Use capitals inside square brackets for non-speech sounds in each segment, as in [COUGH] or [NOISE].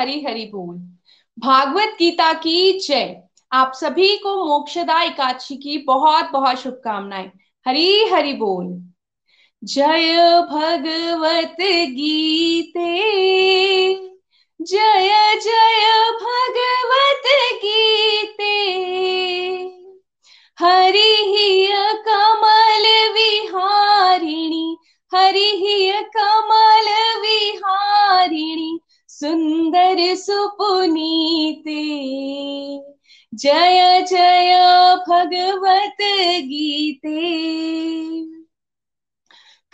हरी हरि बोल। भागवत गीता की जय। आप सभी को मोक्षदा एकादशी की बहुत बहुत शुभकामनाएँ। हरी हरि बोल। जय भगवत गीते। जय जय भगवत गीते। सुंदर सुपुनीते। जय जय भगवत गीते।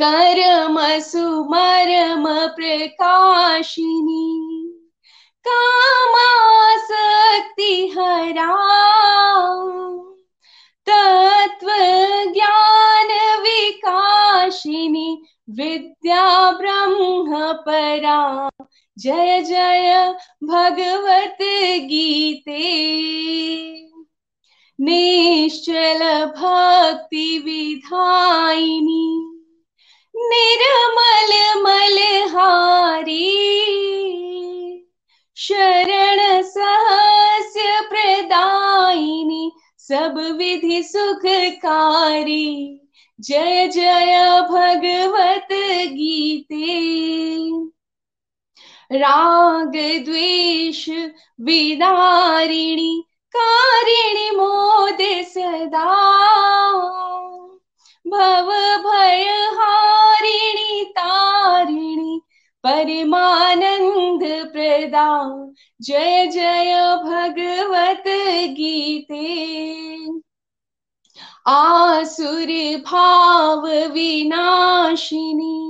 कर्म सुमरम प्रकाशिनी। कामासक्ति हरा। तत्व ज्ञान विकाशिनी विद्या ब्रह्म परा। जय जय भगवत गीते। निश्चल भक्ति विधायिनी, निर्मल मलहारी। शरण सहस्य प्रदायिनी सब विधि सुखकारी। जय जय भगवत गीते। राग द्वेष विदारिणी, कारिणी मोद सदा। भव भय हारिणी तारिणी परमानंद प्रदा। जय जय भगवत गीते। आसुर भाव विनाशिनी।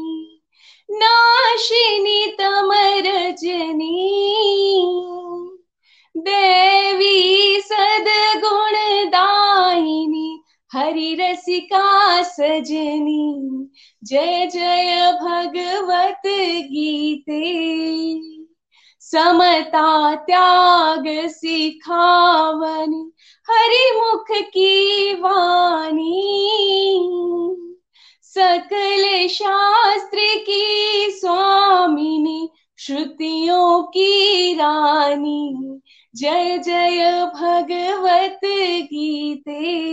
नाशिनी तमरजनी देवी सदगुणदायिनी हरि रसिका सजनी, जय जय भगवत गीते। समता त्याग सिखावन, हरि मुख की वाणी। सकल शास्त्र की स्वामिनी, श्रुतियों की रानी। जय जय भगवत गीते।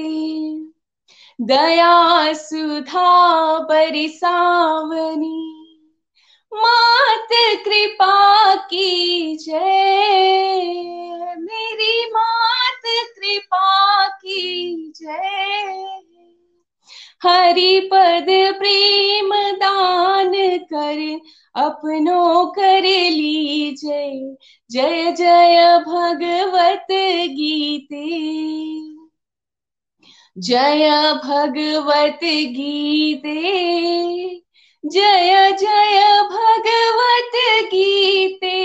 दया सुधा परिसावनी। मात कृपा की जय मेरी मात कृपा की जय हरि पद प्रेम दान कर, अपनों कर लीजय जय जय भगवत गीते। जय भगवत गीते। जय जय भगवत गीते।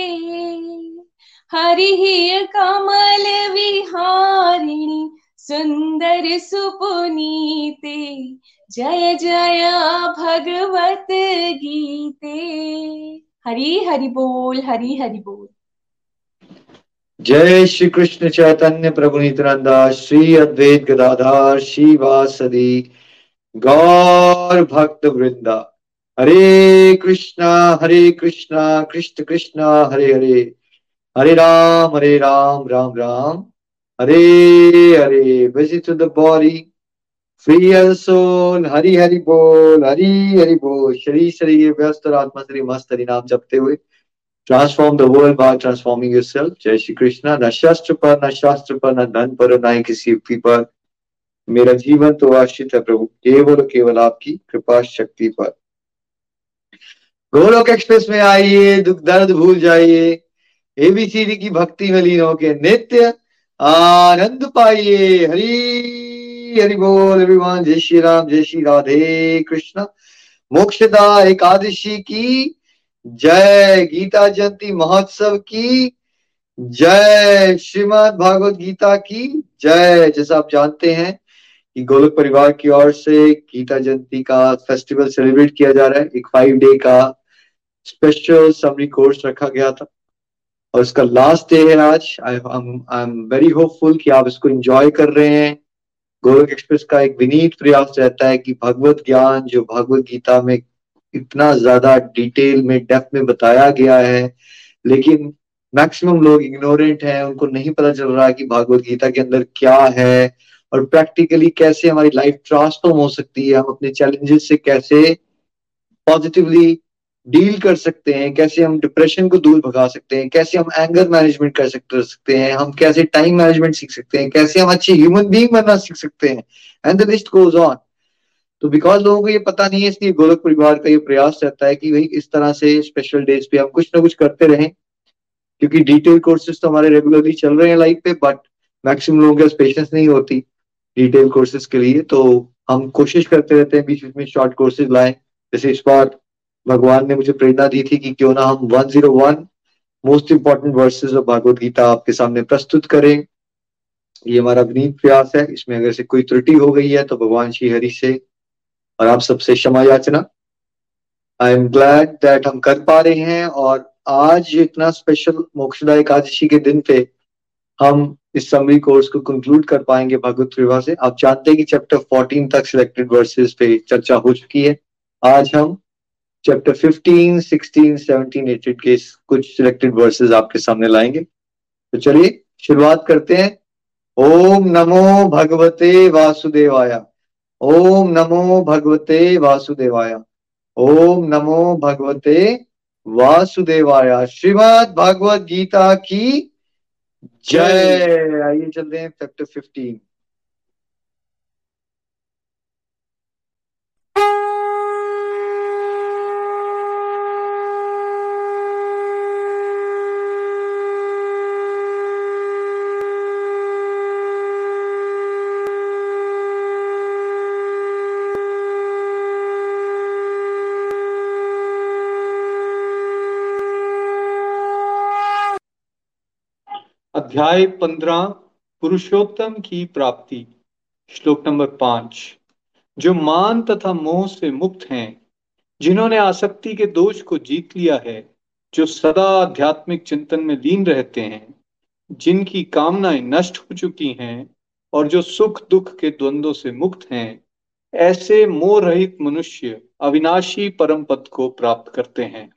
हरि कमल विहारिणी सुंदर सुपुनीते। जय जय भगवत गीते। हरि हरि बोल, हरि हरि बोल। जय श्री कृष्ण चैतन्य प्रभु नित्यानंदा, श्री अद्वैत गदाधार श्री वासदी गौर भक्त वृंदा, हरे कृष्णा हरे कृष्णा, कृष्ण कृष्णा, हरे हरे। हरे राम हरे Ram Ram Ram. Hare Hare visit to the body free soul Hari Hari बोल, हरि हरि बोल। शरीर शरीर व्यस्त, आत्मा शरीर मस्त, हरि नाम जपते हुए। Transform the world by transforming yourself जय श्री कृष्णा न शास्त्र पर न शास्त्र पर न धन पर न ही किसी युक्ति पर मेरा जीवन तो आश्रित है प्रभु केवल केवल आपकी कृपा शक्ति पर गोलोक एक्सप्रेस में आइए दुख दर्द भूल जाइए एबीसीडी की भक्ति में लीन होके नित्य आनंद पाइए हरी हरि बोल एवरीवन जय श्री राम जय श्री राधे कृष्ण मोक्षदा एकादशी की जय गीता जयंती महोत्सव की, जय श्रीमद भागवत गीता की, जय, जैसा आप जानते हैं कि गोलक परिवार की ओर से गीता जयंती का फेस्टिवल सेलिब्रेट किया जा रहा है। एक फाइव डे का स्पेशल समरी कोर्स रखा गया था और इसका लास्ट डे है आज। आई एम वेरी होपफुल कि आप इसको एंजॉय कर रहे हैं। गोलक एक्सप्रेस का एक विनीत प्रयास रहता है कि भगवत ज्ञान जो भगवत गीता में इतना ज़्यादा डिटेल में, डेप्थ में बताया गया है, लेकिन मैक्सिमम लोग इग्नोरेंट हैं, उनको नहीं पता चल रहा कि भागवत गीता के अंदर क्या है, और प्रैक्टिकली कैसे हमारी लाइफ ट्रांसफॉर्म हो सकती है, हम अपने चैलेंजेस से कैसे पॉजिटिवली डील कर सकते हैं, कैसे हम डिप्रेशन को दूर भगा सकते हैं, कैसे हम एंगर मैनेजमेंट कर सकते हैं, हम कैसे टाइम मैनेजमेंट सीख सकते हैं, कैसे हम अच्छे ह्यूमन बींग बनना सीख सकते हैं and the list goes on तो बिकॉज़ लोगों को ये पता नहीं है, इसलिए गोलक परिवार का ये प्रयास रहता है कि भाई इस तरह से स्पेशल डेज़ पे हम कुछ ना कुछ करते रहें। क्योंकि डिटेल कोर्सेज तो हमारे रेगुलरली चल रहे हैं लाइफ पे बट मैक्सिमम लोगों के पेशेंस नहीं होती डिटेल कोर्सेज के लिए। तो हम कोशिश करते रहते हैं बीच बीच में शॉर्ट कोर्सेज लाएँ। जैसे इस बार भगवान ने मुझे प्रेरणा दी थी कि क्यों ना हम 101 most important verses of Bhagavad Gita आपके सामने प्रस्तुत करें। ये हमारा विनीत प्रयास है। इसमें अगर से कोई त्रुटि हो गई है तो भगवान श्री हरि से और आप सबसे क्षमा याचना। आई एम ग्लैड दैट हम कर पा रहे हैं और आज इतना स्पेशल मोक्षदा एकादशी के दिन पे हम इस समरी कोर्स को कंक्लूड कर पाएँगे भगवत विवाह से। आप जानते हैं कि चैप्टर 14 तक सिलेक्टेड वर्सेस पे चर्चा हो चुकी है। आज हम चैप्टर 15, 16, 17, 18 के कुछ सिलेक्टेड वर्सेस आपके सामने लाएँगे। तो चलिए शुरुआत करते हैं। ओम नमो भगवते वासुदेवाय। ओम नमो भगवते वासुदेवाय। ओम नमो भगवते वासुदेवाय। श्रीमद भगवत गीता की जय। आइए चलते हैं चैप्टर 15 अध्याय पंद्रह, पुरुषोत्तम की प्राप्ति, श्लोक नंबर पाँच। जो मान तथा मोह से मुक्त हैं, जिन्होंने आसक्ति के दोष को जीत लिया है, जो सदा आध्यात्मिक चिंतन में लीन रहते हैं, जिनकी कामनाएँ नष्ट हो चुकी हैं और जो सुख दुख के द्वंद्वों से मुक्त हैं, ऐसे मोह रहित मनुष्य अविनाशी परम पद को प्राप्त करते हैं।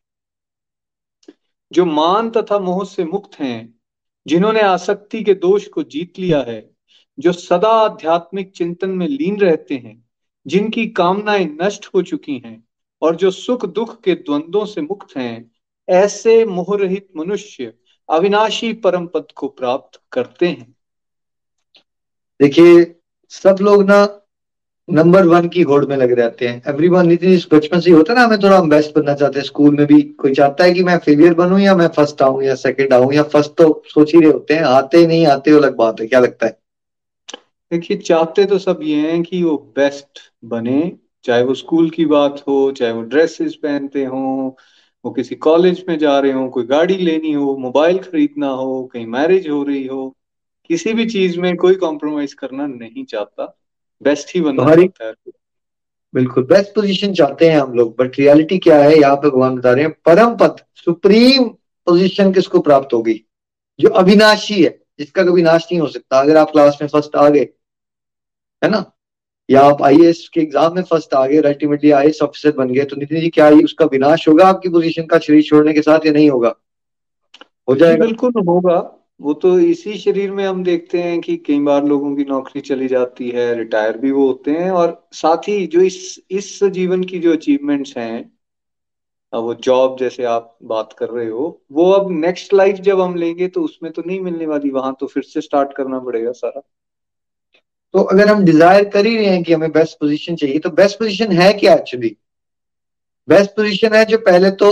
जो मान तथा मोह से मुक्त हैं जिन्होंने आसक्ति के दोष को जीत लिया है, जो सदा आध्यात्मिक चिंतन में लीन रहते हैं, जिनकी कामनाएँ नष्ट हो चुकी हैं और जो सुख दुख के द्वंद्वों से मुक्त हैं, ऐसे मोहरहित मनुष्य अविनाशी परम पद को प्राप्त करते हैं। देखिए, सब लोग ना नंबर वन की होड़ में लग रहते हैं। एवरी वन नितिन बचपन से होता है ना, हमें थोड़ा हम बेस्ट बनना चाहते हैं। स्कूल में भी कोई चाहता है कि मैं फेलियर बनूं या मैं फ़र्स्ट आऊँ या सेकंड आऊँ या फ़र्स्ट तो सोच ही रहे होते हैं। आते नहीं, आते अलग बात है। क्या लगता है? देखिए, चाहते तो सब ये हैं कि वो बेस्ट बने। चाहे वो स्कूल की बात हो, चाहे वो ड्रेसेस पहनते हो, वो किसी कॉलेज में जा रहे हो, कोई गाड़ी लेनी हो मोबाइल खरीदना हो, कहीं मैरिज हो रही हो, किसी भी चीज़ में कोई कॉम्प्रोमाइज करना नहीं चाहता। बेस्ट ही बनना चाहता है। बिल्कुल बेस्ट पोजीशन चाहते हैं हम लोग बट रियलिटी क्या है यहाँ पे भगवान बता रहे हैं परम पद सुप्रीम पोजीशन किसको प्राप्त होगी? जो अविनाशी है जिसका कभी नाश नहीं हो सकता। अगर आप क्लास में फ़र्स्ट आ गए है ना? या आप आई के एग्ज़ाम में फ़र्स्ट आ गए अल्टीमेटली आई ऑफिसर बन गए तो नितिन जी क्या उसका विनाश होगा? आपकी पोजीशन का शरीर छोड़ने के साथ या नहीं होगा? हो जाएगा। बिल्कुल होगा। वो तो इसी शरीर में हम देखते हैं कि कई बार लोगों की नौकरी चली जाती है रिटायर भी वो होते हैं और साथ ही जो इस इस जीवन की जो अचीवमेंट्स हैं वो जॉब जैसे आप बात कर रहे हो, वो अब नेक्स्ट लाइफ जब हम लेंगे तो उसमें तो नहीं मिलने वाली, वहाँ तो फिर से स्टार्ट करना पड़ेगा सारा। तो अगर हम डिज़ायर कर ही रहे हैं कि हमें बेस्ट पोजीशन चाहिए तो बेस्ट पोजीशन है क्या एक्चुअली बेस्ट पोजीशन है जो पहले तो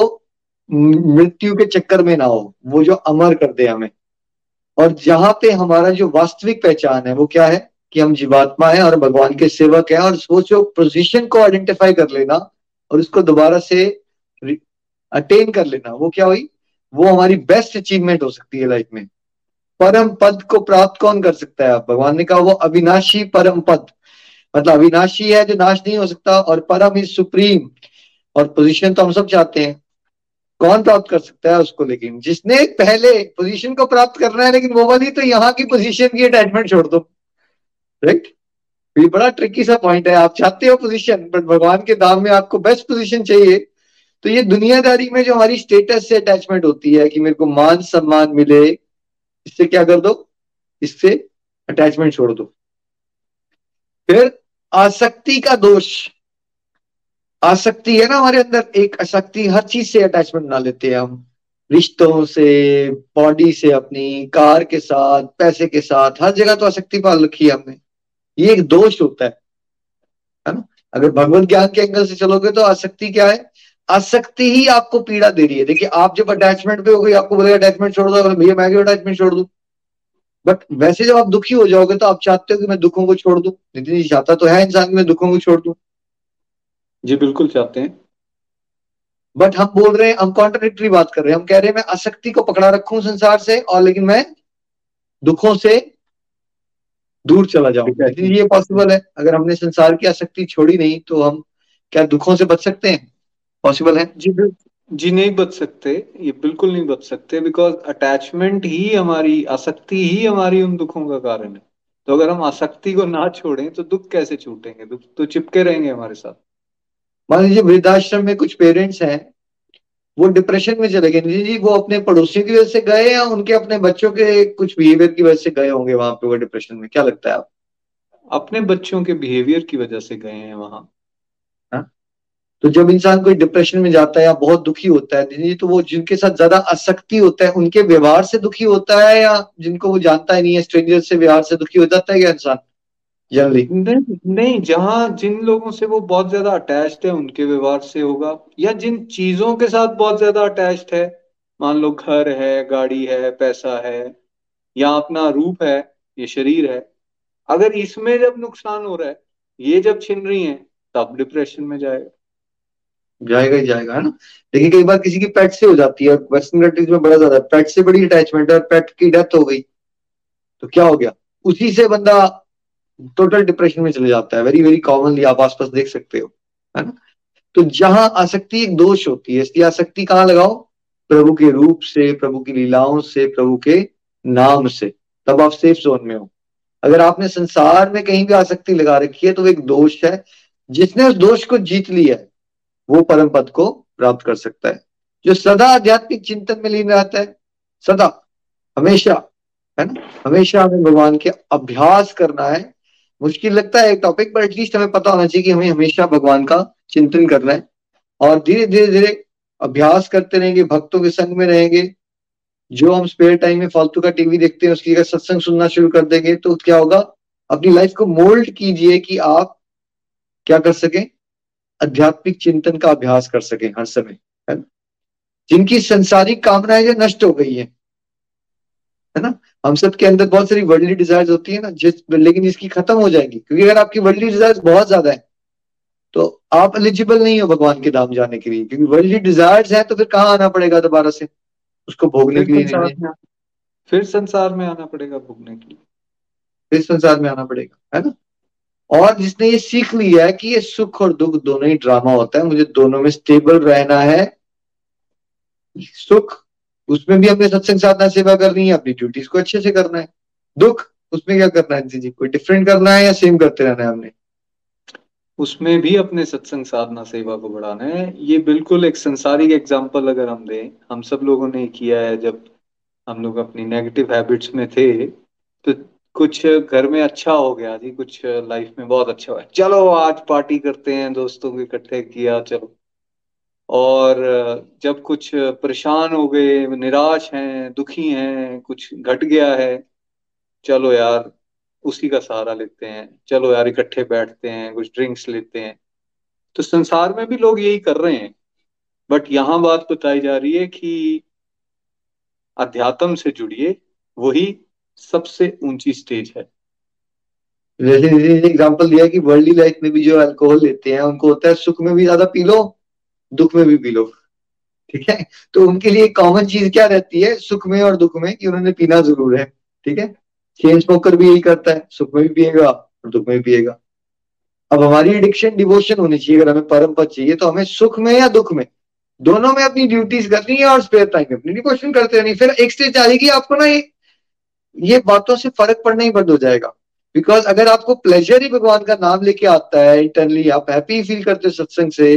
मृत्यु के चक्कर में ना हो, वो जो अमर कर दे हमें। और जहाँ पे हमारा जो वास्तविक पहचान है, वो क्या है कि हम जीवात्मा है और भगवान के सेवक हैं और सोचो पोजिशन को आइडेंटिफाई कर लेना और उसको दोबारा से अटेन कर लेना। वो क्या हुई? वो हमारी बेस्ट अचीवमेंट हो सकती है लाइफ में। परम पद को प्राप्त कौन कर सकता है भगवान ने कहा, वो अविनाशी परम पद। मतलब अविनाशी है जो नाश नहीं हो सकता और परम इज़ सुप्रीम और पोजीशन तो हम सब चाहते हैं। कौन प्राप्त कर सकता है उसको? लेकिन जिसने पहले पोजीशन को प्राप्त करना है, लेकिन वो वाली तो यहाँ की पोजीशन की अटैचमेंट छोड़ दो। राइट ये बड़ा ट्रिकी सा पॉइंट है। आप चाहते हो पोजीशन बट भगवान के दाम में आपको बेस्ट पोजीशन चाहिए तो ये दुनियादारी में जो हमारी स्टेटस से अटैचमेंट होती है, कि मेरे को मान, सम्मान मिले, इससे क्या कर दो? इससे अटैचमेंट छोड़ दो। फिर आसक्ति का दोष। आसक्ति है ना हमारे अंदर? एक आसक्ति हर चीज़ से अटैचमेंट बना लेते हैं हम। रिश्तों से बॉडी से अपनी, कार के साथ, पैसे के साथ, हर जगह तो आसक्ति पाल रखी है हमने। ये एक दोष होता है है ना? अगर भगवत ज्ञान के एंगल से चलोगे तो आसक्ति क्या है? आसक्ति ही आपको पीड़ा दे रही है। देखिए, आप जब अटैचमेंट पे हो गई आपको बोलेगा अटैचमेंट छोड़ दो। भैया, मैं क्यों अटैचमेंट छोड़ दू? बट वैसे जब आप दुखी हो जाओगे तो आप चाहते हो कि मैं दुखों को छोड़ दू? नितिन जी, चाहता तो है इंसान मैं दुखों को छोड़ दू? जी बिल्कुल चाहते हैं। बट हम बोल रहे हैं हम कॉन्ट्रोडिक्टरी बात कर रहे हैं। हम कह रहे हैं मैं आसक्ति को पकड़ा रखू संसार से और लेकिन मैं दुखों से दूर चला जाऊँ। लेकिन ये पॉसिबल है। अगर हमने संसार की आसक्ति छोड़ी नहीं तो हम क्या दुखों से बच सकते हैं? पॉसिबल है? जी जी नहीं बच सकते। ये बिल्कुल नहीं बच सकते बिकॉज़ अटैचमेंट ही हमारी आसक्ति ही हमारी उन दुखों का कारण है। तो अगर हम आसक्ति को ना छोड़ें तो दुख कैसे छूटेंगे? दुख तो चिपके रहेंगे हमारे साथ। मान लीजिए वृद्धाश्रम में कुछ पेरेंट्स हैं वो डिप्रेशन में चले गए। जी वो अपने पड़ोसियों की वजह से गए या उनके अपने बच्चों के कुछ बिहेवियर की वजह से गए होंगे वहाँ पे वो डिप्रेशन में? क्या लगता है आप? अपने बच्चों के बिहेवियर की वजह से गए हैं वहाँ। हाँ? तो जब इंसान कोई डिप्रेशन में जाता है या बहुत दुखी होता है जी तो वो जिनके साथ ज़्यादा आसक्ति होता है उनके व्यवहार से दुखी होता है या जिनको वो जानता ही नहीं है स्ट्रेंजर से व्यवहार से दुखी हो जाता है क्या इंसान? जनरली नहीं नहीं जहाँ जिन लोगों से वो बहुत ज़्यादा अटैच्ड है उनके व्यवहार से होगा। या जिन चीज़ों के साथ बहुत ज़्यादा अटैच्ड है मान लो घर है गाड़ी है पैसा है या अपना रूप है ये शरीर है अगर इसमें जब नुकसान हो रहा है ये जब छिन रही है तब डिप्रेशन में जाएगा। जाएगा ही जाएगा है ना? लेकिन कई बार किसी की पेट से हो जाती है वेस्टर्न कंट्रीज़ में बड़ा ज़्यादा पेट से बड़ी अटैचमेंट है पेट की डेथ हो गई तो क्या हो गया? उसी से बंदा टोटल डिप्रेशन में चले जाता है। वेरी वेरी कॉमनली आप आसपास देख सकते हो, है ना? तो जहाँ आसक्ति एक दोष होती है इसकी आसक्ति कहाँ लगाओ? प्रभु के रूप से, प्रभु की लीलाओं से, प्रभु के नाम से। तब आप सेफ़ जोन में हो। अगर आपने संसार में कहीं भी आसक्ति लगा रखी है तो एक दोष है। जिसने उस दोष को जीत लिया है, वो परम पद को प्राप्त कर सकता है। जो सदा आध्यात्मिक चिंतन में लीन रहता है, सदा, हमेशा, है ना? हमेशा हमें भगवान के अभ्यास करना है मुश्किल लगता है एक टॉपिक पर एटलीस्ट हमें पता होना चाहिए कि हमें हमेशा भगवान का चिंतन करना है। और धीरे धीरे धीरे अभ्यास करते रहेंगे, भक्तों के संग में रहेंगे। जो हम स्पेयर टाइम में फालतू का टीवी देखते हैं, उसकी अगर सत्संग सुनना शुरू कर देंगे तो क्या होगा? अपनी लाइफ को मोल्ड कीजिए कि आप क्या कर सकें? आध्यात्मिक चिंतन का अभ्यास कर सकें हर समय, है जिनकी संसारिक कामनाएँ जो नष्ट हो गई है हम सब के अंदर बहुत सारी वर्ल्डली डिजायर्स होती है ना जिस लेकिन इसकी खत्म हो जाएँगी। क्योंकि अगर आपकी वर्ल्डली डिजायर्स बहुत ज़्यादा है तो आप एलिजिबल नहीं हो भगवान के धाम जाने के लिए। क्योंकि वर्ल्डली डिजायर्स है तो फिर कहाँ आना पड़ेगा दोबारा से? उसको भोगने के लिए फिर संसार में आना पड़ेगा भोगने के लिए। फिर संसार में आना पड़ेगा है ना? और जिसने ये सीख लिया है कि ये सुख और दुख दोनों ही ड्रामा होता है मुझे दोनों में स्टेबल रहना है। सुख उसमें भी हमने सत्संग साधना सेवा करनी है, अपनी ड्यूटीज़ को अच्छे से करना है। दुख, उसमें क्या करना है जी कोई डिफरेंट करना है या सेम करते रहना है हमने? उसमें भी अपने सत्संग साधना सेवा को बढ़ाना है। ये बिल्कुल एक संसारिक एग्ज़ाम्पल अगर हम दें, हम सब लोगों ने किया है, जब हम लोग अपनी नेगेटिव हैबिट्स में थे तो कुछ घर में अच्छा हो गया जी, कुछ लाइफ में बहुत अच्छा हुआ। चलो आज पार्टी करते हैं, दोस्तों को इकट्ठे किया, चलो। और जब कुछ परेशान हो गए, निराश हैं, दुखी हैं, कुछ घट गया है, चलो यार, उसी का सहारा लेते हैं। चलो यार, इकट्ठे बैठते हैं, कुछ ड्रिंक्स लेते हैं। तो संसार में भी लोग यही कर रहे हैं। बट यहाँ बात बताई जा रही है कि अध्यात्म से जुड़िए, वही सबसे ऊँची स्टेज है। जैसे एग्जांपल दिया कि वर्ल्डली लाइफ में भी जो अल्कोहल लेते हैं, उनको होता है सुख में भी ज़्यादा पी लो। दुख में भी पी लो। ठीक है? तो उनके लिए कॉमन चीज़ क्या रहती है? सुख में और दुख में कि उन्होंने पीना ज़रूर है। ठीक है? चेंज स्मोकर भी यही करता है। सुख में भी पिएगा और दुख में भी पिएगा। अब हमारी एडिक्शन डिवोशन होनी चाहिए। अगर हमें परम पद चाहिए तो हमें सुख में या दुख में? दोनों में अपनी ड्यूटीज़ करनी है और स्पेयर टाइम अपनी। डिवोशन करते रहनी फिर एक स्टेज आएगी आपको ना ये ये बातों से फ़र्क पड़ना ही बंद हो जाएगा। बिकॉज़ अगर आपको प्लेजर ही भगवान का नाम लेके आता है इंटरनली आप हैप्पी फील करते हो सत्संग से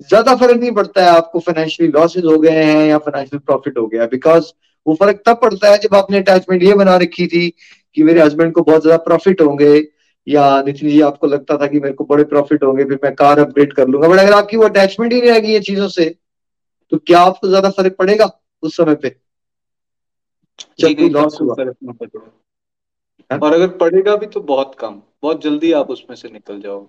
ज़्यादा फ़र्क नहीं पड़ता है आपको फाइनेंशियली लॉसेज हो गए हैं या फाइनेंशियल प्रॉफिट हो गया बिकॉज़ वो फ़र्क तब पड़ता है जब आपने अटैचमेंट ये बना रखी थी कि मेरे हस्बैंड को बहुत ज़्यादा प्रॉफिट होंगे या नितिन जी आपको लगता था कि मेरे को बड़े प्रॉफिट होंगे फिर मैं कार अपग्रेड कर लूँगा बट अगर आपकी वो अटैचमेंट ही नहीं रहेगी ये चीज़ों से तो क्या आपको ज़्यादा फ़र्क पड़ेगा उस समय पे? जब लॉस हुआ। हाँ? और अगर पड़ेगा भी तो बहुत कम बहुत जल्दी आप उसमें से निकल जाओ।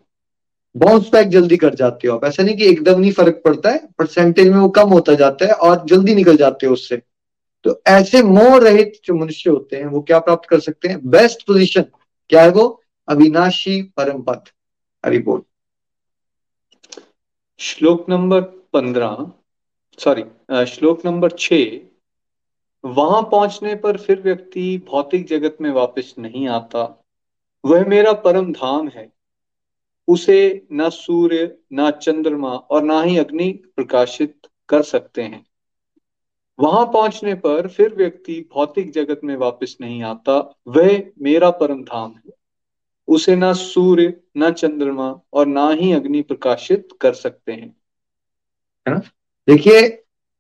बाउंस बैक जल्दी कर जाते हो आप। ऐसा नहीं कि एकदम नहीं फ़र्क पड़ता है परसेंटेज में वो कम होता जाता है और जल्दी निकल जाते हो उससे। तो ऐसे मोह रहित जो मनुष्य होते हैं, वो क्या प्राप्त कर सकते हैं? बेस्ट पोजीशन क्या है वो? अविनाशी परम पद हरि बोल। श्लोक नंबर पंद्रह सॉरी श्लोक नंबर छ वहाँ पहुँचने पर फिर व्यक्ति भौतिक जगत में वापस नहीं आता। वह मेरा परम धाम है। उसे न सूर्य न चंद्रमा और ना ही अग्नि प्रकाशित कर सकते हैं। वहाँ पहुँचने पर फिर व्यक्ति भौतिक जगत में वापस नहीं आता। वह मेरा परम धाम है। उसे ना सूर्य न चंद्रमा और ना ही अग्नि प्रकाशित कर सकते हैं। देखिए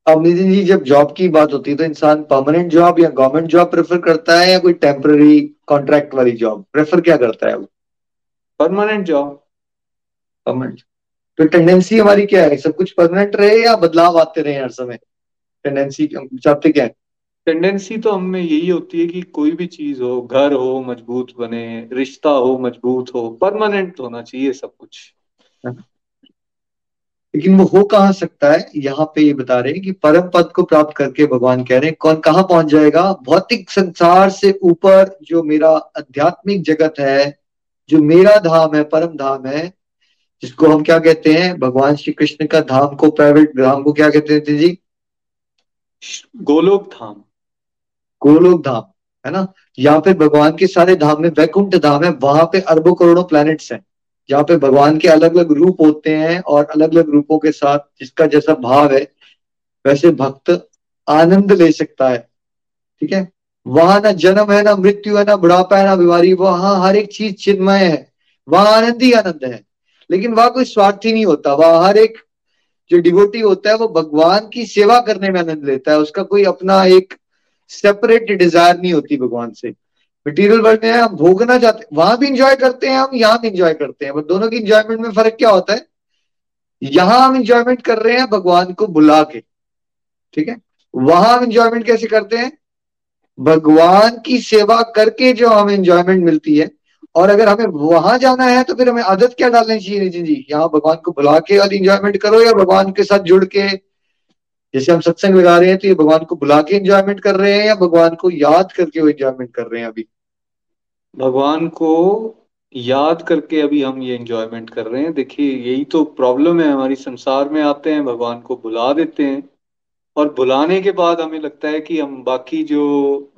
अमनिधि जी जब जॉब की बात होती है तो इंसान परमानेंट जॉब या गवर्नमेंट जॉब प्रेफर करता है या कोई टेम्पररी कॉन्ट्रैक्ट वाली जॉब प्रेफर क्या करता है वो? परमानेंट जॉब परमानेंट तो टेंडेंसी हमारी क्या है? सब कुछ परमानेंट रहे या बदलाव आते रहे हर समय? टेंडेंसी चाहते क्या है? टेंडेंसी तो हमें यही होती है कि कोई भी चीज़ हो घर हो मज़बूत बने रिश्ता हो मज़बूत हो परमानेंट होना चाहिए सब कुछ। लेकिन वो हो कहा सकता है? यहाँ पे ये बता रहे हैं कि परम पद को प्राप्त करके भगवान कह रहे हैं कौन कहाँ पहुँच जाएगा? भौतिक संसार से ऊपर जो मेरा आध्यात्मिक जगत है जो मेरा धाम है परम धाम है जिसको हम क्या कहते हैं? भगवान श्री कृष्ण का धाम को प्राइवेट धाम को क्या कहते हैं जी? गोलोक धाम। गोलोक धाम है ना? यहाँ पे भगवान के सारे धाम में वैकुंठ धाम है वहाँ पे अरबों करोड़ों प्लैनेट्स हैं। जहाँ पे भगवान के अलग अलग रूप होते हैं और अलग अलग रूपों के साथ जिसका जैसा भाव है वैसे भक्त आनंद ले सकता है। ठीक है? वहाँ ना जन्म है ना मृत्यु है ना बुढ़ापा है ना बीमारी वहाँ हर एक चीज़ चिन्मय है। वहाँ आनंद ही आनंद है। लेकिन वह कोई स्वार्थी नहीं होता, वह हर एक जो डिवोटी होता है, वो भगवान की सेवा करने में आनंद लेता है, उसका कोई अपना एक सेपरेट डिज़ायर नहीं होती भगवान से। मटीरियल वर्ल्ड में हम भोगना चाहते वहाँ भी इंजॉय करते हैं, हम यहाँ भी इंजॉय करते हैं बट दोनों की इंजॉयमेंट में फ़र्क क्या होता है? यहाँ हम इंजॉयमेंट कर रहे हैं भगवान को बुला के, ठीक है? वहाँ हम इंजॉयमेंट कैसे करते हैं? भगवान की सेवा करके जो हमें इंजॉयमेंट मिलती है और अगर हमें वहाँ जाना है तो फिर हमें आदत क्या डालनी चाहिए नितिन जी यहाँ भगवान को बुला के और इंजॉयमेंट करो या भगवान के साथ जुड़ के? जैसे हम सत्संग लगा रहे हैं तो ये भगवान को बुला के इंजॉयमेंट कर रहे हैं या भगवान को याद करके वो इंजॉयमेंट कर रहे हैं अभी? भगवान को याद करके अभी हम ये इंजॉयमेंट कर रहे हैं। देखिए, यही तो प्रॉब्लम है हमारी, संसार में आते हैं, भगवान को बुला देते हैं। और बुलाने के बाद हमें लगता है कि हम बाकी जो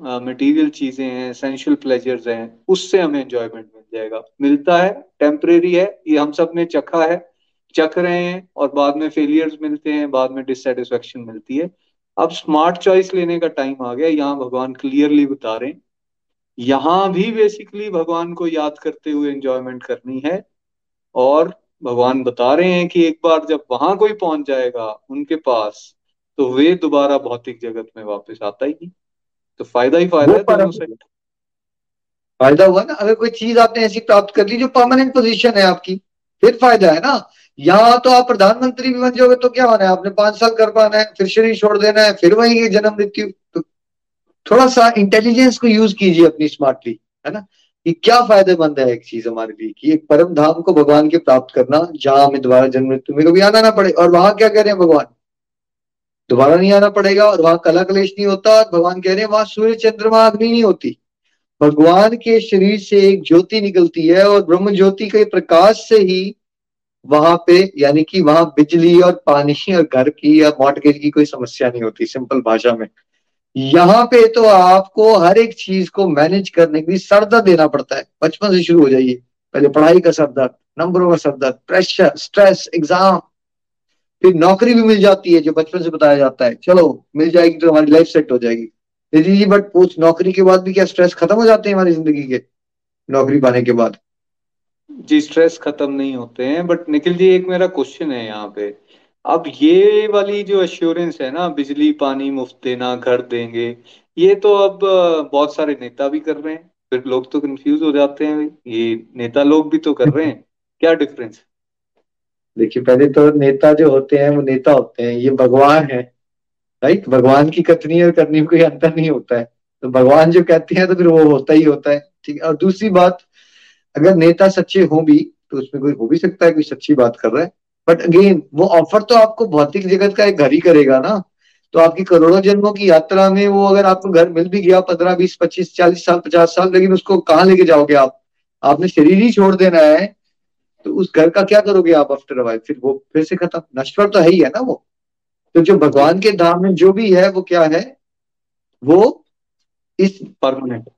मटेरियल चीज़ें हैं सेंशुअल प्लेजर्स हैं, उससे हमें एंजॉयमेंट मिल जाएगा। मिलता है टेम्परेरी है, ये हम सबने चखा है, चख रहे हैं और बाद में फेलियर्स मिलते हैं, बाद में डिससेटिस्फेक्शन मिलती है। अब स्मार्ट चॉइस लेने का टाइम आ गया, यहाँ भगवान क्लियरली बता रहे हैं। यहाँ भी बेसिकली भगवान को याद करते हुए एंजॉयमेंट करनी है और भगवान बता रहे हैं कि एक बार जब वहाँ कोई पहुँच जाएगा, उनके पास तो वे दोबारा भौतिक जगत में वापस आता ही नहीं। तो फ़ायदा ही फ़ायदा है दोनों से फ़ायदा हुआ ना अगर कोई चीज़ आपने ऐसी प्राप्त कर ली जो परमानेंट पोजीशन है आपकी फिर फ़ायदा है ना। यहाँ तो आप प्रधानमंत्री भी बन जाओगे तो क्या होना है? आपने पाँच साल कर पाना है फिर शरीर छोड़ देना है फिर वही जन्म मृत्यु। तो थोड़ा सा इंटेलिजेंस को यूज़ कीजिए अपनी स्मार्टली है ना? कि क्या फ़ायदेमंद है एक चीज़ हमारे लिए कि एक परम धाम को भगवान के प्राप्त करना जहाँ हमें दोबारा जन्म मृत्यु में कभी आना ना पड़े। और वहाँ क्या कह रहे हैं भगवान? दोबारा नहीं आना पड़ेगा और वहाँ कला कलेश नहीं होता भगवान कह रहे हैं वहाँ सूर्य चंद्रमा अग्नि नहीं होती। भगवान के शरीर से एक ज्योति निकलती है और ब्रह्म ज्योति के प्रकाश से ही वहाँ पे, यानी कि वहाँ बिजली और पानी और घर की या मॉडगेज की कोई समस्या नहीं होती, सिंपल भाषा में। यहाँ पे तो आपको हर एक चीज़ को मैनेज करने के लिए सरदर्द देना पड़ता है। बचपन से शुरू हो जाइए। पहले पढ़ाई का सरदर्द नंबरों का सरदर्द प्रेशर, स्ट्रेस, एग्ज़ाम फिर नौकरी भी मिल जाती है जो बचपन से बताया जाता है। चलो, मिल जाएगी तो हमारी लाइफ सेट हो जाएगी। दीदी जी बट उस नौकरी के बाद भी क्या स्ट्रेस खत्म हो जाते हैं हमारी ज़िंदगी के? नौकरी पाने के बाद। जी स्ट्रेस खत्म नहीं होते हैं बट निखिल जी, एक मेरा क्वेश्चन है यहाँ पे। अब ये वाली जो एश्योरेंस है ना, बिजली, पानी, मुफ़्त देना, घर देंगे, ये तो अब बहुत सारे नेता भी कर रहे हैं। फिर लोग तो कंफ्यूज हो जाते हैं, ये नेता लोग भी तो कर रहे हैं। क्या डिफरेंस देखिए, पहले तो नेता जो होते हैं, वो नेता होते हैं, ये भगवान है, राइट? भगवान की कथनी और करनी में कोई अंतर नहीं होता है। तो भगवान जो कहते हैं तो फिर वो होता ही होता है, ठीक है? और दूसरी बात, अगर नेता सच्चे हो भी तो उसमें कोई हो भी सकता है, कोई सच्ची बात कर रहा है। बट अगेन वो ऑफ़र तो आपको भौतिक जगत का एक घर ही करेगा ना। तो आपकी करोड़ों जन्मों की यात्रा में वो अगर आपको घर मिल भी गया, पंद्रह, बीस, पच्चीस, चालीस साल, पचास साल, लेकिन उसको कहाँ लेके जाओगे आप? आपने शरीर ही छोड़ देना है। तो उस घर का क्या करोगे आप आफ्टर अवाइल फिर वो फिर से खत्म? नश्वर तो है ही है ना वो? तो जो भगवान के धाम में जो भी है वो क्या है? वो इस परमानेंट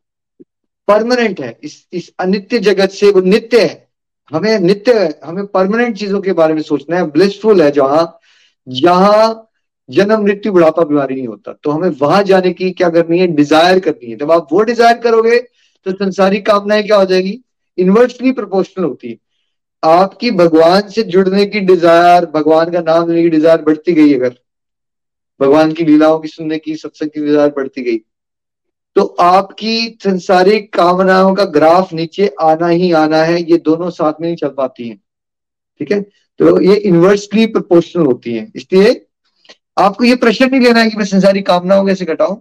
परमानेंट है। इस इस अनित्य जगत से वो नित्य है। हमें नित्य हमें परमानेंट चीज़ों के बारे में सोचना है। ब्लिसफुल है जहाँ जहाँ जन्म मृत्यु बुढ़ापा बीमारी नहीं होता। तो हमें वहाँ जाने की क्या करनी है? डिज़ायर करनी है। जब आप वो डिज़ायर करोगे तो संसारी कामनाएँ क्या हो जाएगी? इन्वर्सली प्रोपोर्शनल होती है। आपकी भगवान से जुड़ने की डिज़ायर भगवान का नाम लेने की डिज़ायर बढ़ती गई अगर। भगवान की लीलाओं की सुनने की, सत्संग की डिज़ायर बढ़ती गई। तो आपकी संसारिक कामनाओं का ग्राफ नीचे आना ही आना है, ये दोनों साथ में नहीं चल पाती हैं। ठीक है? तो ये इन्वर्सली प्रोपोर्शनल होती है। इसलिए आपको ये प्रेशर नहीं लेना है कि मैं संसारी कामनाओं कैसे घटाऊं।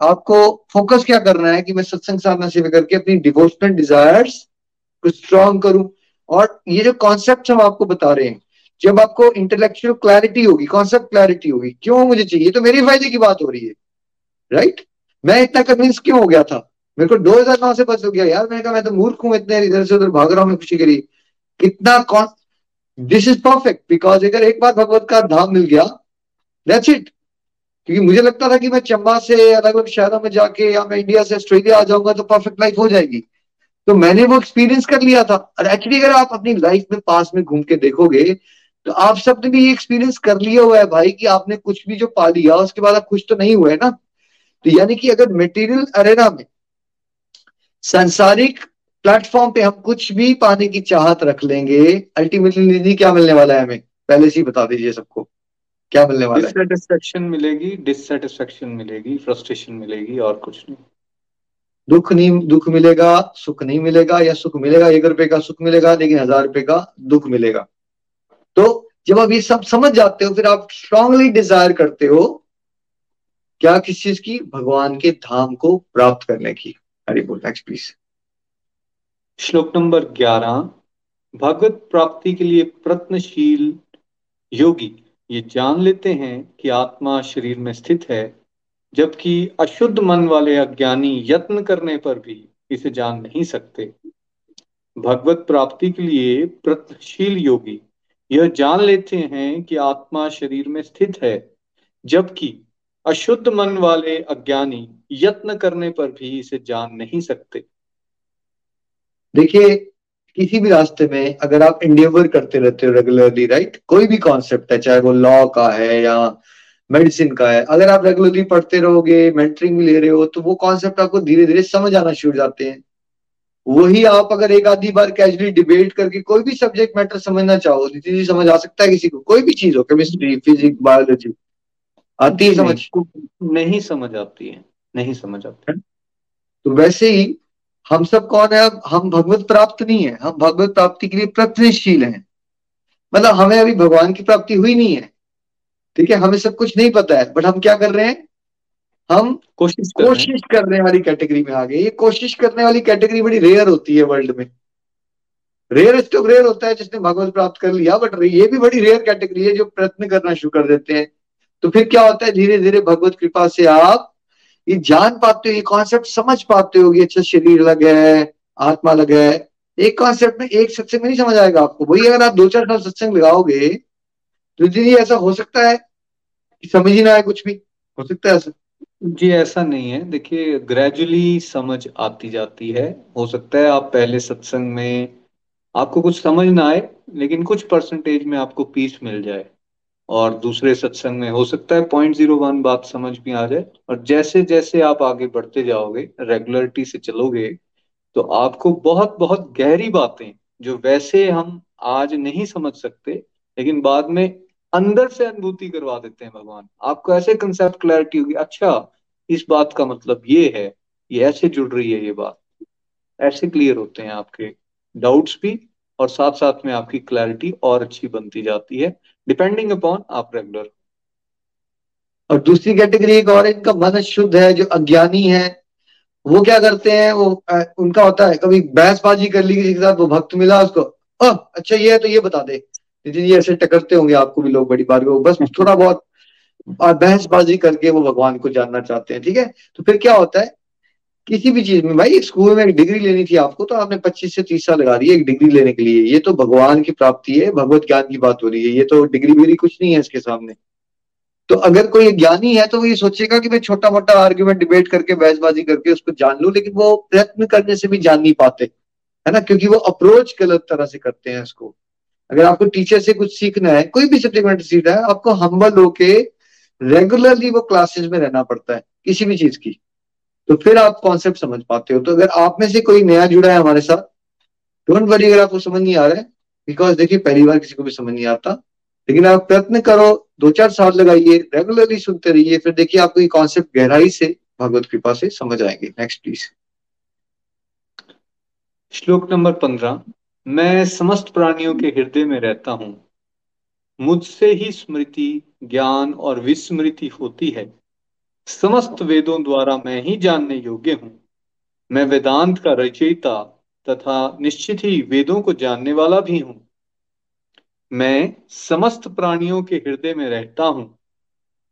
आपको फोकस क्या करना है कि मैं सत्संग साधना सेवा करके अपनी डिवोशनल डिजायर्स को स्ट्रॉन्ग करूँ और ये जो कॉन्सेप्ट हम आपको बता रहे हैं, जब आपको इंटेलेक्चुअल क्लैरिटी होगी कॉन्सेप्ट क्लैरिटी होगी, क्यों मुझे चाहिए? तो मेरे फ़ायदे की बात हो रही है राइट मैं इतना कन्विंस क्यों हो गया था? मेरे को दो हज़ार नौ से बस हो गया, यार मैंने कहा मैं तो मूर्ख हूँ, इतने इधर से उधर भाग रहा हूँ खुशी करी। कितना कौन दिस इज़ परफेक्ट बिकॉज़ अगर एक बार भगवत का धाम मिल गया दैट्स इट क्योंकि मुझे लगता था कि मैं चंबा से अलग अलग शहरों में जाके या मैं इंडिया से ऑस्ट्रेलिया आ जाऊँगा तो परफेक्ट लाइफ हो जाएगी। तो मैंने वो एक्सपीरियंस कर लिया था। और एक्चुअली अगर आप अपनी लाइफ में पास में घूम के देखोगे तो आप सबने भी ये एक्सपीरियंस कर लिया हुआ है भाई कि आपने कुछ भी जो पा लिया, उसके बाद आप खुश तो नहीं हुए ना? तो यानी कि अगर मटेरियल अरेना में, सांसारिक प्लेटफॉर्म पे हम कुछ भी पाने की चाहत रख लेंगे अल्टीमेटली निधि क्या मिलने वाला है हमें? पहले से ही बता दीजिए सबको, क्या मिलने वाला है? डिससेटिस्फेक्शन मिलेगी डिससेटिस्फेक्शन मिलेगी फ्रस्ट्रेशन मिलेगी, और कुछ नहीं। दुख नहीं, दुख मिलेगा, सुख नहीं मिलेगा, या सुख मिलेगा, एक रुपए का सुख मिलेगा, लेकिन हज़ार रुपए का दुख मिलेगा। तो जब आप ये सब समझ जाते हो, फिर आप स्ट्रांगली डिज़ायर करते हो, क्या किस चीज़ की? भगवान के धाम को प्राप्त करने की। हरी बोल नेक्स्ट प्लीज़ श्लोक नंबर ग्यारह, भगवत प्राप्ति के लिए प्रत्नशील योगी। ये जान लेते हैं कि आत्मा शरीर में स्थित है जबकि अशुद्ध मन वाले अज्ञानी यत्न करने पर भी इसे जान नहीं सकते। भगवत प्राप्ति के लिए प्रतशील योगी यह जान लेते हैं कि आत्मा शरीर में स्थित है, जबकि अशुद्ध मन वाले अज्ञानी यत्न करने पर भी इसे जान नहीं सकते। देखिए, किसी भी रास्ते में अगर आप इंडियवर करते रहते हो रेगुलरली राइट कोई भी कॉन्सेप्ट है, चाहे वो लॉ का है या मेडिसिन का है। अगर आप रेगुलरली पढ़ते रहोगे मेंटरिंग भी ले रहे हो तो वो कॉन्सेप्ट आपको धीरे धीरे समझ आना शुरू जाते हैं। वही आप अगर एक आधी बार कैजुअली डिबेट करके कोई भी सब्जेक्ट मैटर समझना चाहो जी समझ आ सकता है किसी को? कोई भी चीज़ हो केमिस्ट्री फिजिक्स बायोलॉजी आती है समझ? नहीं समझ आती है नहीं समझ आते। तो वैसे ही हम सब कौन है? अब हम भगवत प्राप्त नहीं है। हम भगवत प्राप्ति के लिए प्रयत्नशील हैं। मतलब हमें अभी भगवान की प्राप्ति हुई नहीं है। ठीक है हमें सब कुछ नहीं पता है बट हम क्या कर रहे हैं? हम कोशिश कर कोशिश करने वाली कैटेगरी में आ गए। ये कोशिश करने वाली कैटेगरी बड़ी रेयर होती है वर्ल्ड में। रेयर तो रेयर होता है जिसने भगवत प्राप्त कर लिया बट ये भी बड़ी रेयर कैटेगरी है जो प्रयत्न करना शुरू कर देते हैं। तो फिर क्या होता है? धीरे धीरे भगवत कृपा से आप ये जान पाते हो ये कॉन्सेप्ट समझ पाते हो ये अच्छा शरीर अलग है आत्मा अलग है। एक कॉन्सेप्ट में एक सत्संग में नहीं समझ आएगा आपको। वही अगर आप दो चार साल सत्संग लगाओगे तो दीदी ऐसा हो सकता है समझ ही ना आए कुछ भी? हो सकता है ऐसा? जी, ऐसा नहीं है। देखिए ग्रेजुअली समझ आती जाती है। हो सकता है आप पहले सत्संग में आपको कुछ समझ ना आए, लेकिन कुछ परसेंटेज में आपको पीस मिल जाए। और दूसरे सत्संग में हो सकता है पॉइंट ज़ीरो वन बात समझ में आ जाए। और जैसे जैसे आप आगे बढ़ते जाओगे रेगुलरिटी से चलोगे तो आपको बहुत बहुत गहरी बातें, जो वैसे हम आज नहीं समझ सकते, लेकिन बाद में अंदर से अनुभूति करवा देते हैं भगवान। आपको ऐसे कंसेप्ट क्लैरिटी होगी। अच्छा इस बात का मतलब ये है, ये ऐसे जुड़ रही है ये बात। ऐसे क्लियर होते हैं आपके डाउट्स भी, और साथ साथ में आपकी क्लैरिटी और अच्छी बनती जाती है। डिपेंडिंग अपॉन आप रेगुलर और दूसरी कैटेगरी एक और इनका मन शुद्ध है, जो अज्ञानी है, वो क्या करते हैं, वो उनका होता है, कभी बहसबाजी कर ली किसी के साथ, वो भक्त मिला उसको अच्छा ये है तो ये बता दे। ये ऐसे टकरते होंगे, आपको भी लोग बड़ी बार बस थोड़ा बहुत बहसबाजी करके वो भगवान को जानना चाहते हैं, ठीक है? तो फिर क्या होता है? किसी भी चीज़ में, भाई, स्कूल में एक डिग्री लेनी थी आपको तो आपने 25 से 30 साल लगा दिए एक डिग्री लेने के लिए। ये तो भगवान की प्राप्ति है, भगवत ज्ञान की बात हो रही है। ये तो डिग्री विग्री कुछ नहीं है इसके सामने। तो अगर कोई ज्ञानी है तो वो ये सोचेगा कि मैं छोटा मोटा आर्ग्यूमेंट डिबेट करके, बहसबाजी करके उसको जान लू, लेकिन वो प्रयत्न करने से भी जान नहीं पाते, है ना? क्योंकि वो अप्रोच गलत तरह से करते हैं इसको। अगर आपको टीचर से कुछ सीखना है, कोई भी सब्जेक्ट सीखना है, आपको हम्बल होके रेगुलरली वो क्लासेस में रहना पड़ता है, किसी भी चीज़ की। तो फिर आप कॉन्सेप्ट समझ पाते हो। तो अगर आप में से कोई नया जुड़ा है हमारे साथ डोंट वरी अगर आपको समझ नहीं आ रहा है बिकॉज़ देखिए पहली बार किसी को भी समझ नहीं आता। लेकिन आप प्रयत्न करो दो चार साल लगाइए रेगुलरली सुनते रहिए, फिर देखिए आपको ये कॉन्सेप्ट गहराई से, भगवत कृपा से समझ आएँगे। नेक्स्ट प्लीज़ श्लोक नंबर पंद्रह। मैं समस्त प्राणियों के हृदय में रहता हूँ। मुझसे ही स्मृति, ज्ञान और विस्मृति होती है। समस्त वेदों द्वारा मैं ही जानने योग्य हूँ। मैं वेदांत का रचयिता तथा निश्चित ही वेदों को जानने वाला भी हूँ। मैं समस्त प्राणियों के हृदय में रहता हूँ।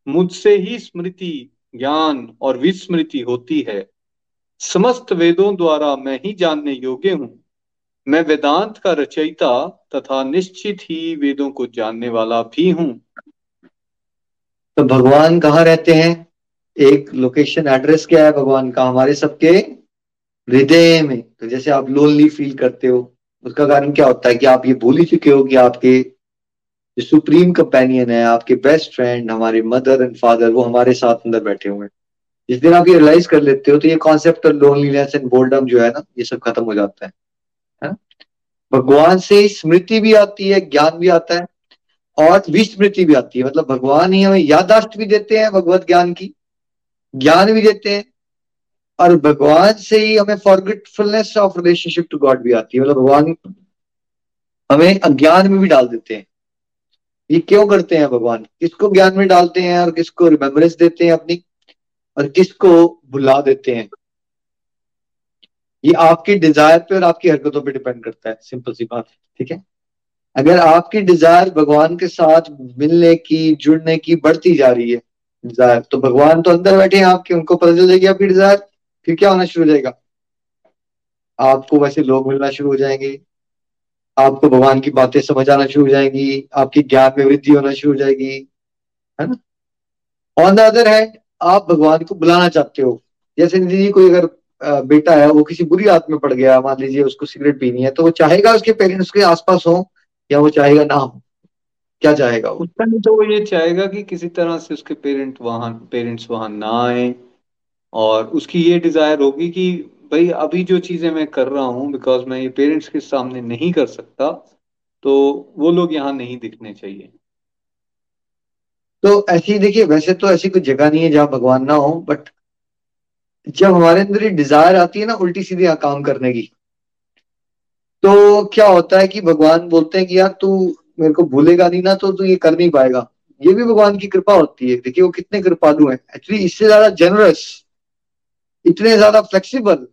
मुझसे ही स्मृति, ज्ञान और विस्मृति होती है। समस्त वेदों द्वारा मैं ही जानने योग्य हूँ। मैं वेदांत का रचयिता तथा निश्चित ही वेदों को जानने वाला भी हूँ। तो भगवान कहाँ रहते हैं? एक लोकेशन एड्रेस क्या है भगवान का? हमारे सबके हृदय में। तो जैसे आप लोनली फील करते हो, उसका कारण क्या होता है कि आप ये भूल ही चुके हो कि आपके जो सुप्रीम कंपेनियन है, आपके बेस्ट फ्रेंड हमारे मदर एंड फादर वो हमारे साथ अंदर बैठे हुए हैं। जिस दिन आप ये रियलाइज़ कर लेते हो तो ये concept of loneliness and boredom जो है ना, ये सब खत्म हो जाता है। भगवान से स्मृति भी आती है, ज्ञान भी आता है और विस्मृति भी आती है। मतलब भगवान ही हमें यादाश्त भी देते हैं भगवत ज्ञान की, ज्ञान भी देते हैं और भगवान से ही हमें forgetfulness of relationship to God भी आती है। मतलब भगवान हमें अज्ञान में भी डाल देते हैं। ये क्यों करते हैं भगवान? किसको ज्ञान में डालते हैं और किसको रिमेम्बरेंस देते हैं अपनी? और किसको भुला देते हैं? ये आपकी डिज़ायर पे और आपकी हरकतों पे डिपेंड करता है सिंपल सी बात, ठीक है? अगर आपकी डिज़ायर भगवान के साथ मिलने की, जुड़ने की बढ़ती जा रही है डिज़ायर तो भगवान तो अंदर बैठे हैं आपके, उनको पता चल जाएगी आपकी डिज़ायर फिर क्या होना शुरू हो जाएगा? आपको वैसे लोग मिलना शुरू हो जाएँगे, आपको भगवान की बातें समझ आना शुरू हो जाएँगी, आपकी ज्ञान में वृद्धि होना शुरू हो जाएगी, है ना? ऑन द अदर है आप भगवान को बुलाना चाहते हो, जैसे दीदी कोई अगर बेटा है वो किसी बुरी आदत में पड़ गया मान लीजिए उसको सिगरेट पीनी है तो वो चाहेगा उसके पेरेंट्स के आसपास हो या वो चाहेगा ना हो? क्या चाहेगा टाइम तो वो ये चाहेगा कि किसी तरह से उसके पेरेंट वहाँ पेरेंट्स वहाँ ना आए और उसकी ये डिज़ायर होगी कि भाई अभी जो चीज़ें मैं कर रहा हूँ बिकॉज़ मैं ये पेरेंट्स के सामने नहीं कर सकता तो वो लोग यहाँ नहीं दिखने चाहिए। तो ऐसी देखिए वैसे तो ऐसी कोई जगह नहीं है जहाँ भगवान ना हो बट जब हमारे अंदर ये डिज़ायर आती है ना उल्टी सीधी काम करने की तो क्या होता है कि भगवान बोलते हैं कि यार तू मेरे को भूलेगा नहीं ना तो तू ये कर नहीं पाएगा। ये भी भगवान की कृपा होती है। देखिए, वो कितने कृपालु हैं। एक्चुअली इससे ज़्यादा जेनरस इतने ज़्यादा फ्लेक्सिबल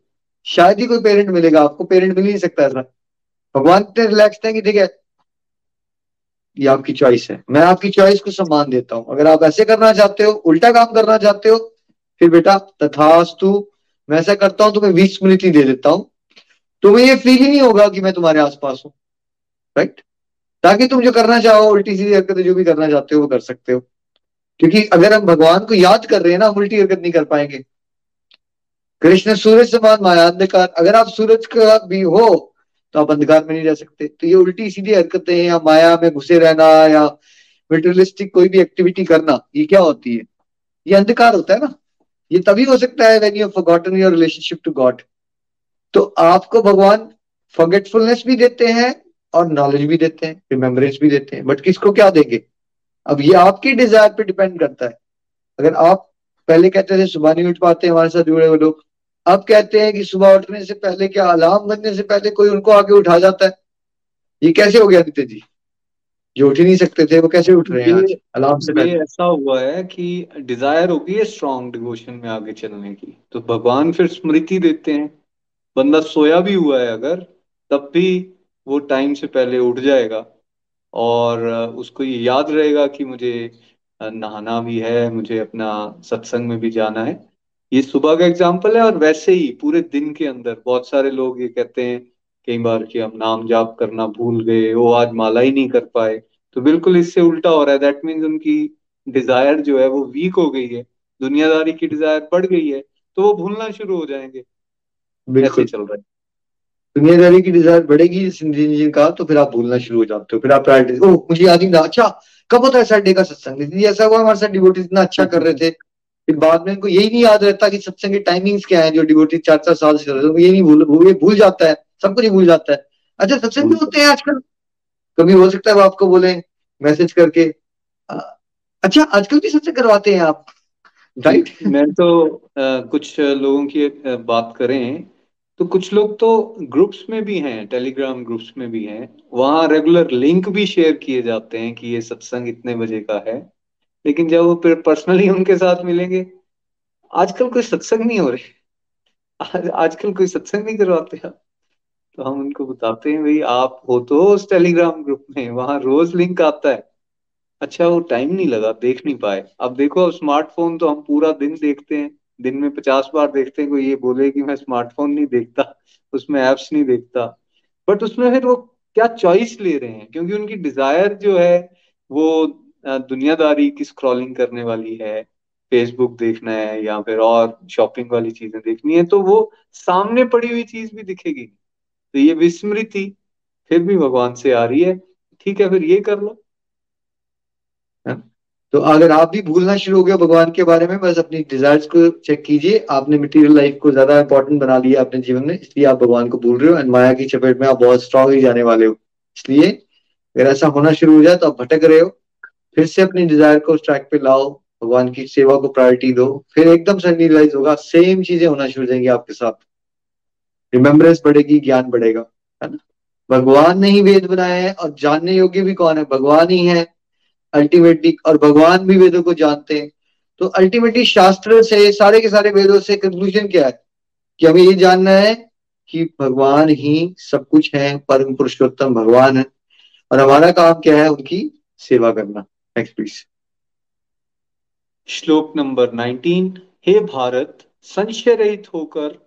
शायद ही कोई पेरेंट मिलेगा। आपको पेरेंट मिल ही नहीं सकता ऐसा। भगवान इतने रिलैक्स थे कि ठीक है, ये आपकी चॉइस है। मैं आपकी चॉइस को सम्मान देता हूँ। अगर आप ऐसे करना चाहते हो, उल्टा काम करना चाहते हो फिर बेटा, तथास्तु, मैं ऐसा करता हूँ, तुम्हें बीस मिनट ही दे देता हूँ। तुम्हें ये फील ही नहीं होगा कि मैं तुम्हारे आसपास हूँ राइट ताकि तुम जो करना चाहो, उल्टी सीधी हरकत जो भी करना चाहते हो, वो कर सकते हो। क्योंकि अगर हम भगवान को याद कर रहे हैं ना, हम उल्टी हरकत नहीं कर पाएँगे। कृष्ण सूरज समान माया अंधकार अगर आप सूरज का भी हो तो आप अंधकार में नहीं रह सकते। तो ये उल्टी सीधी हरकतें या माया में घुसे रहना, या मेटेरियलिस्टिक कोई भी एक्टिविटी करना, ये क्या होती है? ये अंधकार होता है ना। ये तभी हो सकता है when you forgotten your relationship to God तो आपको भगवान फॉरगेटफुलनेस भी देते हैं और नॉलेज भी देते हैं रिमेम्बरेंस भी देते हैं। बट किसको क्या देंगे? अब ये आपकी डिज़ायर पे डिपेंड करता है। अगर आप पहले कहते थे, सुबह नहीं उठ पाते हमारे साथ जुड़े हुए लोग। अब कहते हैं कि सुबह उठने से पहले क्या अलार्म बनने से पहले कोई उनको आगे उठा जाता है? ये कैसे हो गया नित्य जी? जो उठ ही नहीं सकते थे वो कैसे उठ रहे हैं अलार्म से पहले। ऐसा हुआ है कि डिज़ायर होगी है स्ट्रॉन्ग डिवोशन में आगे चलने की। तो भगवान फिर स्मृति देते हैं। बंदा सोया भी हुआ है अगर तब भी वो टाइम से पहले उठ जाएगा। और उसको ये याद रहेगा कि मुझे नहाना भी है मुझे अपना सत्संग में भी जाना है। ये सुबह का एग्ज़ाम्पल है और वैसे ही पूरे दिन के अंदर बहुत सारे लोग ये कहते हैं कई बार कि हम नाम जाप करना भूल गए वो आज माला ही नहीं कर पाए। तो बिल्कुल इससे उल्टा हो रहा है। दैट मीन्स उनकी डिज़ायर जो है वो वीक हो गई है। दुनियादारी की डिज़ायर बढ़ गई है तो वो भूलना शुरू हो जाएँगे। बिल्कुल। चल रहा है। दुनियादारी की डिज़ायर बढ़ेगी ज़िंदगी का तो फिर आप भूलना शुरू हो जाते हो। फिर आप प्रायोरिटी ओह मुझे याद ही ना अच्छा कब होता है संडे का सत्संग? ऐसा हुआ हमारे साथ डिवोटी इतना अच्छा कर रहे थे। फिर बाद में इनको यही नहीं याद रहता कि सत्संग के टाइमिंग्स क्या है जो डिवोटी चार चार साल से कर रहे थे ये नहीं भूल ये भूल जाता है। सब कुछ भूल जाता है। अच्छा सत्संग भी होते हैं। आजकल? कभी हो सकता है वो आपको बोले मैसेज करके। अच्छा आजकल भी सत्संग करवाते हैं आप? राइट [LAUGHS] मैं तो आ, कुछ लोगों की बात करें तो कुछ लोग तो ग्रुप्स में भी हैं टेलीग्राम ग्रुप्स में भी हैं। वहाँ रेगुलर लिंक भी शेयर किए जाते हैं कि ये सत्संग इतने बजे का है। लेकिन जब वो फिर पर्सनली उनके साथ मिलेंगे आजकल कोई सत्संग नहीं हो रहे। आज, आजकल कोई सत्संग नहीं करवाते आप। तो हम उनको बताते हैं, भाई, आप हो तो उस टेलीग्राम ग्रुप में, वहाँ रोज लिंक आता है. अच्छा वो टाइम नहीं लगा, देख नहीं पाए। अब देखो, अब स्मार्टफ़ोन तो हम पूरा दिन देखते हैं। दिन में पचास बार देखते हैं, कोई ये बोले कि मैं स्मार्टफ़ोन नहीं देखता, उसमें एप्स नहीं देखता। बट उसमें फिर वो क्या चॉइस ले रहे हैं? क्योंकि उनकी डिज़ायर जो है, वो दुनियादारी की स्क्रॉलिंग करने वाली है फेसबुक देखना है, या फिर और शॉपिंग वाली चीज़ें देखनी है तो वो सामने पड़ी हुई चीज़ भी दिखेगी। तो ये विस्मृति फिर भी भगवान से आ रही है। ठीक है, फिर ये कर लो। तो अगर आप भी भूलना शुरू हो गए भगवान के बारे में, बस अपनी डिजायर्स को चेक कीजिए। आपने मटेरियल लाइफ को ज़्यादा इंपॉर्टेंट बना लिया अपने जीवन में, इसलिए आप भगवान को भूल रहे हो। एंड माया की चपेट में आप बहुत स्ट्रांग ही जाने वाले हो। इसलिए अगर ऐसा होना शुरू हो जाए तो आप भटक रहे हो। फिर से अपनी डिज़ायर को ट्रैक पे लाओ। भगवान की सेवा को प्रायोरिटी दो। फिर एकदम से रियलाइज़ होगा सेम चीज़ें होना शुरू हो जाएँगी आपके साथ। रिमेम्बरेंस बढ़ेगी ज्ञान बढ़ेगा है ना भगवान ने ही वेद बनाया है और जानने योग्य भी कौन है भगवान ही है अल्टीमेटली और भगवान भी वेदों को जानते हैं तो अल्टीमेटली शास्त्र से सारे के सारे वेदों से कंक्लूजन क्या है कि हमें ये जानना है कि भगवान ही सब कुछ है परम पुरुषोत्तम भगवान है और हमारा काम क्या है उनकी सेवा करना नेक्स्ट प्लीज़ श्लोक नंबर 19 हे भारत संशय रहित होकर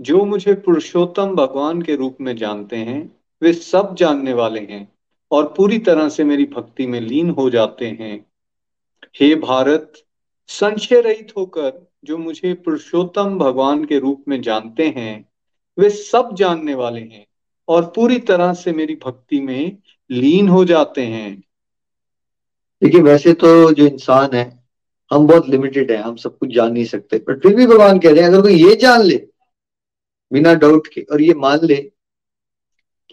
जो मुझे पुरुषोत्तम भगवान के रूप में जानते हैं, वे सब जानने वाले हैं और पूरी तरह से मेरी भक्ति में लीन हो जाते हैं। हे भारत, संशय रहित होकर जो मुझे पुरुषोत्तम भगवान के रूप में जानते हैं, वे सब जानने वाले हैं और पूरी तरह से मेरी भक्ति में लीन हो जाते हैं। देखिए, वैसे तो जो इंसान है, हम बहुत लिमिटेड है, हम सब कुछ जान नहीं सकते पर फिर भी भगवान कह रहे हैं, अगर कोई ये जान ले बिना डाउट के। और ये मान ले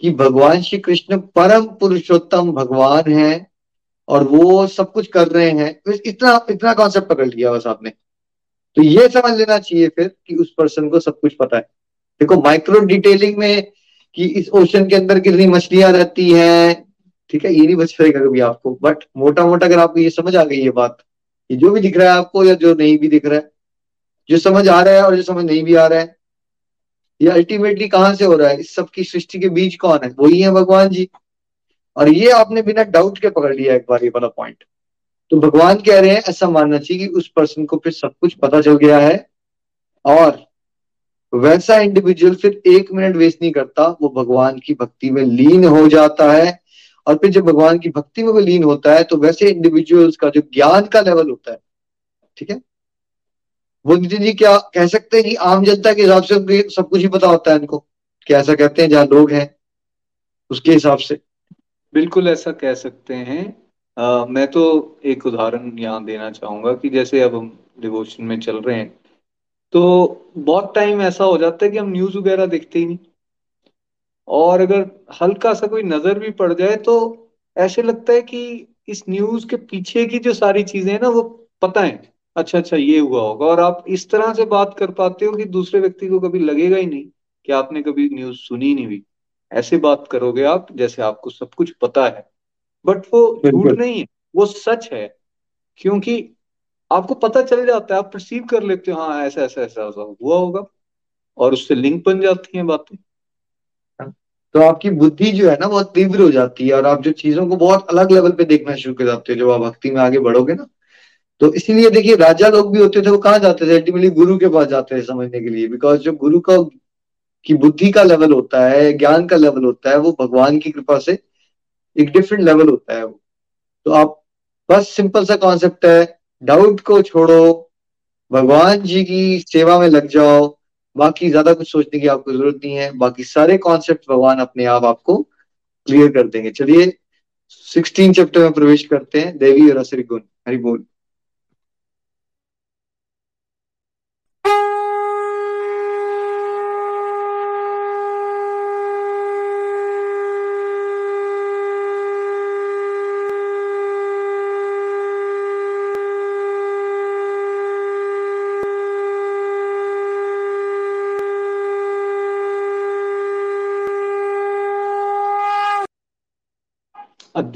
कि भगवान श्री कृष्ण परम पुरुषोत्तम भगवान है और वो सब कुछ कर रहे हैं। तो इतना इतना कॉन्सेप्ट पकड़ लिया बस आपने तो ये समझ लेना चाहिए फिर कि उस पर्सन को सब कुछ पता है। देखो माइक्रो डिटेलिंग में कि इस ओशन के अंदर कितनी मछलियाँ रहती हैं, ठीक है, ये नहीं बच पाएगा कभी आपको। बट मोटा मोटा अगर आपको ये समझ आ गई ये बात ये जो भी दिख रहा है आपको या जो नहीं भी दिख रहा है, जो समझ आ रहा है और जो समझ नहीं भी आ रहा है ये अल्टीमेटली कहाँ से हो रहा है? इस सब की सृष्टि के बीच कौन है? वही है भगवान जी। और ये आपने बिना डाउट के पकड़ लिया एक बार, ये वाला पॉइंट तो भगवान कह रहे हैं, ऐसा मानना चाहिए कि उस पर्सन को फिर सब कुछ पता चल गया है। और वैसा इंडिविजुअल फिर एक मिनट वेस्ट नहीं करता, वो भगवान की भक्ति में लीन हो जाता है। और फिर जब भगवान की भक्ति में वो लीन होता है तो वैसे इंडिविजुअल्स का जो ज्ञान का लेवल होता है, ठीक है? नितिन जी क्या कह सकते हैं कि आम जनता के हिसाब से सब कुछ ही पता होता है इनको ऐसा कहते हैं जहाँ लोग हैं उसके हिसाब से। बिल्कुल ऐसा कह सकते हैं। आ, मैं तो एक उदाहरण यहाँ देना चाहूँगा कि जैसे अब हम डिवोशन में चल रहे हैं तो बहुत टाइम ऐसा हो जाता है कि हम न्यूज़ वगैरह देखते ही नहीं। और अगर हल्का सा कोई नज़र भी पड़ जाए तो ऐसे लगता है कि इस न्यूज़ के पीछे की जो सारी चीज़ें हैं ना वो पता है। अच्छा अच्छा ये हुआ होगा। और आप इस तरह से बात कर पाते हो कि दूसरे व्यक्ति को कभी लगेगा ही नहीं कि आपने कभी न्यूज़ सुनी नहीं हुई ऐसे बात करोगे आप जैसे आपको सब कुछ पता है। बट वो झूठ नहीं है वो सच है। क्योंकि आपको पता चल जाता है आप परसीव कर लेते हो हाँ ऐसा ऐसा ऐसा ऐसा हुआ होगा। और उससे लिंक बन जाती है बातें। तो आपकी बुद्धि जो है ना बहुत तीव्र हो जाती है। और आप जो चीज़ों को बहुत अलग लेवल पे देखना शुरू कर जाते हो जब आप भक्ति में आगे बढ़ोगे ना तो इसीलिए देखिए, राजा लोग भी होते थे, वो कहाँ जाते थे? अल्टीमेटली गुरु के पास जाते थे समझने के लिए बिकॉज़ जो गुरु का, की बुद्धि का लेवल होता है, ज्ञान का लेवल होता है, वो भगवान की कृपा से एक डिफरेंट लेवल होता है वो। तो आप, बस सिंपल सा कॉन्सेप्ट है डाउट को छोड़ो, भगवान जी की सेवा में लग जाओ, बाकी ज़्यादा कुछ सोचने की आपको ज़रूरत नहीं है, बाकी सारे कॉन्सेप्ट भगवान अपने आप आपको क्लियर कर देंगे। चलिए सिक्सटीन चैप्टर में प्रवेश करते हैं, देवी और असरी गुण, हरि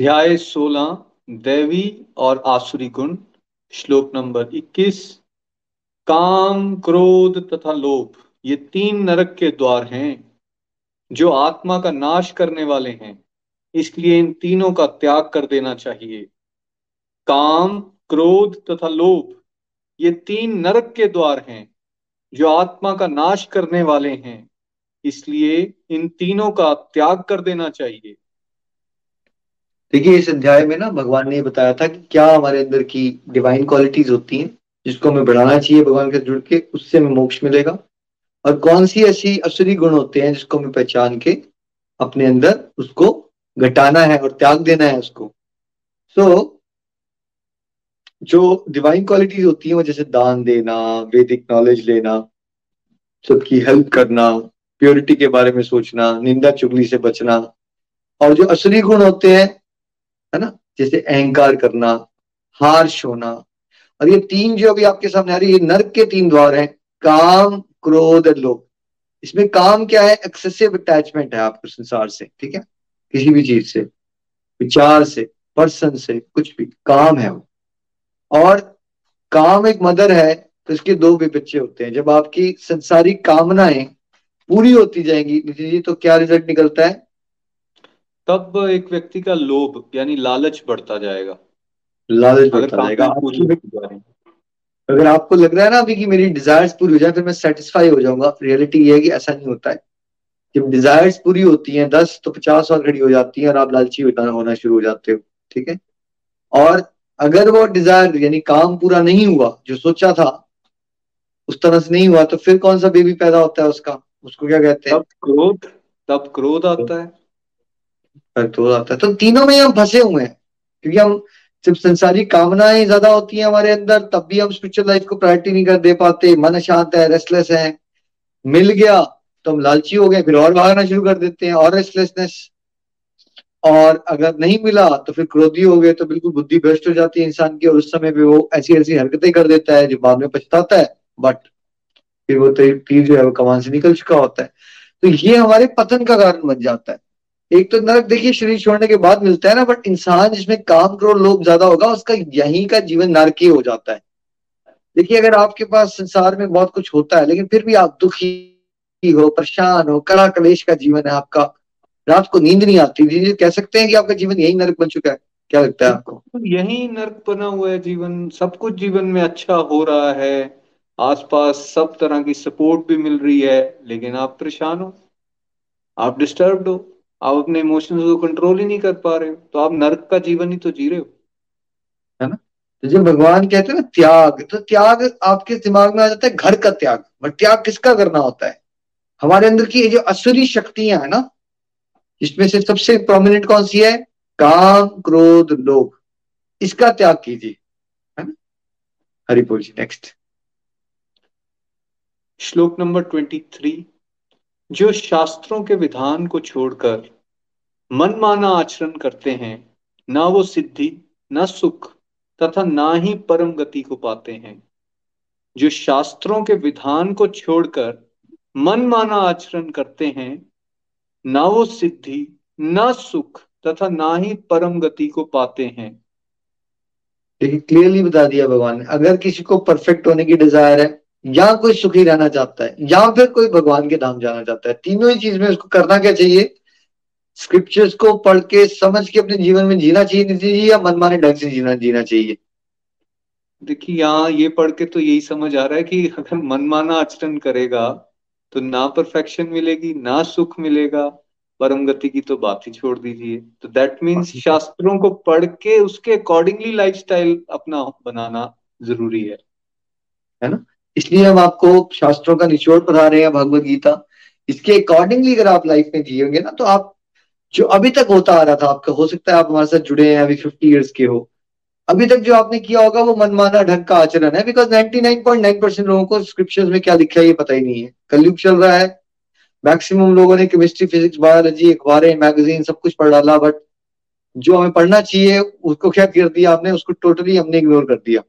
अध्याय 16 देवी और आसुरी गुण, श्लोक नंबर 21 काम, क्रोध तथा लोभ, ये तीन नरक के द्वार हैं, जो आत्मा का नाश करने वाले हैं। इसलिए इन तीनों का त्याग कर देना चाहिए। काम, क्रोध तथा लोभ, ये तीन नरक के द्वार हैं, जो आत्मा का नाश करने वाले हैं। इसलिए इन तीनों का त्याग कर देना चाहिए। देखिए इस अध्याय में ना भगवान ने बताया था कि क्या हमारे अंदर की डिवाइन क्वालिटीज होती हैं जिसको हमें बढ़ाना चाहिए भगवान के जुड़ के उससे हमें मोक्ष मिलेगा। और कौन सी ऐसी असुरी गुण होते हैं जिसको हमें पहचान के अपने अंदर उसको घटाना है और त्याग देना है उसको? सो so, जो डिवाइन क्वालिटीज होती है वो जैसे दान देना वैदिक नॉलेज लेना सबकी हेल्प करना प्योरिटी के बारे में सोचना निंदा चुगली से बचना और जो असली गुण होते हैं है ना? जैसे अहंकार करना, हार्श होना। और ये तीन जो अभी आपके सामने आ रही है, ये नर्क के तीन द्वार हैं, काम, क्रोध और लोभ। इसमें काम क्या है? एक्सेसिव अटैचमेंट है आपको संसार से, ठीक है? किसी भी चीज़ से, विचार से पर्सन से, कुछ भी, काम है वो। और काम एक मदर है तो इसके दो भी बच्चे होते हैं। जब आपकी संसारिक कामनाएँ पूरी होती जाएँगी नीति जी तो क्या रिज़ल्ट निकलता है? तब एक व्यक्ति का लोभ यानी लालच बढ़ता जाएगा। लालच बढ़ता जाएगा। अगर आपको लग रहा है ना अभी कि मेरी डिजायर्स पूरी हो जाए फिर मैं सेटिस्फाई हो जाऊँगा। रियलिटी ये है कि ऐसा नहीं होता है। जब डिजायर्स पूरी होती हैं दस तो पचास और खड़ी हो जाती हैं और आप लालची होना शुरू हो जाते हो ठीक है? और अगर वो डिज़ायर यानी काम पूरा नहीं हुआ जो सोचा था उस तरह से नहीं हुआ तो फिर कौन सा बेबी पैदा होता है उसका? उसको क्या कहते हैं? तब क्रोध तब क्रोध आता है। तो आता है। तो तीनों में हम फंसे हुए हैं, क्योंकि हम जब संसारी कामनाएँ ज़्यादा होती हैं हमारे अंदर, तब भी हम स्पिरिचुअल लाइफ को प्रायोरिटी नहीं कर दे पाते। मन शांत है रेस्टलेस है। मिल गया तो हम लालची हो गए, फिर और भागना शुरू कर देते हैं, और रेस्टलेसनेस और अगर नहीं मिला तो फिर क्रोधी हो गए तो बिल्कुल बुद्धि भ्रष्ट हो जाती है इंसान की, और उस समय पे वो ऐसी ऐसी हरकतें कर देता है, जो बाद में पछताता है। बट फिर वो तीर जो है, वो कमान से निकल चुका होता है। तो ये हमारे पतन का कारण बन जाता है। एक तो नरक देखिए शरीर छोड़ने के बाद मिलता है ना बट इंसान जिसमें काम करो लोग ज़्यादा होगा, उसका यहीं का जीवन नरक ही जाता है। देखिए, अगर आपके पास संसार में बहुत कुछ होता है, लेकिन फिर भी आप दुखी हो, परेशान हो, कड़ा कलेश का जीवन है आपका, रात को नींद नहीं आती, जी कह सकते हैं कि आपका जीवन यही नरक बन चुका है, क्या लगता है आपको? यही नर्क बना हुआ है जीवन, सब कुछ जीवन में अच्छा हो रहा है, आसपास सब तरह की सपोर्ट भी मिल रही है, लेकिन आप परेशान हो, आप डिस्टर्ब हो आप अपने इमोशंस को कंट्रोल ही नहीं कर पा रहे हो तो आप नर्क का जीवन ही तो जी रहे हो। है ना? तो जब भगवान कहते हैं ना, त्याग तो त्याग आपके दिमाग में आ जाता है घर का त्याग, बट त्याग किसका करना होता है? हमारे अंदर की जो असुरी शक्तियाँ है ना, इसमें से सबसे प्रोमिनेंट कौन सी है? काम, क्रोध, लोभ। इसका त्याग कीजिए, है ना? हरिपुर जी नेक्स्ट श्लोक नंबर ट्वेंटी थ्री जो शास्त्रों के विधान को छोड़कर मनमाना आचरण करते हैं, ना वो सिद्धि, न सुख, तथा ना ही परम गति को पाते हैं। जो शास्त्रों के विधान को छोड़कर मनमाना आचरण करते हैं, ना वो सिद्धि, ना सुख, तथा ना ही परम गति को पाते हैं। देखिए क्लियरली बता दिया भगवान ने। अगर किसी को परफेक्ट होने की डिज़ायर है या कोई सुखी रहना चाहता है या फिर कोई भगवान के धाम जाना चाहता है तीनों ही चीज़ में उसको करना क्या चाहिए? स्क्रिप्चर्स को पढ़ के समझ के अपने जीवन में जीना चाहिए नितिन जी या मनमाने ढंग से जीना जीना चाहिए? देखिए यहाँ ये पढ़ के तो यही समझ आ रहा है कि अगर मनमाना आचरण करेगा तो ना परफेक्शन मिलेगी ना सुख मिलेगा परम गति की तो बात ही छोड़ दीजिए। तो दैट मीन्स शास्त्रों को पढ़ के उसके अकॉर्डिंगली लाइफस्टाइल अपना बनाना ज़रूरी है। है ना? इसलिए हम आपको शास्त्रों का निचोड़ पढ़ा रहे हैं भगवत गीता। इसके अकॉर्डिंगली अगर आप लाइफ में जियोगे ना तो आप जो अभी तक होता आ रहा था, आपका, हो सकता है आप हमारे साथ जुड़े हैं, अभी फिफ्टी ईयर्स के हो। अभी तक जो आपने किया होगा, वो मनमाना ढंग का आचरण है बिकॉज़ 99.9 परसेंट लोगों को स्क्रिप्चर्स में क्या लिखा है, ये पता ही नहीं है। कलयुग चल रहा है मैक्सिमम लोगों ने केमिस्ट्री फिजिक्स बायोलॉजी अखबारें मैगजीन सब कुछ पढ़ डाला बट जो हमें पढ़ना चाहिए, उसको क्या कर दिया आपने, उसको टोटली हमने इग्नोर कर दिया।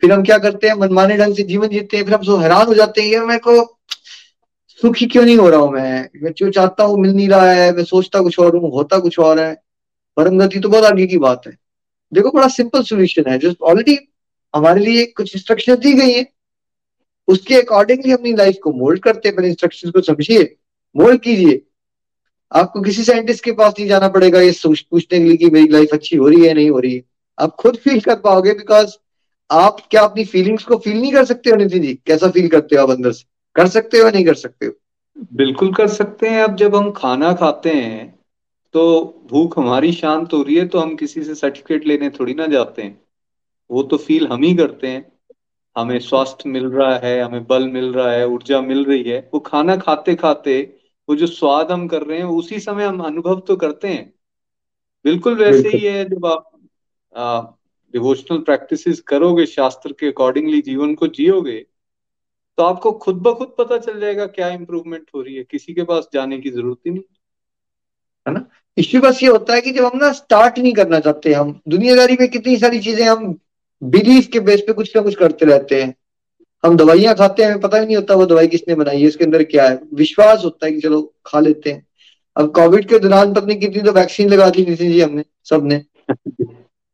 फिर हम क्या करते हैं? मनमाने ढंग से जीवन जीते हैं, फिर हम सो हैरान हो जाते हैं, यार, मेरे को सुखी क्यों नहीं हो रहा हूँ मैं? मैं जो चाहता हूँ मिल नहीं रहा है, मैं सोचता कुछ और हूँ, होता कुछ और है। परम गति तो बहुत आगे की बात है। देखो, बड़ा सिंपल सोल्यूशन है जो ऑलरेडी हमारे लिए कुछ इंस्ट्रक्शन दी गई है। उसके अकॉर्डिंगली अपनी लाइफ को मोल्ड करते हैं। इंस्ट्रक्शन को समझिए मोल्ड कीजिए। आपको किसी साइंटिस्ट के पास नहीं जाना पड़ेगा ये पूछने के लिए कि मेरी लाइफ अच्छी हो रही है नहीं हो रही। है आप खुद फील कर पाओगे बिकॉज़ आप क्या अपनी फीलिंग्स को फील नहीं कर सकते हो नितिन जी? कैसा फील करते हो आप अंदर से? कर सकते हो नहीं कर सकते हो? बिल्कुल कर सकते हैं। अब जब हम खाना खाते हैं तो भूख हमारी शांत हो रही है तो हम किसी से सर्टिफिकेट लेने थोड़ी ना जाते हैं। वो तो फील हम ही करते हैं। हमें स्वास्थ्य मिल रहा है हमें बल मिल रहा है ऊर्जा मिल रही है। वो खाना खाते खाते वो जो स्वाद हम कर रहे हैं उसी समय हम अनुभव तो करते हैं। बिल्कुल वैसे ही है जब आप डिवोशनल प्रैक्टिसेस करोगे, शास्त्र के अकॉर्डिंगली जीवन को जियोगे तो आपको खुद ब खुद पता चल जाएगा क्या इंप्रूवमेंट हो रही है। किसी के पास जाने की ज़रूरत ही नहीं। है ना? इश्यू बस ये होता है कि जब हम ना स्टार्ट नहीं करना चाहते, हम दुनियादारी में कितनी सारी चीज़ें हम बिलीफ के बेस पे कुछ ना कुछ करते रहते हैं। हम दवाइयाँ खाते हैं, हमें पता ही नहीं होता वो दवाई किसने बनाई है, इसके अंदर क्या है। विश्वास होता है कि चलो खा लेते हैं। अब कोविड के दौरान पत्नी कितनी तो वैक्सीन लगा दी नितिन जी हमने, सबने।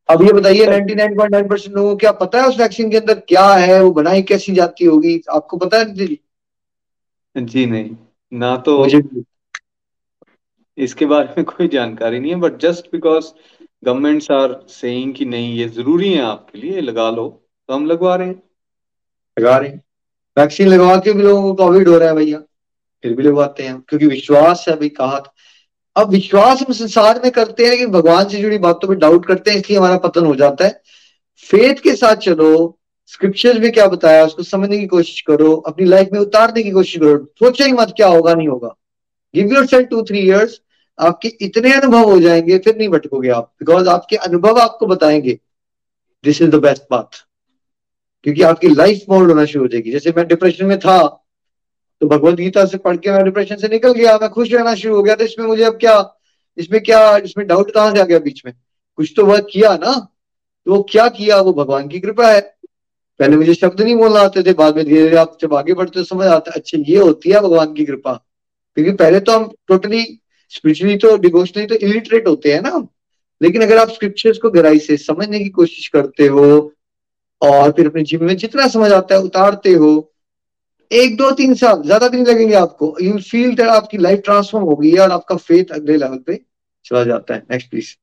अब ये बताइए 99.9 परसेंट लोगों को क्या पता है उस वैक्सीन के अंदर क्या है वो बनाई कैसी जाती होगी? आपको पता है जी जी नहीं ना तो इसके बारे में कोई जानकारी नहीं है but just because governments are saying कि नहीं ये ज़रूरी है आपके लिए लगा लो तो हम लगवा रहे हैं। लगा रहे हैं। वैक्सीन लगवा के भी लोगों को कोविड हो रहा है भैया फिर भी लगवाते हैं क्योंकि विश्वास है भाई कहा अब विश्वास हम संसार में करते हैं लेकिन भगवान से जुड़ी बातों पर डाउट करते हैं, इसलिए हमारा पतन हो जाता है। फेथ के साथ चलो स्क्रिप्चर्स में क्या बताया, उसको समझने की कोशिश करो, अपनी लाइफ में उतारने की कोशिश करो, सोचो ही मत क्या होगा, नहीं होगा। Give yourself two three years आपके इतने अनुभव हो जाएँगे, फिर नहीं भटकोगे आप बिकॉज़ आपके अनुभव आपको बताएँगे दिस इज़ द बेस्ट बात क्योंकि आपकी लाइफ मोल्ड होना शुरू हो जाएगी। जैसे मैं डिप्रेशन में था तो भगवत गीता से पढ़ के मैं डिप्रेशन से निकल गया, मैं खुश रहना शुरू हो गया तो इसमें मुझे अब क्या, इसमें क्या, इसमें डाउट कहाँ से आ गया बीच में? कुछ तो वर्क किया ना तो वो क्या किया? वो भगवान की कृपा है। पहले मुझे शब्द नहीं बोलना आते थे, बाद में धीरे धीरे आप जब आगे बढ़ते समझ आता है अच्छा ये होती है भगवान की कृपा। क्योंकि पहले तो हम टोटली स्पिरिचुअली तो डिवोशनली तो इलिटरेट होते हैं ना लेकिन अगर आप स्क्रिप्चर्स को गहराई से समझने की कोशिश करते हो, और फिर अपने जीवन में जितना समझ आता है, उतारते हो एक दो तीन साल, ज़्यादा नहीं लगेंगे आपको। यू फील दैट आपकी लाइफ ट्रांसफॉर्म हो गई है और आपका फेथ अगले लेवल पे चला जाता है। नेक्स्ट प्लीज़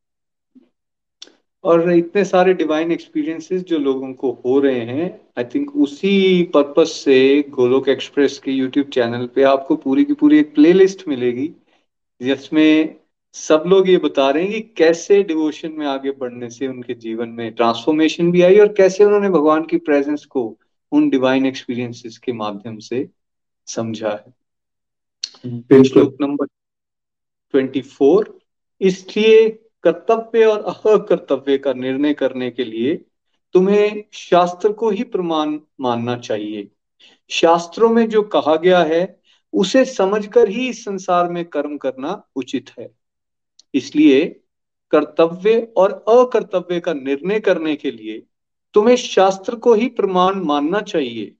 और इतने सारे डिवाइन एक्सपीरियंसेस जो लोगों को हो रहे हैं आई थिंक उसी पर्पस से गोलोक एक्सप्रेस के यूट्यूब चैनल पे आपको पूरी की पूरी एक प्लेलिस्ट मिलेगी, जिसमें सब लोग ये बता रहे हैं कि कैसे डिवोशन में आगे बढ़ने से उनके जीवन में ट्रांसफॉर्मेशन भी आई और कैसे उन्होंने भगवान की प्रेजेंस को उन डिवाइन एक्सपीरियंसेस के माध्यम से समझा है। श्लोक नंबर ट्वेंटी फोर इसलिए कर्तव्य और अकर्तव्य का निर्णय करने के लिए तुम्हें शास्त्र को ही प्रमाण मानना चाहिए। शास्त्रों में जो कहा गया है उसे समझकर ही इस संसार में कर्म करना उचित है। इसलिए कर्तव्य और अकर्तव्य का निर्णय करने के लिए तुम्हें शास्त्र को ही प्रमाण मानना चाहिए।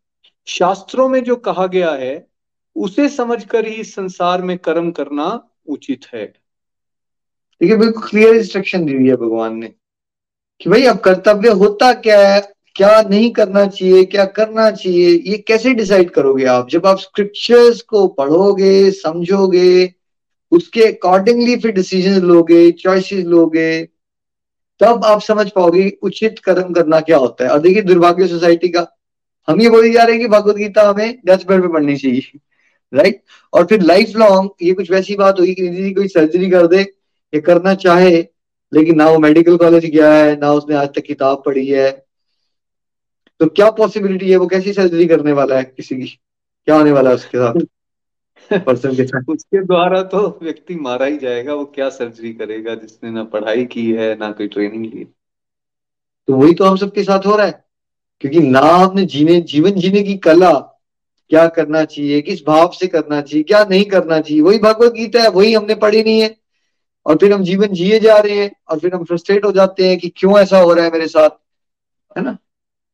शास्त्रों में जो कहा गया है, उसे समझकर ही संसार में कर्म करना उचित है। देखिए, बिल्कुल क्लियर इंस्ट्रक्शन दी हुई है भगवान ने कि भाई अब कर्तव्य होता क्या है, क्या नहीं करना चाहिए, क्या करना चाहिए, ये कैसे डिसाइड करोगे आप? जब आप स्क्रिप्चर्स को पढ़ोगे, समझोगे, उसके अकॉर्डिंगली फिर डिसीज़न लोगे चॉइसेस लोगे तब आप समझ पाओगे उचित कर्म करना क्या होता है। और देखिए, दुर्भाग्य सोसाइटी का, हम ये बोले जा रहे हैं कि भगवत गीता हमें डेथ बेड पे पढ़नी चाहिए राइट और फिर लाइफ लॉन्ग ये कुछ वैसी बात होगी कि निधि कोई सर्जरी कर दे, ये करना चाहे, लेकिन ना वो मेडिकल कॉलेज गया है, ना उसने आज तक किताब पढ़ी है। तो क्या पॉसिबिलिटी है वो कैसी सर्जरी करने वाला है किसी की? क्या होने वाला है उसके साथ? पर्सन के साथ। उसके द्वारा तो व्यक्ति मारा ही जाएगा, वो क्या सर्जरी करेगा, जिसने ना पढ़ाई की है, ना कोई ट्रेनिंग ली। तो वही तो हम सबके साथ हो रहा है। क्योंकि ना आपने जीने, जीवन जीने की कला क्या करना चाहिए, किस भाव से करना चाहिए, क्या नहीं करना चाहिए, वही भगवत गीता है, वही हमने पढ़ी नहीं है। और फिर हम जीवन जिए जा रहे हैं, और फिर हम फ्रस्ट्रेट हो जाते हैं कि क्यों ऐसा हो रहा है मेरे साथ, है ना?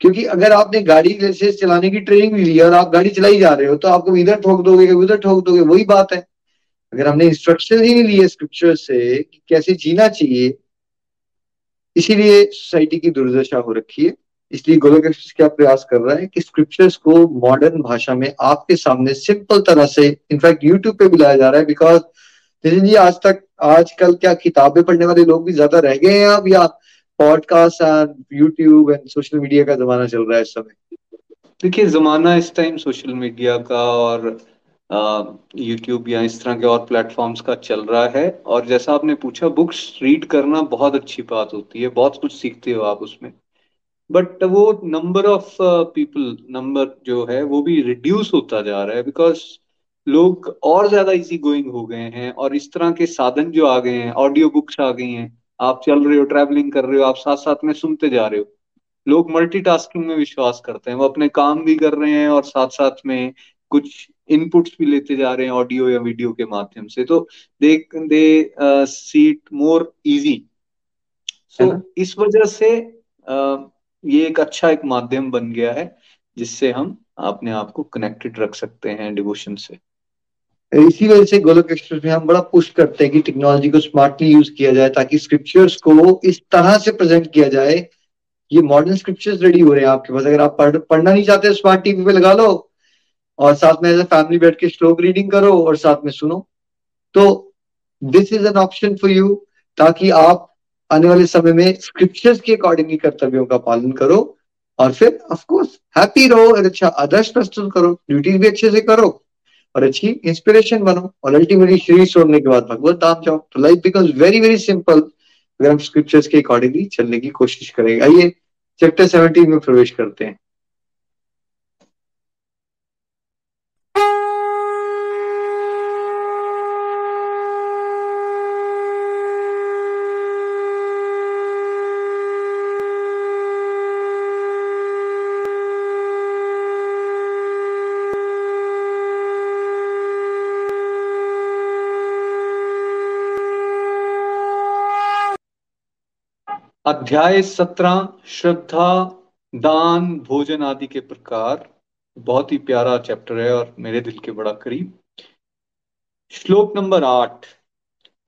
क्योंकि अगर आपने गाड़ी जैसे चलाने की ट्रेनिंग भी ली है और आप गाड़ी चलाई जा रहे हो तो आपको इधर ठोक दोगे, कभी उधर ठोक दोगे, वही बात है। अगर हमने इंस्ट्रक्शन ही नहीं लिए स्क्रिप्चर से कि कैसे जीना चाहिए, इसीलिए सोसाइटी की दुर्दशा हो रखी है। इसलिए गोलक क्या प्रयास कर रहा है कि स्क्रिप्चर्स को मॉडर्न भाषा में आपके सामने सिंपल तरह से इनफैक्ट यूट्यूब पे भी लाया जा रहा है बिकॉज़ नितिन जी, आज तक, आजकल क्या किताबें पढ़ने वाले लोग भी ज़्यादा रह गए हैं अब या podcast and YouTube and social media का जमाना चल रहा है इस समय। देखिए, जमाना इस टाइम सोशल मीडिया का और यूट्यूब या इस तरह के और प्लेटफॉर्म्स का चल रहा है। और जैसा आपने पूछा बुक्स रीड करना बहुत अच्छी बात होती है, बहुत कुछ सीखते हो आप उसमें। बट वो नंबर ऑफ़ पीपल नंबर जो है, वो भी रिड्यूस होता जा रहा है बिकॉज़ लोग और ज़्यादा इजी गोइंग हो गए हैं और इस तरह के साधन जो आ गए हैं ऑडियो बुक्स आ गई हैं आप चल रहे हो ट्रैवलिंग कर रहे हो आप साथ साथ में सुनते जा रहे हो। लोग मल्टीटास्किंग में विश्वास करते हैं वो अपने काम भी कर रहे हैं और साथ साथ में कुछ इनपुट्स भी लेते जा रहे हैं ऑडियो या वीडियो के माध्यम से। तो दे दे see it more easy so इस वजह से uh, ये एक अच्छा एक माध्यम बन गया है जिससे हम अपने आप को कनेक्टेड रख सकते हैं डिवोशन से। इसी वजह से गोलक एक्सप्रेस में हम बड़ा पुश करते हैं कि टेक्नोलॉजी को स्मार्टली यूज़ किया जाए ताकि स्क्रिप्चर्स को इस तरह से प्रेजेंट किया जाए। ये मॉडर्न स्क्रिप्चर्स रेडी हो रहे हैं आपके पास। अगर आप पढ़, पढ़ना नहीं चाहते स्मार्ट टीवी पे लगा लो और साथ में एज फैमिली बैठ के श्लोक रीडिंग करो और साथ में सुनो। तो this is an option for you ताकि आप आने वाले समय में स्क्रिप्चर्स के अकॉर्डिंगली कर्तव्यों का पालन करो और फिर ऑफकोर्स हैप्पी रहो अच्छा आदर्श प्रस्तुत करो। ड्यूटी भी अच्छे से करो। और अच्छी इंस्पिरेशन बनो और अल्टीमेटली शरीर छोड़ने के बाद भगवत आप जाओ तो life becomes very very simple अगर हम स्क्रिप्चर्स के अकॉर्डिंगली चलने की कोशिश करेंगे आइए चैप्टर सेवनटीन में प्रवेश करते हैं। अध्याय सत्रह, श्रद्धा, दान, भोजन आदि के प्रकार। बहुत ही प्यारा चैप्टर है और मेरे दिल के बड़ा करीब। श्लोक नंबर आठ,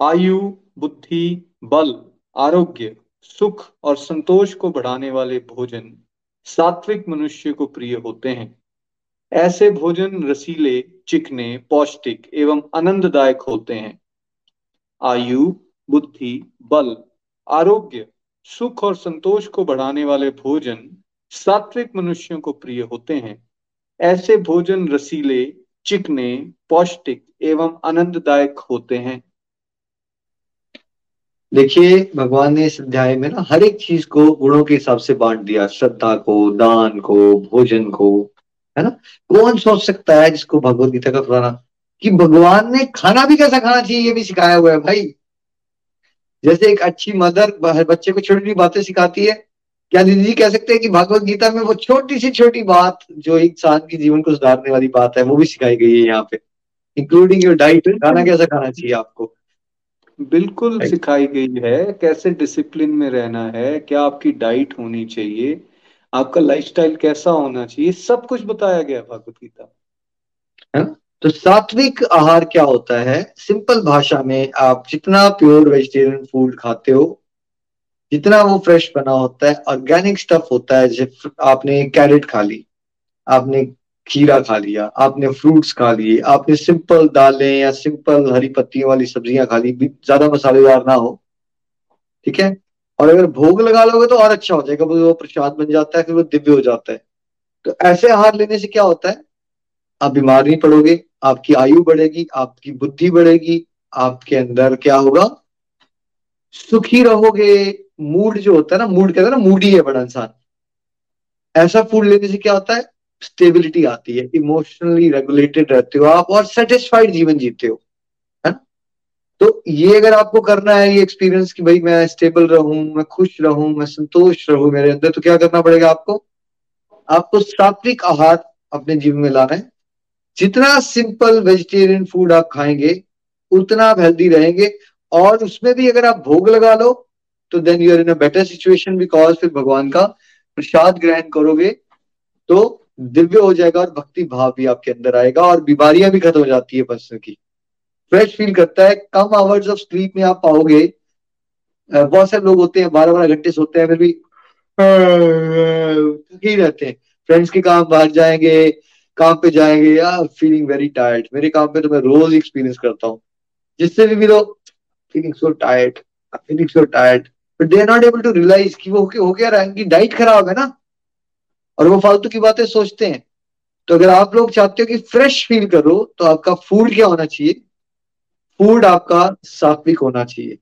आयु, बुद्धि, बल, आरोग्य, सुख और संतोष को बढ़ाने वाले भोजन सात्विक मनुष्य को प्रिय होते हैं। ऐसे भोजन रसीले, चिकने, पौष्टिक एवं आनंददायक होते हैं। आयु, बुद्धि, बल, आरोग्य सुख और संतोष को बढ़ाने वाले भोजन सात्विक मनुष्यों को प्रिय होते हैं। ऐसे भोजन रसीले, चिकने, पौष्टिक एवं आनंददायक होते हैं। देखिए, भगवान ने इस अध्याय में ना हर एक चीज़ को गुणों के हिसाब से बांट दिया। श्रद्धा को, दान को, भोजन को, है ना? कौन सोच सकता है जिसको भगवत गीता का पुराना कि भगवान ने खाना भी कैसा खाना चाहिए, ये भी सिखाया हुआ है भाई। जैसे एक अच्छी मदर बच्चे को छोटी छोटी बातें सिखाती है क्या दीदी जी कह सकते हैं कि भगवत गीता में वो छोटी सी छोटी बात जो इंसान के जीवन को सुधारने वाली बात है वो भी सिखाई गई है यहाँ पे इंक्लूडिंग योर डाइट खाना कैसा खाना चाहिए आपको? बिल्कुल सिखाई गई है कैसे डिसिप्लिन में रहना है क्या आपकी डाइट होनी चाहिए आपका लाइफस्टाइल कैसा होना चाहिए सब कुछ बताया गया भगवत गीता है? तो सात्विक आहार क्या होता है? सिंपल भाषा में आप जितना प्योर वेजिटेरियन फ़ूड खाते हो, जितना वो फ्रेश बना होता है ऑर्गेनिक स्टफ़ होता है, जैसे आपने कैरेट खा ली, आपने खीरा खा लिया, आपने फ्रूट्स खा लिए, आपने सिंपल दालें या सिंपल हरी पत्तियों वाली सब्ज़ियाँ खा ली ज़्यादा मसालेदार ना हो, ठीक है? और अगर भोग लगा लोगे तो और अच्छा हो जाएगा, वो प्रसाद बन जाता है, फिर वो दिव्य हो जाता है। तो ऐसे आहार लेने से क्या होता है? आप बीमार नहीं पड़ोगे आपकी आयु बढ़ेगी, आपकी बुद्धि बढ़ेगी, आपके अंदर क्या होगा? सुखी रहोगे। मूड जो होता है ना, मूड कहते हैं ना, मूडी है बड़ा इंसान। ऐसा फ़ूड लेने से क्या होता है? स्टेबिलिटी आती है। इमोशनली रेगुलेटेड रहते हो आप और सेटिस्फाइड जीवन जीते हो, है ना? तो ये अगर आपको करना है, ये एक्सपीरियंस कि भाई मैं स्टेबल रहूँ, मैं खुश रहूँ, मैं संतोष रहूँ मेरे अंदर तो क्या करना पड़ेगा आपको? आपको सात्विक आहार अपने जीवन में लाना है। जितना सिंपल वेजिटेरियन फ़ूड आप खाएँगे, उतना आप हेल्दी रहेंगे और उसमें भी अगर आप भोग लगा लो तो then you are in a better situation because फिर भगवान का प्रसाद ग्रहण करोगे तो दिव्य हो जाएगा और भक्ति भाव भी आपके अंदर आएगा और बीमारियाँ भी खत्म हो जाती है पर्सन की। फ्रेश फील करता है, कम आवर्स ऑफ़ स्लीप में आप पाओगे। बहुत सारे लोग होते हैं बारह बारह घंटे सोते हैं, फिर भी रहते हैं। फ्रेंड्स के काम बाहर जाएँगे काम पे जाएँगे या फीलिंग वेरी टायर्ड मेरे काम पे तो मैं रोज एक्सपीरियंस करता हूँ। जिससे भी मिलो feeling so tired feeling so tired but they are not able to realise कि वो हो क्या रहा है डाइट खराब है ना। और वो फालतू की बातें सोचते हैं। तो अगर आप लोग चाहते हो कि फ्रेश फील करो तो आपका फ़ूड क्या होना चाहिए? फ़ूड आपका सात्विक होना चाहिए।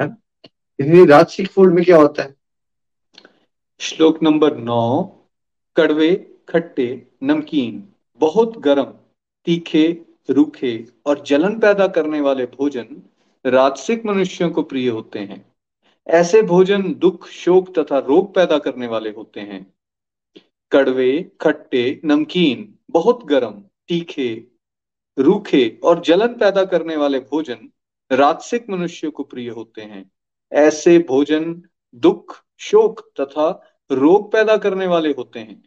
है इसलिए राजसिक फ़ूड में क्या होता है? श्लोक नंबर नौ, कड़वे खट्टे, नमकीन, बहुत गर्म, तीखे, रूखे और जलन पैदा करने वाले भोजन राजसिक मनुष्यों को प्रिय होते हैं। ऐसे भोजन दुख, शोक तथा रोग पैदा करने वाले होते हैं। कड़वे, खट्टे, नमकीन, बहुत गर्म, तीखे, रूखे और जलन पैदा करने वाले भोजन राजसिक मनुष्य को प्रिय होते हैं। ऐसे भोजन दुख, शोक तथा रोग पैदा करने वाले होते हैं।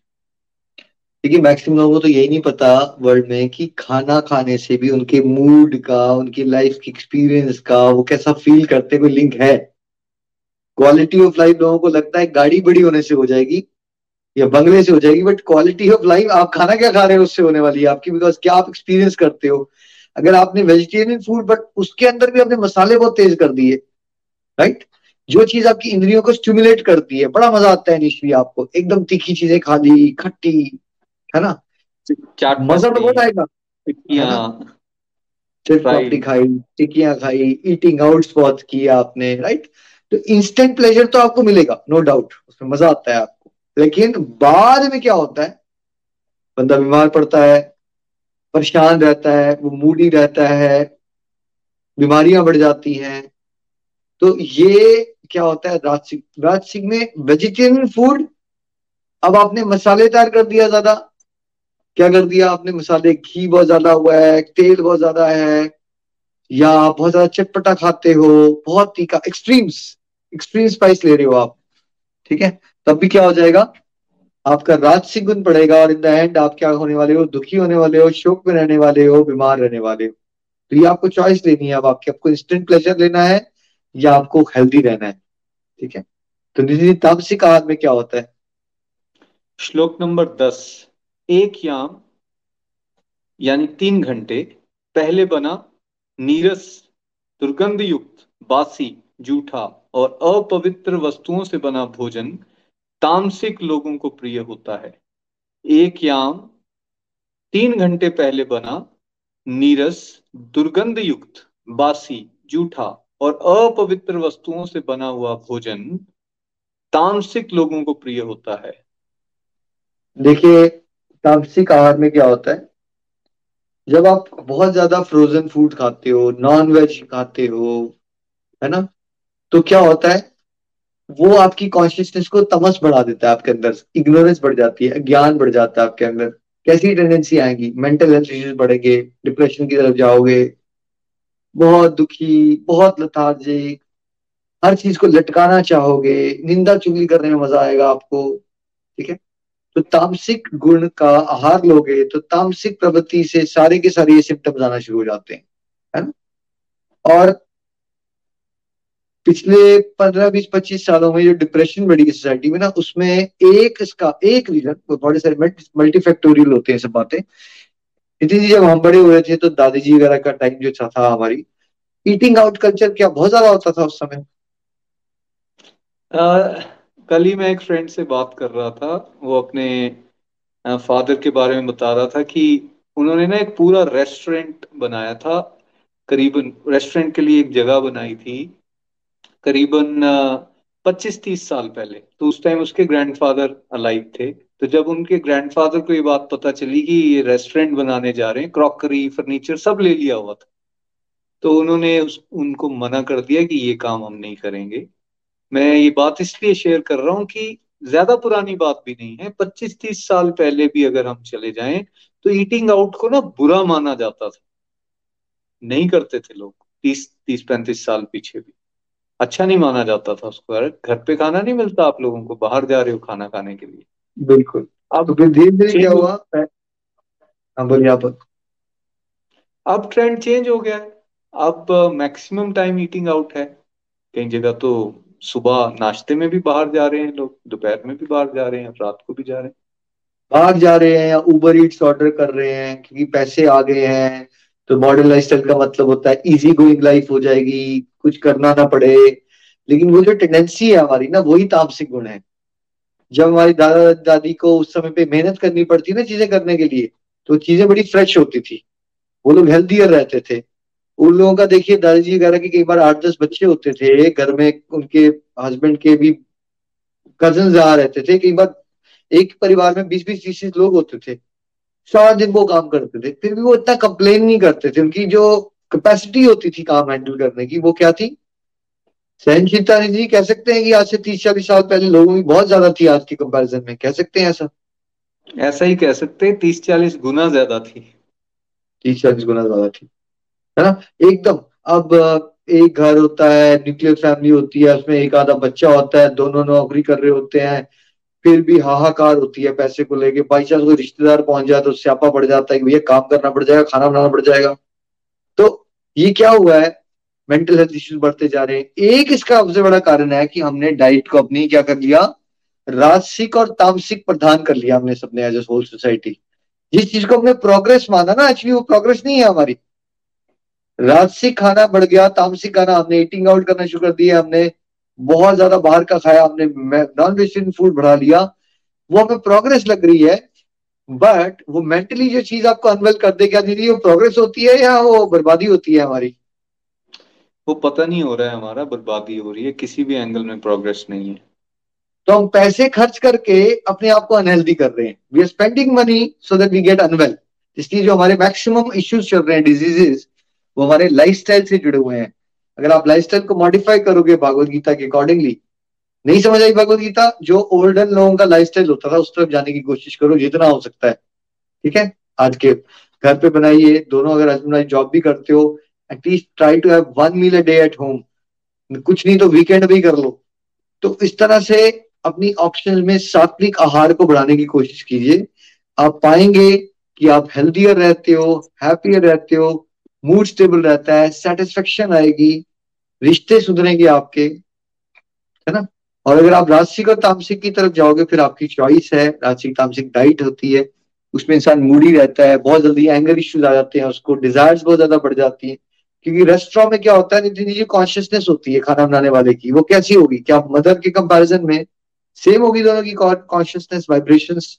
देखिए मैक्सिमम लोगों को तो यही नहीं पता वर्ल्ड में कि खाना खाने से भी उनके मूड का, उनकी लाइफ की एक्सपीरियंस का, वो कैसा फील करते कोई लिंक है? क्वालिटी ऑफ़ लाइफ लोगों को लगता है गाड़ी बड़ी होने से हो जाएगी या बंगले से हो जाएगी बट क्वालिटी ऑफ़ लाइफ आप खाना क्या खा रहे हो उससे होने वाली है आपकी बिकॉज़ क्या आप एक्सपीरियंस करते हो? अगर आपने वेजिटेरियन फ़ूड बट उसके अंदर भी आपने मसाले बहुत तेज कर दिए राइट जो चीज़ आपकी इंद्रियों को स्टिमुलेट करती है, बड़ा मज़ा आता है निश्चय आपको, एकदम तीखी चीज़ें खा ली, खट्टी है ना? मज़ा तो बहुत आएगा। सिर्फ़ खाई टिक्कियाँ खाई ईटिंग आउट बहुत किया आपने राइट तो इंस्टेंट प्लेजर तो आपको मिलेगा नो डाउट उसमें मज़ा आता है आपको। लेकिन बाद में क्या होता है? बंदा बीमार पड़ता है परेशान रहता है वो मूडी रहता है बीमारियाँ बढ़ जाती हैं। तो ये क्या होता है? राजसिक राजसिक में वेजिटेरियन फ़ूड अब आपने मसालेदार कर दिया ज़्यादा। क्या कर दिया आपने? मसाले, घी बहुत ज़्यादा हुआ है, तेल बहुत ज़्यादा है, या बहुत ज़्यादा चटपटा खाते हो, बहुत तीखा एक्सट्रीम्स एक्सट्रीम स्पाइस ले रहे हो आप, ठीक है? तब भी क्या हो जाएगा? आपका राजसिक गुण पड़ेगा और इन द एंड आप क्या होने वाले हो? दुखी होने वाले हो, शोक में रहने वाले हो, बीमार रहने वाले हो। तो ये आपको चॉइस लेनी है, अब आपके, आपको इंस्टेंट प्लेजर लेना है, या आपको हेल्दी रहना है, ठीक है? तो निधि तामसिक आहार में क्या होता है? श्लोक नंबर दस। एक याम, यानी तीन घंटे, पहले बना नीरस दुर्गंध युक्त बासी, जूठा और अपवित्र वस्तुओं से बना भोजन तामसिक लोगों को प्रिय होता है। एक याम, तीन घंटे पहले बना नीरस दुर्गंध युक्त बासी, जूठा और अपवित्र वस्तुओं से बना हुआ भोजन तामसिक लोगों को प्रिय होता है। देखिए तामसिक आहार में क्या होता है? जब आप बहुत ज़्यादा फ्रोजन फ़ूड खाते हो नॉन वेज खाते हो, है ना? तो क्या होता है? वो आपकी कॉन्शियसनेस को तमस बढ़ा देता है आपके अंदर इग्नोरेंस बढ़ जाती है, ज्ञान बढ़ जाता है आपके अंदर। कैसी टेंडेंसी आएँगी? मेंटल हेल्थ इश्यूज़ बढ़ेंगे डिप्रेशन की तरफ़ जाओगे, बहुत दुखी, बहुत लथार्जिक हर चीज़ को लटकाना चाहोगे, निंदा चुगली करने में मज़ा आएगा आपको, ठीक है? तो तामसिक गुण का आहार लोगे तो तामसिक प्रवृत्ति से सारे के सारे ये सिम्टम्स आना शुरू हो जाते हैं, है ना? और पिछले पंद्रह, बीस, पच्चीस सालों में जो डिप्रेशन बढ़ी सोसाइटी में ना, उसमें एक इसका, एक रीजन बड़े सारे मल्टीफैक्टोरियल होते हैं सब बातें। नितिन जी, जब हम बड़े हुए थे तो दादी जी वगैरह का टाइम जो था हमारी। ईटिंग आउट कल्चर क्या बहुत ज़्यादा होता था उस समय? कल ही मैं एक फ्रेंड से बात कर रहा था, वो अपने फादर के बारे में बता रहा था कि उन्होंने ना एक पूरा रेस्टोरेंट बनाया था, करीबन रेस्टोरेंट के लिए एक जगह बनाई थी, करीबन पच्चीस तीस साल पहले। तो उस टाइम उसके ग्रैंडफादर अलाइव थे। तो जब उनके ग्रैंडफादर को ये बात पता चली कि ये रेस्टोरेंट बनाने जा रहे हैं क्रॉकरी फर्नीचर सब ले लिया हुआ था तो उन्होंने उस, उनको मना कर दिया कि ये काम हम नहीं करेंगे। मैं ये बात इसलिए शेयर कर रहा हूँ कि ज़्यादा पुरानी बात भी नहीं है। पच्चीस तीस साल पहले भी अगर हम चले जाएँ तो ईटिंग आउट को ना बुरा माना जाता था। नहीं करते थे लोग तीस तीस पैंतीस साल पीछे भी। अच्छा नहीं माना जाता था उसको। अरे घर पे खाना नहीं मिलता आप लोगों को बाहर जा रहे हो खाना खाने के लिए। बिल्कुल। अब तो धीरे धीरे क्या हुआ? हाँ बोलिए आप। अब ट्रेंड चेंज हो गया है। अब मैक्सिमम टाइम ईटिंग आउट है। कई जगह तो सुबह नाश्ते में भी बाहर जा रहे हैं लोग, दोपहर में भी बाहर जा रहे हैं, रात को भी जा रहे हैं। बाहर जा रहे हैं या उबर ईट्स ऑर्डर कर रहे हैं क्योंकि पैसे आ गए हैं तो मॉडर्न लाइफस्टाइल का मतलब होता है इजी गोइंग लाइफ हो जाएगी, कुछ करना ना पड़े। लेकिन वो जो टेंडेंसी है हमारी ना, वही तामसिक गुण है। जब हमारी दादा, दादी को उस समय पे मेहनत करनी पड़ती ना चीज़ें करने के लिए तो चीज़ें बड़ी फ्रेश होती थी। वो लोग हेल्थियर रहते थे। उन लोगों का देखिए दादाजी वगैरह कि कई बार आठ दस बच्चे होते थे घर में उनके हस्बैंड के भी कज़न आ रहते थे कई बार एक परिवार में बीस बीस तीस लोग होते थे। सारा दिन वो काम करते थे फिर भी वो इतना कंप्लेन नहीं करते थे उनकी जो कैपेसिटी होती थी काम हैंडल करने की वो क्या थी? सहनशीलता जी कह सकते हैं कि आज से तीस चालीस साल पहले लोगों की बहुत ज़्यादा थी आज के कंपैरिजन में कह सकते हैं ऐसा? ऐसा ही कह सकते हैं तीस चालीस गुना ज़्यादा थी। तीस चालीस गुना ज़्यादा थी। है ना? एकदम। अब एक घर होता है न्यूक्लियर फैमिली होती है, उसमें एक आधा बच्चा होता है, दोनों नौकरी कर रहे होते हैं, फिर भी हाहाकार होती है पैसे को लेके। बाई चांस कोई रिश्तेदार पहुँच जाए तो स्यापा पड़ जाता है कि भैया काम करना पड़ जाएगा, खाना बनाना पड़ जाएगा। तो ये क्या हुआ है? मेंटल हेल्थ इश्यूज़ बढ़ते जा रहे हैं। एक इसका सबसे बड़ा कारण है कि हमने डाइट को अपनी क्या कर लिया? राजसिक और तामसिक प्रधान कर लिया हमने सबने एज ए होल सोसाइटी जिस चीज़ को हमने प्रोग्रेस माना ना एक्चुअली वो प्रोग्रेस नहीं है हमारी। राजसिक खाना बढ़ गया तामसिक खाना हमने ईटिंग आउट करना शुरू कर दिया हमने। बहुत ज़्यादा बाहर का खाया हमने नॉन वेजिटेरियन फ़ूड बढ़ा लिया। वो हमें प्रोग्रेस लग रही है बट वो मेंटली जो चीज़ आपको अनवेल कर दे क्या दीदी वो प्रोग्रेस होती है या वो बर्बादी होती है हमारी? वो पता नहीं हो रहा है हमारा बर्बादी हो रही है किसी भी एंगल में प्रोग्रेस नहीं है। तो हम पैसे खर्च करके अपने आप को अनहेल्दी कर रहे हैं। We are spending money so that we get unwell इसलिए जो हमारे मैक्सिमम इश्यूज़ चल रहे हैं डिजीजेस वो हमारे लाइफस्टाइल से जुड़े हुए हैं। अगर आप लाइफस्टाइल को मॉडिफाई करोगे भगवत गीता के अकॉर्डिंगली नहीं समझ आई भगवत गीता? जो ओल्डन लोगों का लाइफस्टाइल होता था, उस तरफ़ जाने की कोशिश करो, जितना हो सकता है। ठीक है? आज के घर पे बनाइए, दोनों अगर हस्बैंड जॉब भी करते हो at least try to have one meal a day at home कुछ नहीं तो वीकेंड भी कर लो। तो इस तरह से अपनी ऑप्शन में सात्विक आहार को बढ़ाने की कोशिश कीजिए। आप पाएँगे कि आप हेल्थियर रहते हो हैप्पियर रहते हो मूड स्टेबल रहता है सेटिस्फेक्शन आएगी, रिश्ते सुधरेंगे आपके, है ना? और अगर आप राजसिक और तामसिक की तरफ़ जाओगे, फिर आपकी चॉइस है राजसिक तामसिक डाइट होती है, उसमें इंसान मूडी रहता है, बहुत जल्दी एंगर इश्यूज़ आ जाते हैं, उसको डिजायर्स बहुत ज़्यादा बढ़ जाती है। क्योंकि रेस्टोरेंट में क्या होता है, नितिन जी कॉन्शियसनेस होती है खाना बनाने वाले की, वो कैसी होगी? क्या मदर के कंपैरिजन में सेम होगी दोनों की कॉन्शियसनेस वाइब्रेशंस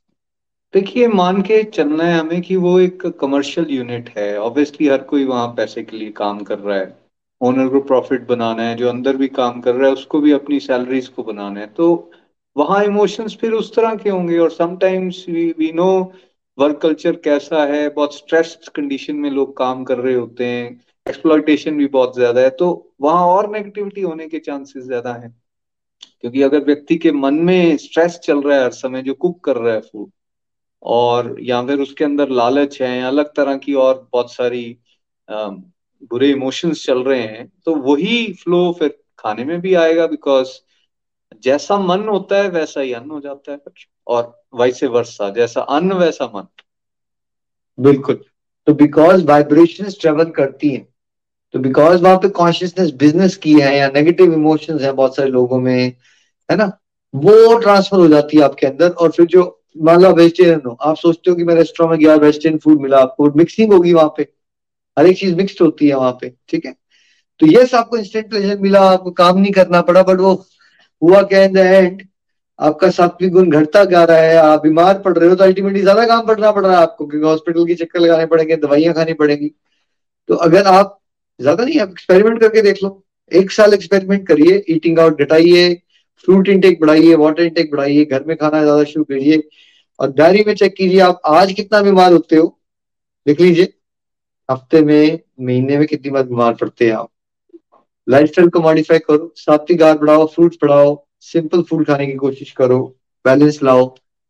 देखिए, मान के चलना है हमें कि वो एक कमर्शियल यूनिट है। ऑब्वियसली हर कोई वहाँ पैसे के लिए काम कर रहा है। ओनर को प्रॉफिट बनाना है, जो अंदर भी काम कर रहा है, उसको भी अपनी सैलरीज को बनाना है। तो वहाँ इमोशंस फिर उस तरह के होंगे और sometimes we we know work culture कैसा है। बहुत स्ट्रेस कंडीशन में लोग काम कर रहे होते हैं। एक्सप्लॉयटेशन भी बहुत ज़्यादा है। तो वहाँ और नेगेटिविटी होने के चांसेस ज़्यादा हैं। क्योंकि अगर व्यक्ति के मन में स्ट्रेस चल रहा है हर समय, जो कुक कर रहा है फ़ूड और या फिर उसके अंदर लालच है अलग तरह की और बहुत सारी बुरे इमोशंस चल रहे हैं तो वही फ्लो फिर खाने में भी आएगा बिकॉज़ जैसा मन होता है वैसा ही अन्न हो जाता है और वैसे वर्षा जैसा अन्न वैसा मन। बिल्कुल। तो बिकॉज़ वाइब्रेशन ट्रेवल करती है तो बिकॉज़ वहाँ पे कॉन्शियसनेस बिज़नेस की है या नेगेटिव इमोशंस है बहुत सारे लोगों में, है ना, वो ट्रांसफ़र हो जाती है आपके अंदर और फिर जो मान वेजिटेरियन हो आप सोचते हो कि मैं रेस्टोरेंट में गया वेजिटेरियन फ़ूड मिला आपको मिक्सिंग होगी वहाँ पे। हर एक चीज़ मिक्सड होती है वहाँ पे, ठीक है? तो यस आपको इंस्टेंट प्लेजर मिला, आपको काम नहीं करना पड़ा बट वो हुआ क्या इन द एंड आपका सात्विक गुण घटता जा रहा है, आप बीमार पड़ रहे हो तो अल्टीमेटली ज़्यादा काम पड़ना पड़ रहा है आपको, क्योंकि हॉस्पिटल के चक्कर लगाने पड़ेंगे, दवाइयाँ खानी पड़ेंगी। तो अगर आप, ज़्यादा नहीं, आप एक्सपेरिमेंट करके देख लो। एक साल एक्सपेरिमेंट करिए ईटिंग आउट घटाइए फ्रूट इंटेक बढ़ाइए वाटर इंटेक बढ़ाइए, घर में खाना ज़्यादा शुरू करिए और डायरी में चेक कीजिए आप आज कितना बीमार होते हो, लिख लीजिए। हफ़्ते में, महीने में कितनी बार बीमार पड़ते हैं आप। लाइफस्टाइल को मॉडिफाई करो, सात्विक आहार बढ़ाओ फ्रूट्स बढ़ाओ सिंपल फ़ूड खाने की कोशिश करो बैलेंस लाओ।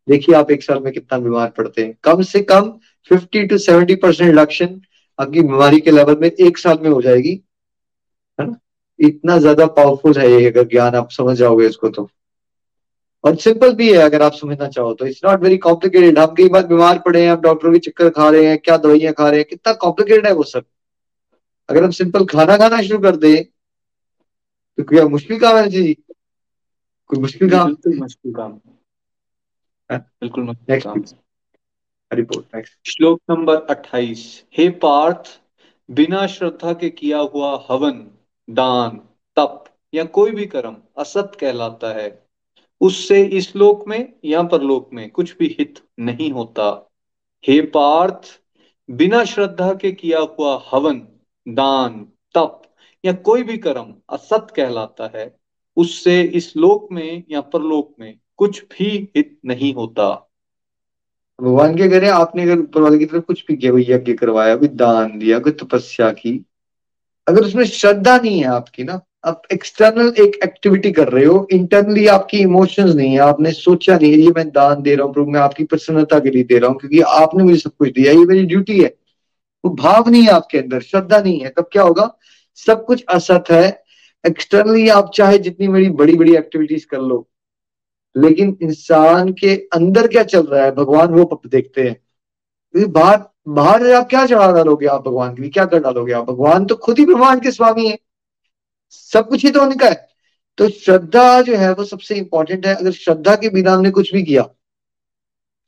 देखिए आप एक साल में कितना बीमार पड़ते हैं। कम से कम 50 टू 70 परसेंट रिडक्शन आपकी बीमारी के लेवल में एक साल में हो जाएगी, है ना? इतना ज़्यादा पावरफुल है ये अगर ज्ञान आप समझ जाओगे इसको तो। और सिंपल भी है अगर आप समझना चाहो तो। इट्स नॉट वेरी कॉम्प्लिकेटेड हम कई बार बीमार पड़े हैं आप डॉक्टर की चक्कर खा रहे हैं क्या दवाइयाँ खा रहे हैं कितना कॉम्प्लिकेटेड है वो सब। अगर हम सिंपल खाना खाना शुरू कर दें तो क्या मुश्किल काम है जी? कोई मुश्किल काम? मुश्किल काम। बिल्कुल मुश्किल श्लोक नंबर अट्ठाईस। हे पार्थ बिना श्रद्धा के किया हुआ हवन दान, तप या कोई भी कर्म असत कहलाता है। उससे इस लोक में या परलोक में कुछ भी हित नहीं होता। हे पार्थ, बिना श्रद्धा के किया हुआ हवन, दान, तप या कोई भी कर्म असत कहलाता है। उससे इस लोक में या परलोक में कुछ भी हित नहीं होता। भगवान के करे? आपने अगर ऊपर वाले की तरफ़ कुछ भी यज्ञ करवाया, कोई दान दिया, कोई तपस्या की अगर उसमें श्रद्धा नहीं है आपकी ना, आप एक्सटर्नल एक एक्टिविटी कर रहे हो इंटरनली आपकी इमोशंस नहीं है, आपने सोचा नहीं है, ये मैं दान दे रहा हूँ, प्रभु, मैं आपकी प्रसन्नता के लिए दे रहा हूँ, क्योंकि आपने मुझे सब कुछ दिया ये मेरी ड्यूटी है। वो भाव नहीं है आपके अंदर, श्रद्धा नहीं है। तब क्या होगा? सब कुछ असत है। एक्सटर्नली आप चाहे जितनी मेरी बड़ी बड़ी एक्टिविटीज़ कर लो, लेकिन इंसान के अंदर क्या चल रहा है? भगवान वो देखते हैं। बाहर बाहर आप क्या चढ़ा डालोगे आप भगवान के लिए? क्या कर डालोगे आप? भगवान तो खुद ही ब्रह्मांड के स्वामी है। सब कुछ ही तो उनका है। तो श्रद्धा जो है वो सबसे इंपॉर्टेंट है। अगर श्रद्धा के बिना हमने कुछ भी किया,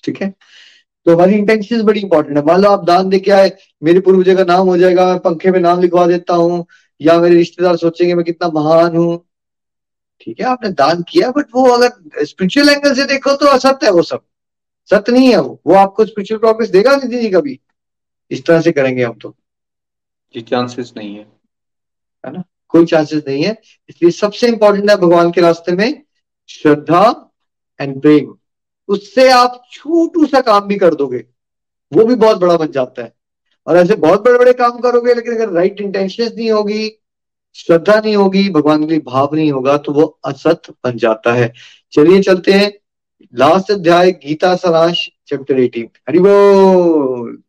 ठीक है? तो हमारी इंटेंशन बड़ी इंपॉर्टेंट है। मान लो आप दान दे के आए, मेरे पूर्वजों का नाम हो जाएगा, मैं पंखे में नाम लिखवा देता हूँ, या मेरे रिश्तेदार सोचेंगे मैं कितना महान हूँ। ठीक है, आपने दान किया बट वो अगर स्पिरिचुअल एंगल से देखो तो असत्य है वो सब। सत्य नहीं है वो। वो आपको स्पिरिचुअल प्रोग्रेस देगा नहीं जी कभी। इस तरह से करेंगे हम तो। जी चांसेस नहीं है। है ना? कोई चांसेस नहीं है। इसलिए सबसे इंपॉर्टेंट है भगवान के रास्ते में श्रद्धा एंड प्रेम। उससे आप छोटू सा काम भी कर दोगे। वो भी बहुत बड़ा बन जाता है। और ऐसे बहुत बड़े बड़े काम करोगे लेकिन अगर राइट इंटेंशन नहीं होगी श्रद्धा नहीं होगी भगवान के लिए भाव नहीं होगा तो वो असत बन जाता है। चलिए चलते हैं। लास्ट अध्याय गीता सराश चैप्टर एटीन हरि बोल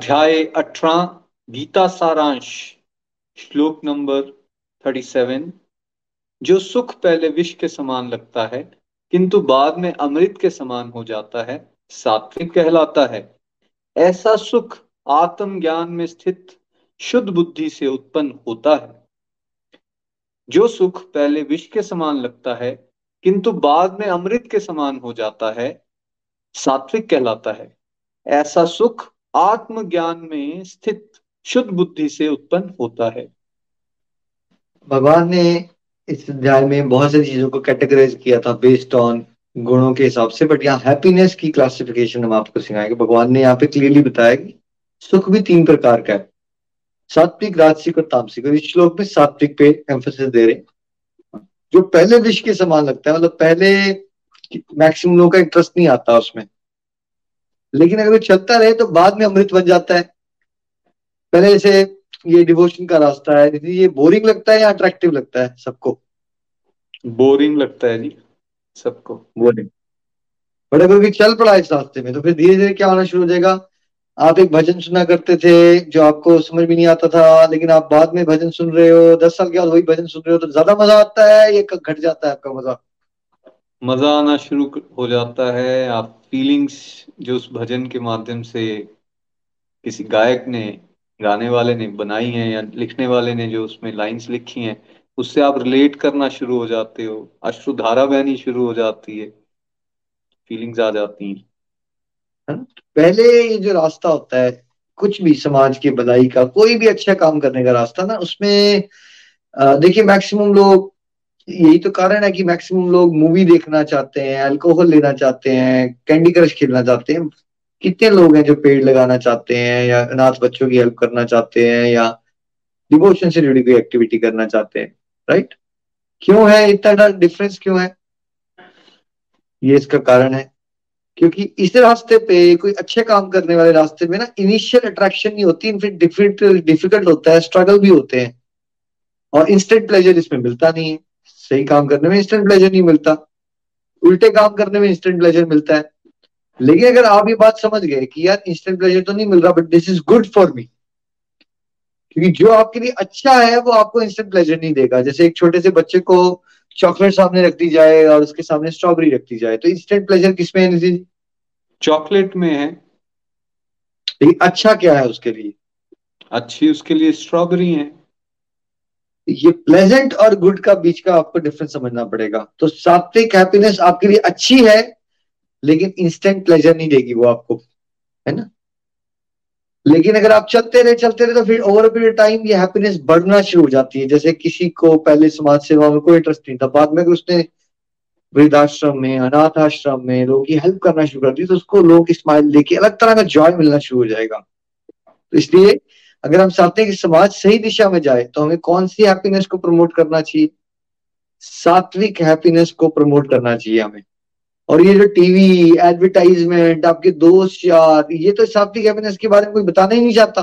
अध्याय अठारह, गीता सारांश, श्लोक नंबर थर्टी सेवन जो सुख पहले विष के समान लगता है, किंतु बाद में अमृत के समान हो जाता है, सात्विक कहलाता है। ऐसा सुख आत्म ज्ञान में स्थित शुद्ध बुद्धि से उत्पन्न होता है। जो सुख पहले विष के समान लगता है, किंतु बाद में अमृत के समान हो जाता है, सात्विक कहलाता है। ऐसा सुख आत्म ज्ञान में स्थित शुद्ध बुद्धि से उत्पन्न होता है। भगवान ने इस अध्याय में बहुत सारी चीज़ों को कैटेगराइज किया था बेस्ड ऑन गुणों के हिसाब से बट यहाँ हैप्पीनेस की क्लासिफिकेशन हम आपको सिखाएँगे। भगवान ने यहाँ पे क्लियरली बताया कि सुख भी तीन प्रकार का है। सात्विक, राजसिक और तामसिक। और इस श्लोक में सात्विक पे एम्फोसिस दे रहे जो पहले विष के समान लगता है मतलब पहले मैक्सिमम लोगों का इंटरेस्ट नहीं आता उसमें। लेकिन अगर वो चलता रहे तो बाद में अमृत बन जाता है। पहले जैसे ये डिवोशन का रास्ता है ये बोरिंग लगता है या अट्रैक्टिव लगता है सबको? बोरिंग लगता है जी सबको। बोरिंग बट अगर कोई चल पड़ा इस रास्ते में तो फिर धीरे धीरे क्या होना शुरू हो जाएगा? आप एक भजन सुना करते थे जो आपको समझ में नहीं आता था लेकिन आप बाद में भजन सुन रहे हो दस साल के बाद वही भजन सुन रहे हो तो ज़्यादा मज़ा आता है ये घट जाता है आपका मज़ा? मज़ा आना शुरू हो जाता है, आप फीलिंग्स जो उस भजन के माध्यम से किसी गायक ने, गाने वाले ने बनाई हैं या लिखने वाले ने जो उसमें लाइंस लिखी हैं, उससे आप रिलेट करना शुरू हो जाते हो अश्रुधारा बहनी शुरू हो जाती है फीलिंग्स आ जाती हैं। पहले ये जो रास्ता होता है, कुछ भी समाज की भलाई का, कोई भी अच्छा काम करने का रास्ता ना, उसमें देखिए मैक्सिमम लोग यही तो कारण है कि मैक्सिमम लोग मूवी देखना चाहते हैं अल्कोहल लेना चाहते हैं कैंडी क्रश खेलना चाहते हैं। कितने लोग हैं जो पेड़ लगाना चाहते हैं या अनाथ बच्चों की हेल्प करना चाहते हैं या डिवोशन से जुड़ी कोई एक्टिविटी करना चाहते हैं राइट क्यों है? इतना डिफरेंस क्यों है? ये इसका कारण है। क्योंकि इस रास्ते पे कोई अच्छे काम करने वाले रास्ते में ना इनिशियल अट्रैक्शन नहीं होती डिफ़िकल्ट डिफ़िकल्ट होता है स्ट्रगल भी होते हैं। और इंस्टेंट प्लेजर इसमें मिलता नहीं है। सही काम करने में इंस्टेंट प्लेजर नहीं मिलता। उल्टे काम करने में इंस्टेंट प्लेजर मिलता है। लेकिन अगर आप ये बात समझ गए कि यार इंस्टेंट प्लेजर तो नहीं मिल रहा but this is good for me क्योंकि जो आपके लिए अच्छा है वो आपको इंस्टेंट प्लेजर नहीं देगा। जैसे एक छोटे से बच्चे को चॉकलेट सामने रख दी जाए और उसके सामने स्ट्रॉबेरी रख दी जाए तो इंस्टेंट प्लेजर किसमें है चॉकलेट में है। लेकिन अच्छा क्या है उसके लिए? अच्छी उसके लिए स्ट्रॉबेरी है। ये प्लेजेंट और गुड का बीच का आपको डिफरेंस समझना पड़ेगा। तो सात्विक हैप्पीनेस आपके लिए अच्छी है, लेकिन इंस्टेंट प्लेजर नहीं देगी वो आपको, है ना? लेकिन अगर आप चलते रहे चलते रहे तो फिर ओवर पीरियड टाइम ये हैप्पीनेस बढ़ना शुरू हो जाती है। जैसे किसी को पहले समाज सेवा में कोई इंटरेस्ट नहीं था, बाद में उसने वृद्धाश्रम में, अनाथ आश्रम में लोगों की हेल्प करना शुरू कर दी तो उसको लोग स्माइल देके अलग तरह का जॉय मिलना शुरू हो जाएगा। तो इसलिए अगर हम चाहते हैं कि समाज सही दिशा में जाए तो हमें कौन सी हैप्पीनेस को प्रमोट करना चाहिए? सात्विक हैप्पीनेस को प्रमोट करना चाहिए हमें। और ये जो टीवी एडवर्टाइजमेंट आपके दोस्त यार, ये तो सात्विक हैप्पीनेस के बारे में कोई बताना ही नहीं चाहता।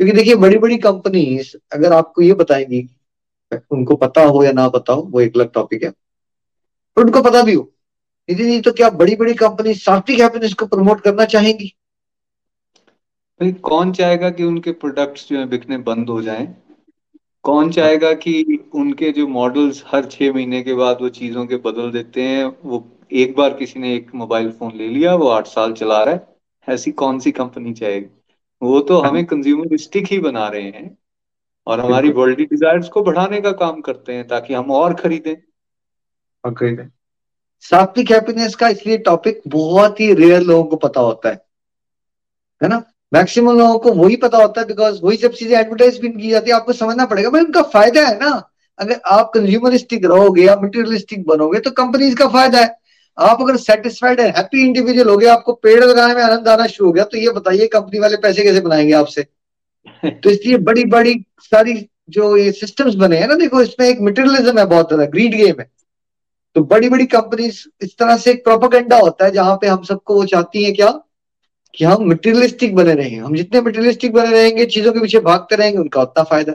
क्योंकि देखिए बड़ी बड़ी कंपनीज़ अगर आपको ये बताएँगी, उनको पता हो या ना पता हो, वो एक अलग टॉपिक है। पर उनको पता भी हो। यदि नहीं तो क्या बड़ी बड़ी कंपनी सात्विक हैप्पीनेस को प्रमोट करना चाहेंगी? भाई कौन चाहेगा कि उनके प्रोडक्ट्स जो है बिकने बंद हो जाएँ? कौन चाहेगा कि उनके जो मॉडल्स हर छह महीने के बाद वो चीज़ों के बदल देते हैं? वो एक बार किसी ने एक मोबाइल फ़ोन ले लिया वो आठ साल चला रहा है। ऐसी कौन सी कंपनी चाहेगी? वो तो हाँ। हमें कंज्यूमरिस्टिक ही बना रहे हैं और हमारी वर्ल्ड डिजायर्स को बढ़ाने का काम करते हैं ताकि हम और खरीदें। और खरीदें सात्विक हैप्पीनेस का इसलिए टॉपिक बहुत ही रेयर लोगों को पता होता है। है ना? मैक्सिमम लोगों को वही पता होता है बिकॉज़ वही सब चीज़ें एडवर्टाइज भी की जाती है आपको समझना पड़ेगा। भाई उनका फ़ायदा है ना। अगर आप कंज्यूमरिस्टिक रहोगे या मटेरियलिस्टिक बनोगे तो कंपनीज़ का फ़ायदा है। आप अगर सेटिस्फाइड है हैप्पी इंडिविजुअल हो गया आपको पेड़ लगाने में आनंद आना शुरू हो गया तो ये बताइए कंपनी वाले पैसे कैसे बनाएँगे आपसे? [LAUGHS] तो इसलिए बड़ी बड़ी सारी जो ये सिस्टम्स बने हैं ना देखो इसमें एक मटेरियलिज्म है बहुत ज़्यादा ग्रीड गेम है। तो बड़ी बड़ी कंपनीज़ इस तरह से एक प्रोपोगेंडा होता है जहाँ पे हम सबको वो चाहती है क्या? कि हम मटेरियलिस्टिक बने रहेंगे हम जितने मटेरियलिस्टिक बने रहेंगे, चीज़ों के पीछे भागते रहेंगे, उनका उतना फ़ायदा।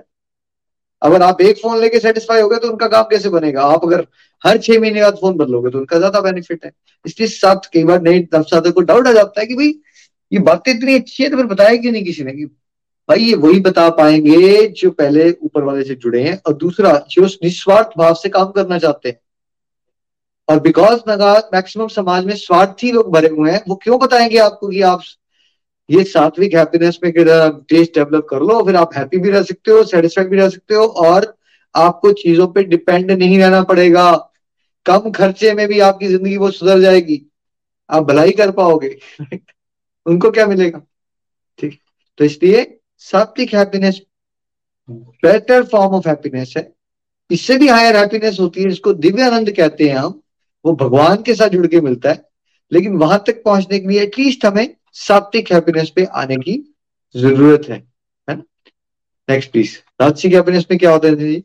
अगर आप एक फ़ोन लेके सेटिस्फाई हो गए तो उनका काम कैसे बनेगा? आप अगर हर छह महीने बाद फ़ोन बदलोगे तो उनका ज़्यादा बेनिफिट है। इसलिए साथ, कई बार नई नवसाधक को डाउट आ जाता है कि भाई, ये बातें इतनी अच्छी है तो फिर बताया क्यों नहीं किसी ने कि भाई, ये वही बता पाएँगे जो पहले ऊपर वाले से जुड़े हैं और दूसरा, जो निस्वार्थ भाव से काम करना चाहते हैं। और बिकॉज़ मैक्सिमम समाज में स्वार्थी लोग भरे हुए हैं, वो क्यों बताएँगे आपको कि आप ये सात्विक हैप्पीनेस में टेस्ट डेवलप कर लो, फिर आप हैप्पी भी रह सकते हो सेटिस्फाइड भी रह सकते हो, और आपको चीज़ों पे डिपेंड नहीं रहना पड़ेगा। कम खर्चे में भी आपकी ज़िंदगी वो सुधर जाएगी। आप भलाई कर पाओगे। [LAUGHS] उनको क्या मिलेगा? ठीक। तो इसलिए सात्विक happiness better form of happiness है। इससे भी हायर हैप्पीनेस होती है इसको दिव्य आनंद कहते हैं हम। वो भगवान के साथ जुड़ के मिलता है, लेकिन वहाँ तक पहुँचने के लिए एटलीस्ट हमें सात्विक हैप्पीनेस पे आने की ज़रूरत है नेक्स्ट प्लीज़ राजसिक हैप्पीनेस में क्या होता है जी?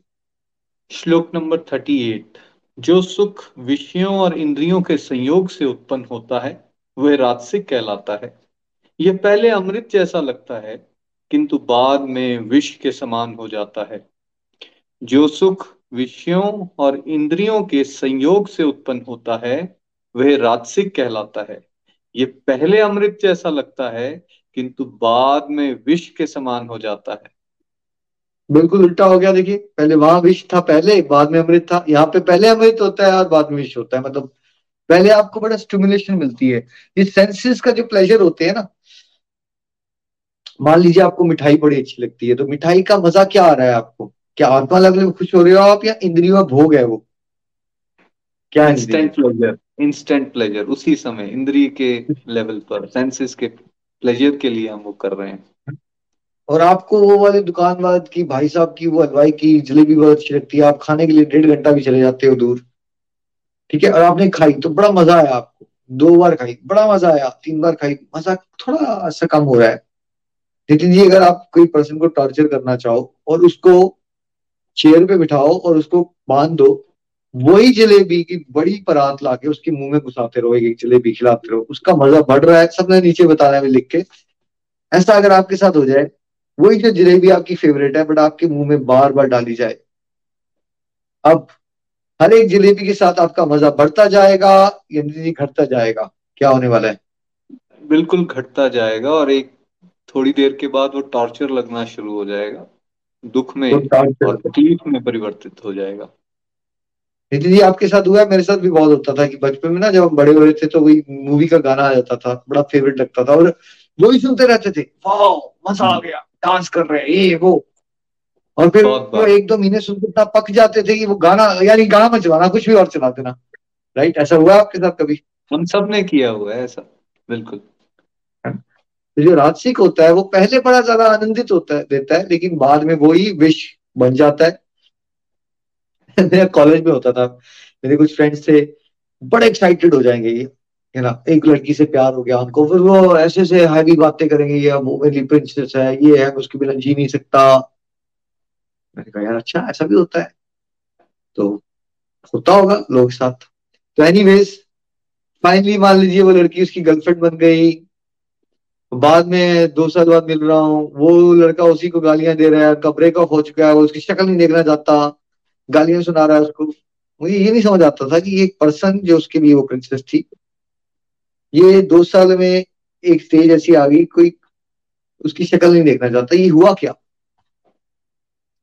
श्लोक नंबर थर्टी एट जो सुख विषयों और इंद्रियों के संयोग से उत्पन्न होता है, वह राजसिक कहलाता है। यह पहले अमृत जैसा लगता है, किंतु बाद में विष के समान हो जाता है। जो सुख विषयों और इंद्रियों के संयोग से उत्पन्न होता है, वह राजसिक कहलाता है। ये पहले अमृत जैसा लगता है, किंतु बाद में विष के समान हो जाता है। बिल्कुल उल्टा हो गया, देखिए, पहले वहाँ विष था पहले, बाद में अमृत था। यहाँ पे पहले अमृत होता है और बाद में विष होता है। मतलब पहले आपको बड़ा स्टिमुलेशन मिलती है। ये सेंसेस का जो प्लेजर होते हैं ना, मान लीजिए आपको मिठाई बड़ी अच्छी लगती है तो मिठाई का मज़ा क्या आ रहा है आपको? क्या आत्मा लेवल में खुश हो रहे हो आप या इंद्रियों भोग है वो? क्या इंस्टेंट प्लेजर इंस्टेंट प्लेजर उसी समय इंद्रिय के लेवल पर सेंसेस के प्लेजर के लिए हम वो कर रहे हैं। और आपको वो वाले दुकान वाले की भाई साहब की वो हलवाई की जलेबी बहुत अच्छी लगती है आप खाने के लिए डेढ़ घंटा भी चले जाते हो दूर। ठीक है और आपने खाई तो बड़ा मज़ा आया आपको। दो बार खाई बड़ा मज़ा आया तीन बार खाई मज़ा थोड़ा सा कम हो रहा है। नितिन जी अगर आप कोई पर्सन को टॉर्चर करना चाहो और उसको चेयर पे बिठाओ और उसको बाँध दो। वही जलेबी की बड़ी परात लाके उसके मुँह में घुसाते रहो एक जलेबी खिलाते रहो। उसका मज़ा बढ़ रहा है, सबने नीचे बताना है लिख के। ऐसा अगर आपके साथ हो जाए, वही जो जलेबी आपकी फेवरेट है बट आपके मुँह में बार बार डाली जाए। अब हर एक जलेबी के साथ आपका मज़ा बढ़ता जाएगा या घटता जाएगा। क्या होने वाला है? बिल्कुल घटता जाएगा और एक थोड़ी देर के बाद वो टॉर्चर लगना शुरू हो जाएगा। दुख में और तकलीफ़ में परिवर्तित हो जाएगा। नितिन जी आपके साथ हुआ है मेरे साथ भी बहुत होता था कि बचपन में ना जब हम बड़े हो रहे थे तो वही मूवी का गाना आ जाता था बड़ा फेवरेट लगता था और वही सुनते रहते थे। वाह मज़ा आ गया डांस कर रहे हैं ये वो। और फिर वो एक दो महीने सुनते इतना पक जाते थे कि वो गाना यानी गाना मत चलाना कुछ भी और चला देना। राइट ऐसा हुआ आपके साथ कभी? हम सबने किया हुआ है ऐसा बिल्कुल। जो राजसिक होता है, वो पहले बड़ा ज़्यादा आनंदित होता है, देता है, लेकिन बाद में वो ही विष बन जाता है। [LAUGHS] मेरा कॉलेज में होता था। मेरे कुछ फ्रेंड्स थे, बड़े एक्साइटेड हो जाएँगे ये, है ना? एक लड़की से प्यार हो गया उनको, फिर वो ऐसे ऐसे हैवी बातें करेंगे, ये वो मेरी प्रिंसेस है, ये है उसके बिना जी नहीं सकता। मैंने कहा, यार अच्छा ऐसा भी होता है। तो होता होगा लोग साथ। तो एनीवेज फाइनली मान लीजिए वो लड़की उसकी गर्लफ्रेंड बन गई। बाद में दो साल बाद मिल रहा हूँ, वो लड़का उसी को गालियाँ दे रहा है कब ब्रेकअप हो चुका है, वो उसकी शक्ल नहीं देखना चाहता गालियाँ सुना रहा है उसको। मुझे ये नहीं समझ आता था कि एक पर्सन जो उसके लिए वो प्रिंसेस थी ये दो साल में एक स्टेज ऐसी आ गई, कोई उसकी शक्ल नहीं देखना चाहता, ये हुआ क्या?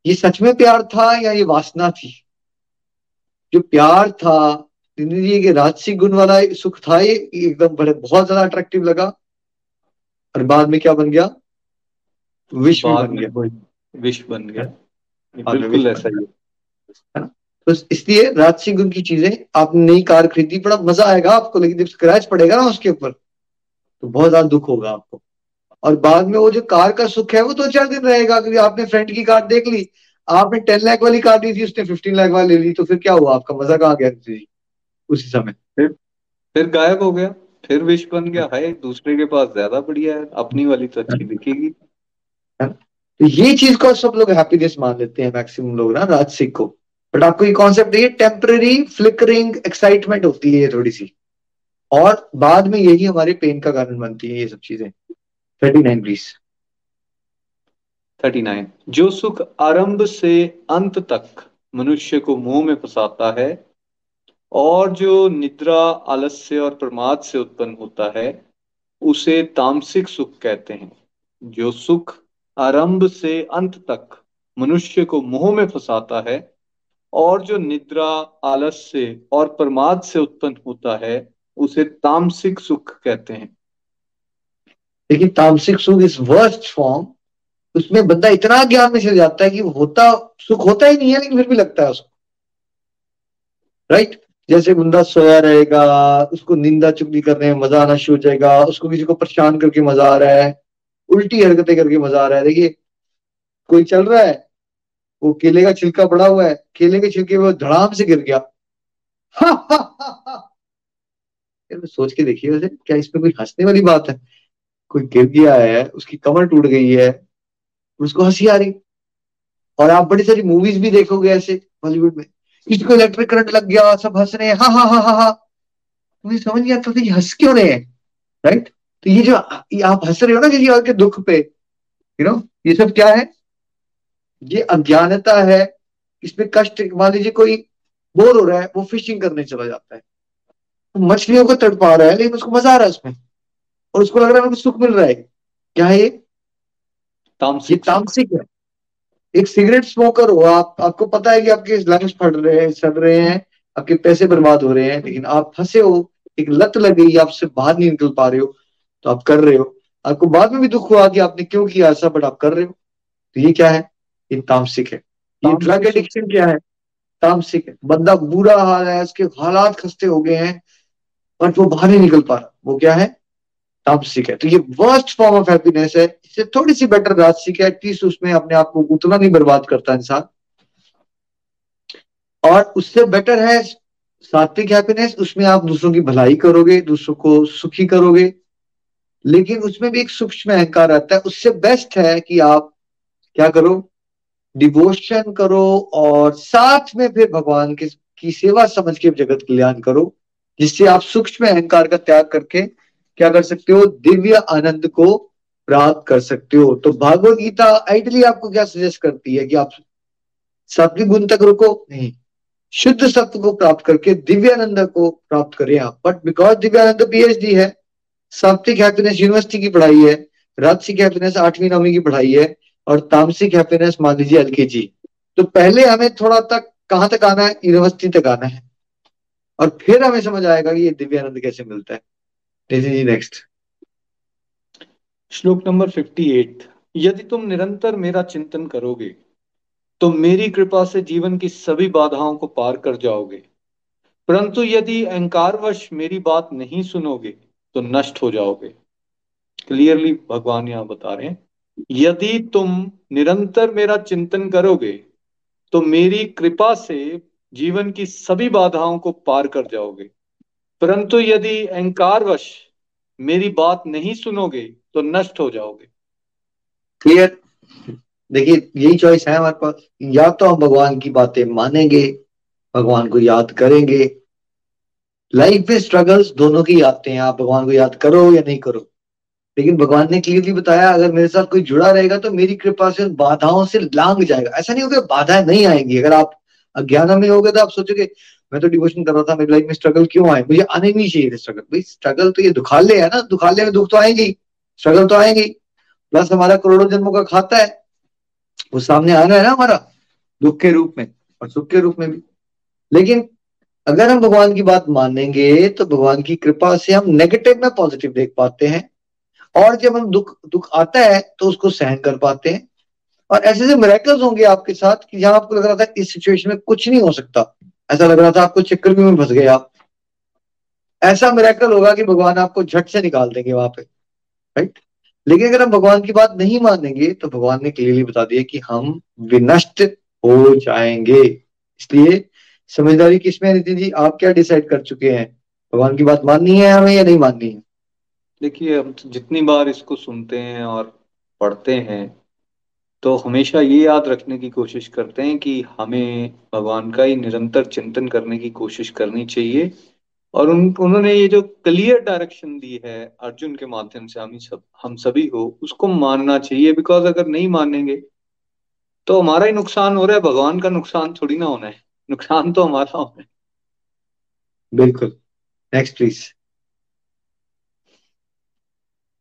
ये सच में प्यार था या ये वासना थी? जो प्यार था ज़िंदगी के राजसी गुण वाला सुख था, ये एकदम बड़े, बहुत ज़्यादा अट्रैक्टिव लगा। और बाद में क्या बन गया? विश्व बन गया। विश्व बन गया। बिल्कुल ऐसा ही है। तो इसलिए राजसिंह गुण की चीज़ें आपने नई कार खरीदी बड़ा मज़ा आएगा आपको लेकिन जब स्क्रैच पड़ेगा ना उसके ऊपर तो बहुत ज़्यादा दुख होगा आपको। और बाद में वो जो कार का सुख है वो दो चार दिन रहेगा क्योंकि आपने फ्रेंड की कार देख ली। आपने टेन लाख वाली कार ली थी उसने फिफ्टीन लाख वाली ले ली तो फिर क्या हुआ? आपका मज़ा कहाँ गया उसी समय। फिर फिर गायब हो गया। फिर विश बन गया। है दूसरे के पास ज़्यादा बढ़िया है। अपनी वाली तो अच्छी दिखेगी। तो ये चीज़ को सब लोग हैप्पीनेस मान लेते हैं मैक्सिमम लोग ना राजसिक को। बट आपको ये कॉन्सेप्ट है टेम्पररी फ्लिकरिंग एक्साइटमेंट होती है ये थोड़ी सी। और बाद में यही हमारे पेन का कारण बनती है ये सब चीज़ें। Thirty nine please thirty nine जो सुख आरंभ से अंत तक मनुष्य को मुँह में फंसाता है और जो निद्रा, आलस्य और प्रमाद से उत्पन्न होता है, उसे तामसिक सुख कहते हैं। जो सुख आरंभ से अंत तक मनुष्य को मोह में फंसाता है और जो निद्रा, आलस्य और प्रमाद से उत्पन्न होता है, उसे तामसिक सुख कहते हैं। लेकिन तामसिक सुख इस वर्स्ट फॉर्म उसमें बंदा इतना ज्ञान में चल जाता है कि होता, सुख होता ही नहीं है, लेकिन फिर भी लगता है उसको। राइट जैसे बंदा सोया रहेगा उसको निंदा चुगली करने में मज़ा आना शुरू हो जाएगा उसको किसी को परेशान करके मज़ा आ रहा है उल्टी हरकतें करके मज़ा आ रहा है। देखिए कोई चल रहा है वो केले का छिलका पड़ा हुआ है केले के छिलके में धड़ाम से गिर गया। हा, हा, हा, हा। सोच के देखिए वैसे क्या इसमें कोई हंसने वाली बात है? कोई गिर गया है उसकी कमर टूट गई है उसको हँसी आ रही। और आप बड़ी सारी मूवीज़ भी देखोगे ऐसे बॉलीवुड में। किसी को इलेक्ट्रिक करंट लग गया सब हंस रहे हैं हा हा हा हा हा। मुझे समझ नहीं आता था हंस क्यों रहे हैं? राइट तो ये जो ये आप हंस रहे हो ना किसी और के दुख पे यू नो ये सब क्या है? ये अज्ञानता है। इसमें कष्ट मान लीजिए कोई बोर हो रहा है वो फिशिंग करने चला जाता है। तो मछलियों को तड़पा रहा है लेकिन उसको मज़ा आ रहा है उसमें। और उसको लग रहा है सुख मिल रहा है। क्या है ये? तामसिक ये तामसिक है। एक सिगरेट स्मोकर हो आप आपको पता है कि आपके लंग्स फट रहे हैं सड़ रहे हैं आपके पैसे बर्बाद हो रहे हैं लेकिन आप फंसे हो एक लत लग गई आपसे बाहर नहीं निकल पा रहे हो तो आप कर रहे हो। आपको बाद में भी दुख हुआ कि आपने क्यों किया ऐसा बट आप कर रहे हो। तो ये क्या है? ये तामसिक है। ये ड्रग एडिक्शन क्या है? तामसिक है। बंदा बुरा हाल है उसके हालात खस्ते हो गए हैं बट वो बाहर नहीं निकल पा रहा। वो क्या है? तामसिक है। तो ये वर्स्ट फॉर्म ऑफ़ हैप्पीनेस है। इससे थोड़ी सी बेटर राजसिक है एटलीस्ट उसमें अपने आप को उतना नहीं बर्बाद करता इंसान। और उससे बेटर है सात्विक हैप्पीनेस उसमें आप दूसरों की भलाई करोगे, दूसरों को सुखी करोगे। लेकिन उसमें भी एक सूक्ष्म अहंकार आता है। उससे बेस्ट है कि आप क्या करो? डिवोशन करो और साथ में फिर भगवान के, की सेवा समझ के जगत कल्याण करो, जिससे आप सूक्ष्म अहंकार का त्याग करके क्या कर सकते हो? दिव्य आनंद को प्राप्त कर सकते हो। तो भागवत गीता आइडली आपको क्या सजेस्ट करती है कि आप सात्विक गुण तक रुको नहीं। शुद्ध सत्य को प्राप्त करके दिव्यानंद को प्राप्त करें आप। बट बिकॉज़ दिव्यानंद पीएचडी है सात्विक हैप्पीनेस यूनिवर्सिटी की पढ़ाई है राजसिक हैप्पीनेस आठवीं नौवीं की पढ़ाई है और तामसिक हैप्पीनेस मान लीजिए एलकेजी। तो पहले हमें थोड़ा तक कहाँ तक आना है? यूनिवर्सिटी तक आना है। और फिर हमें समझ आएगा कि ये दिव्यानंद कैसे मिलता है। जी नेक्स्ट श्लोक नंबर 58 यदि तुम निरंतर मेरा चिंतन करोगे तो मेरी कृपा से जीवन की सभी बाधाओं को पार कर जाओगे। परंतु यदि अहंकारवश मेरी बात नहीं सुनोगे तो नष्ट हो जाओगे। क्लियरली भगवान यहाँ बता रहे हैं, यदि तुम निरंतर मेरा चिंतन करोगे तो मेरी कृपा से जीवन की सभी बाधाओं को पार कर जाओगे। परंतु यदि अहंकारवश मेरी बात नहीं सुनोगे तो नष्ट हो जाओगे। क्लियर देखिए, यही चॉइस है हमारे पास। या तो हम भगवान की बातें मानेंगे, भगवान को याद करेंगे। लाइफ में स्ट्रगल्स दोनों की आते हैं। आप भगवान को याद करो या नहीं करो। लेकिन भगवान ने क्लियरली बताया, अगर मेरे साथ कोई जुड़ा रहेगा तो मेरी कृपा से उन बाधाओं से लांग जाएगा। ऐसा नहीं होगा बाधाएँ नहीं आएँगी। अगर आप अज्ञान में होगे तो आप सोचोगे, मैं तो डिवोशन कर रहा था, मेरी लाइफ में स्ट्रगल क्यों आए? मुझे आने नहीं चाहिए स्ट्रगल भाई स्ट्रगल तो ये दुखाले है ना। दुखाले में दुख तो आएँगे स्ट्रगल तो आएँगे। प्लस हमारा करोड़ों जन्मों का खाता है। वो सामने आ रहा है ना हमारा, दुख के रूप में, और सुख के रूप में भी। लेकिन अगर हम भगवान की बात मानेंगे तो भगवान की कृपा से हम नेगेटिव में पॉजिटिव देख पाते हैं। और जब हम दुख दुख आता है तो उसको सहन कर पाते हैं। और ऐसे ऐसे मेरेकल्स होंगे आपके साथ कि जहाँ आपको लग रहा था इस सिचुएशन में कुछ नहीं हो सकता। ऐसा लग रहा था आपको चक्कर में फंस गए आप। ऐसा मेरेकल होगा कि भगवान आपको झट से निकाल देंगे वहाँ पे। राइट लेकिन अगर हम भगवान की बात नहीं मानेंगे तो भगवान ने क्लियरली बता दिया कि हम विनष्ट हो जाएँगे। इसलिए समझदारी किसमें नितिन जी? आप क्या डिसाइड कर चुके हैं? भगवान की बात माननी है हमें या नहीं माननी है? देखिए, हम जितनी बार इसको सुनते हैं और पढ़ते हैं तो हमेशा ये याद रखने की कोशिश करते हैं कि हमें भगवान का ही निरंतर चिंतन करने की कोशिश करनी चाहिए। और उन उन्होंने ये जो क्लियर डायरेक्शन दी है अर्जुन के माध्यम से हम सब हम सभी को उसको मानना चाहिए बिकॉज़ अगर नहीं मानेंगे तो हमारा ही नुकसान हो रहा है भगवान का नुकसान थोड़ी ना होना है। नुकसान तो हमारा होना है। बिल्कुल। नेक्स्ट प्लीज़